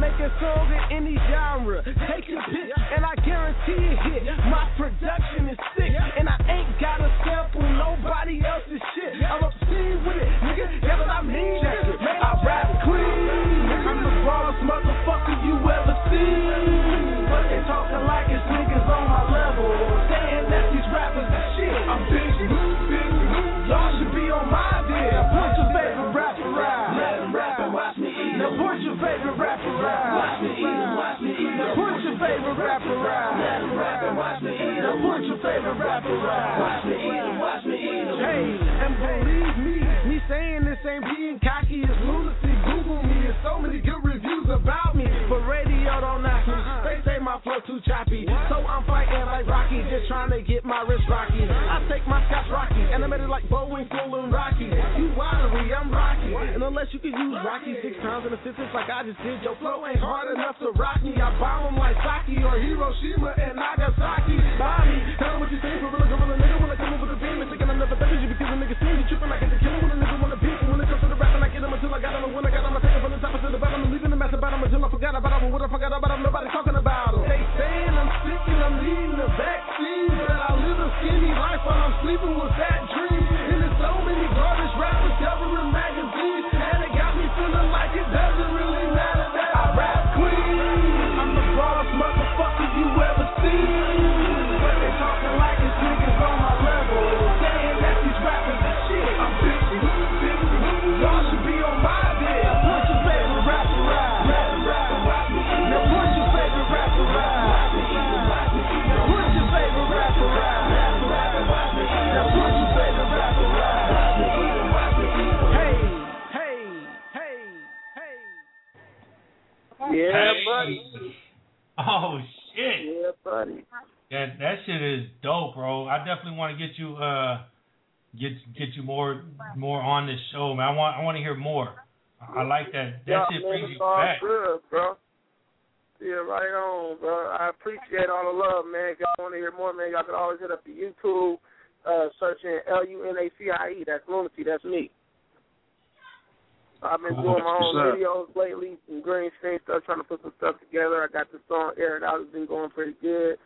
make a song in any genre. Take your pick and I guarantee a hit. My production is sick and I ain't gotta sample nobody else's favorite rapper out. Watch me too choppy, so I'm fighting like Rocky, just trying to get my wrist rocky. I take my scotch Rocky, animated like Boeing, full and Rocky. You watery, I'm Rocky, and unless you can use Rocky six times in a sentence like I just did, your flow ain't hard enough to rock me. I bomb 'em like Saki or Hiroshima and Nagasaki. Buy me, tell what you think, for real, gorilla nigga when I come over the beam and thinking I'm never better you because a nigga see me tripping like it's a killer when a nigga wanna beat. When it comes to the rapping, I get him until I got him, and when I got him, I take him from the top to the bottom. I'm leaving the mess about him until I forgot about him. What I forgot about him, nobody talking about saying I'm sick and I'm needing the vaccine, but I live a skinny life while I'm sleeping with that dream. And there's so many garbage rappers I definitely want to get you uh get get you more more on this show, man. I want I want to hear more. I like that. That yeah, shit man, brings you all back. good, bro. Yeah, right on, bro. I appreciate all the love, man. If y'all want to hear more, man, y'all can always hit up the YouTube, uh, searching L U N A C I E. That's Lunacie. That's me. I've been Cool. doing my own videos lately, some green screen stuff, trying to put some stuff together. I got the song aired out. It's been going pretty good.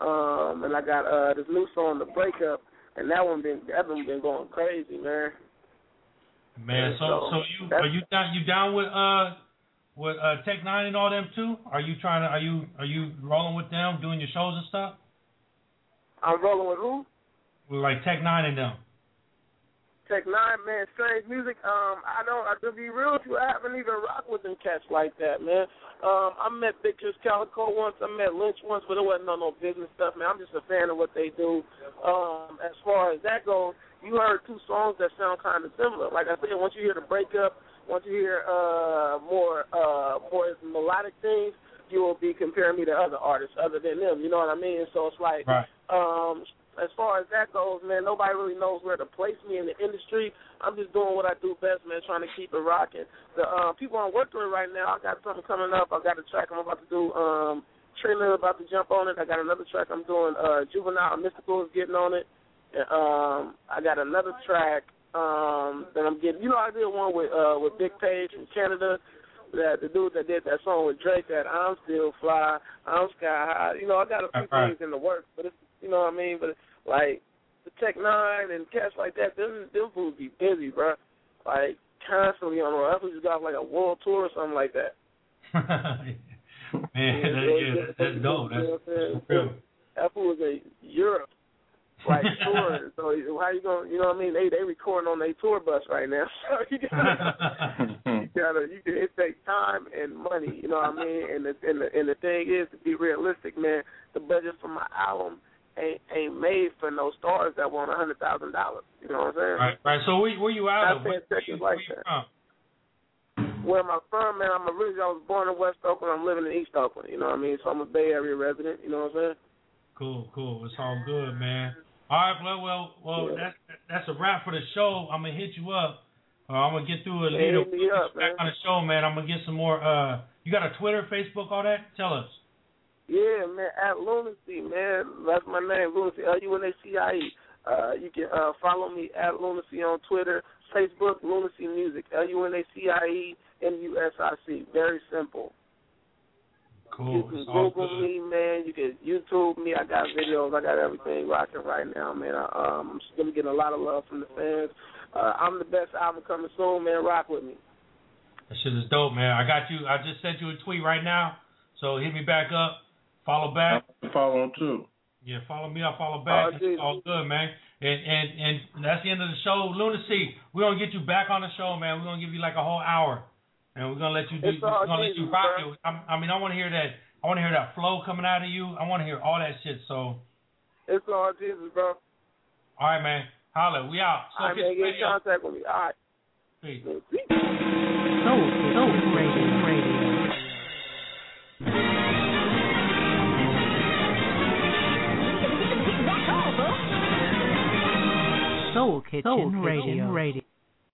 Um, and I got uh this new song, The Breakup, and that one been that one been going crazy, man. Man, so So, so you are you down you down with uh with uh Tech N9ne and all them too? Are you trying to are you are you rolling with them, doing your shows and stuff? I'm rolling with who? With like Tech N9ne and them. Tech N9ne, man, strange music. Um, I don't. I to be real with you, I haven't even rocked with them cats like that, man. Um, I met Big Krizz Kaliko once. I met Lynch once, but it wasn't on no business stuff, man. I'm just a fan of what they do. Um, as far as that goes, you heard two songs that sound kind of similar. Like I said, once you hear the breakup, once you hear uh more uh more melodic things, you will be comparing me to other artists other than them. You know what I mean? So it's like Right. um, as far as that goes, man, nobody really knows where to place me in the industry. I'm just doing what I do best, man, trying to keep it rocking. The uh, people I'm working with right now, I got something coming up. I got a track I'm about to do. Um, Trina about to jump on it. I got another track I'm doing. Uh, Juvenile Mystikal is getting on it. And, um, I got another track um, that I'm getting. You know, I did one with uh, with Big Page from Canada. that the dude that did that song with Drake, that I'm still fly, I'm sky high. You know, I got a few Right. things in the works, but it's you know what I mean. But like the Tech N9ne and cats like that, them them fools be busy, bro. Like constantly on the road. That's just got like a world tour or something like that. Man, that, yeah, that, that's dope. That's, that's real. That fool was in Europe, like touring. So how you gonna, you know what I mean? They they recording on their tour bus right now. So you gotta, you gotta, you can, it takes time and money. You know what I mean? And the and the and the thing is to be realistic, man. The budget for my album ain't ain't made for no stars that want a hundred thousand dollars. You know what I'm saying? Right, right. So where, where you out of? Where, where, like you that. from? Where am I from, man? I'm originally I was born in West Oakland. I'm living in East Oakland. You know what I mean? So I'm a Bay Area resident. You know what I'm saying? Cool, cool. It's all good, man. All right, well, well, well. That's that's a wrap for the show. I'm gonna hit you up. Uh, I'm gonna get through a little up, back man. on the show, man. I'm gonna get some more. Uh, you got a Twitter, Facebook, all that? Tell us. Yeah, man, at Lunacie, man. That's my name, Lunacie, L U N A C I E. Uh, you can uh, follow me at Lunacie on Twitter, Facebook, Lunacie Music, L U N A C I E M U S I C. Very simple. Cool. You can Google me, man. You can YouTube me. I got videos. I got everything rocking right now, man. I, um, I'm still getting a lot of love from the fans. Uh, I'm the best album coming soon, man. Rock with me. That shit is dope, man. I got you. I just sent you a tweet right now. So hit me back up. Follow back. Follow him too. Yeah, follow me. I'll follow back. Oh, It's Jesus. all good, man. And and and that's the end of the show. Lunacie, we're gonna get you back on the show, man. We're gonna give you like a whole hour, and we're gonna let you do. It's We're gonna let you Jesus, rock bro. it. I'm, I mean, I want to hear that. I want to hear that flow coming out of you. I want to hear all that shit. So, It's all Jesus, bro. all right, man. Holla, we out. So All right, man. Get in contact with me. All right. Peace. Soul, Soul Radio, Radio. Soul Kitchen Radio. Radio.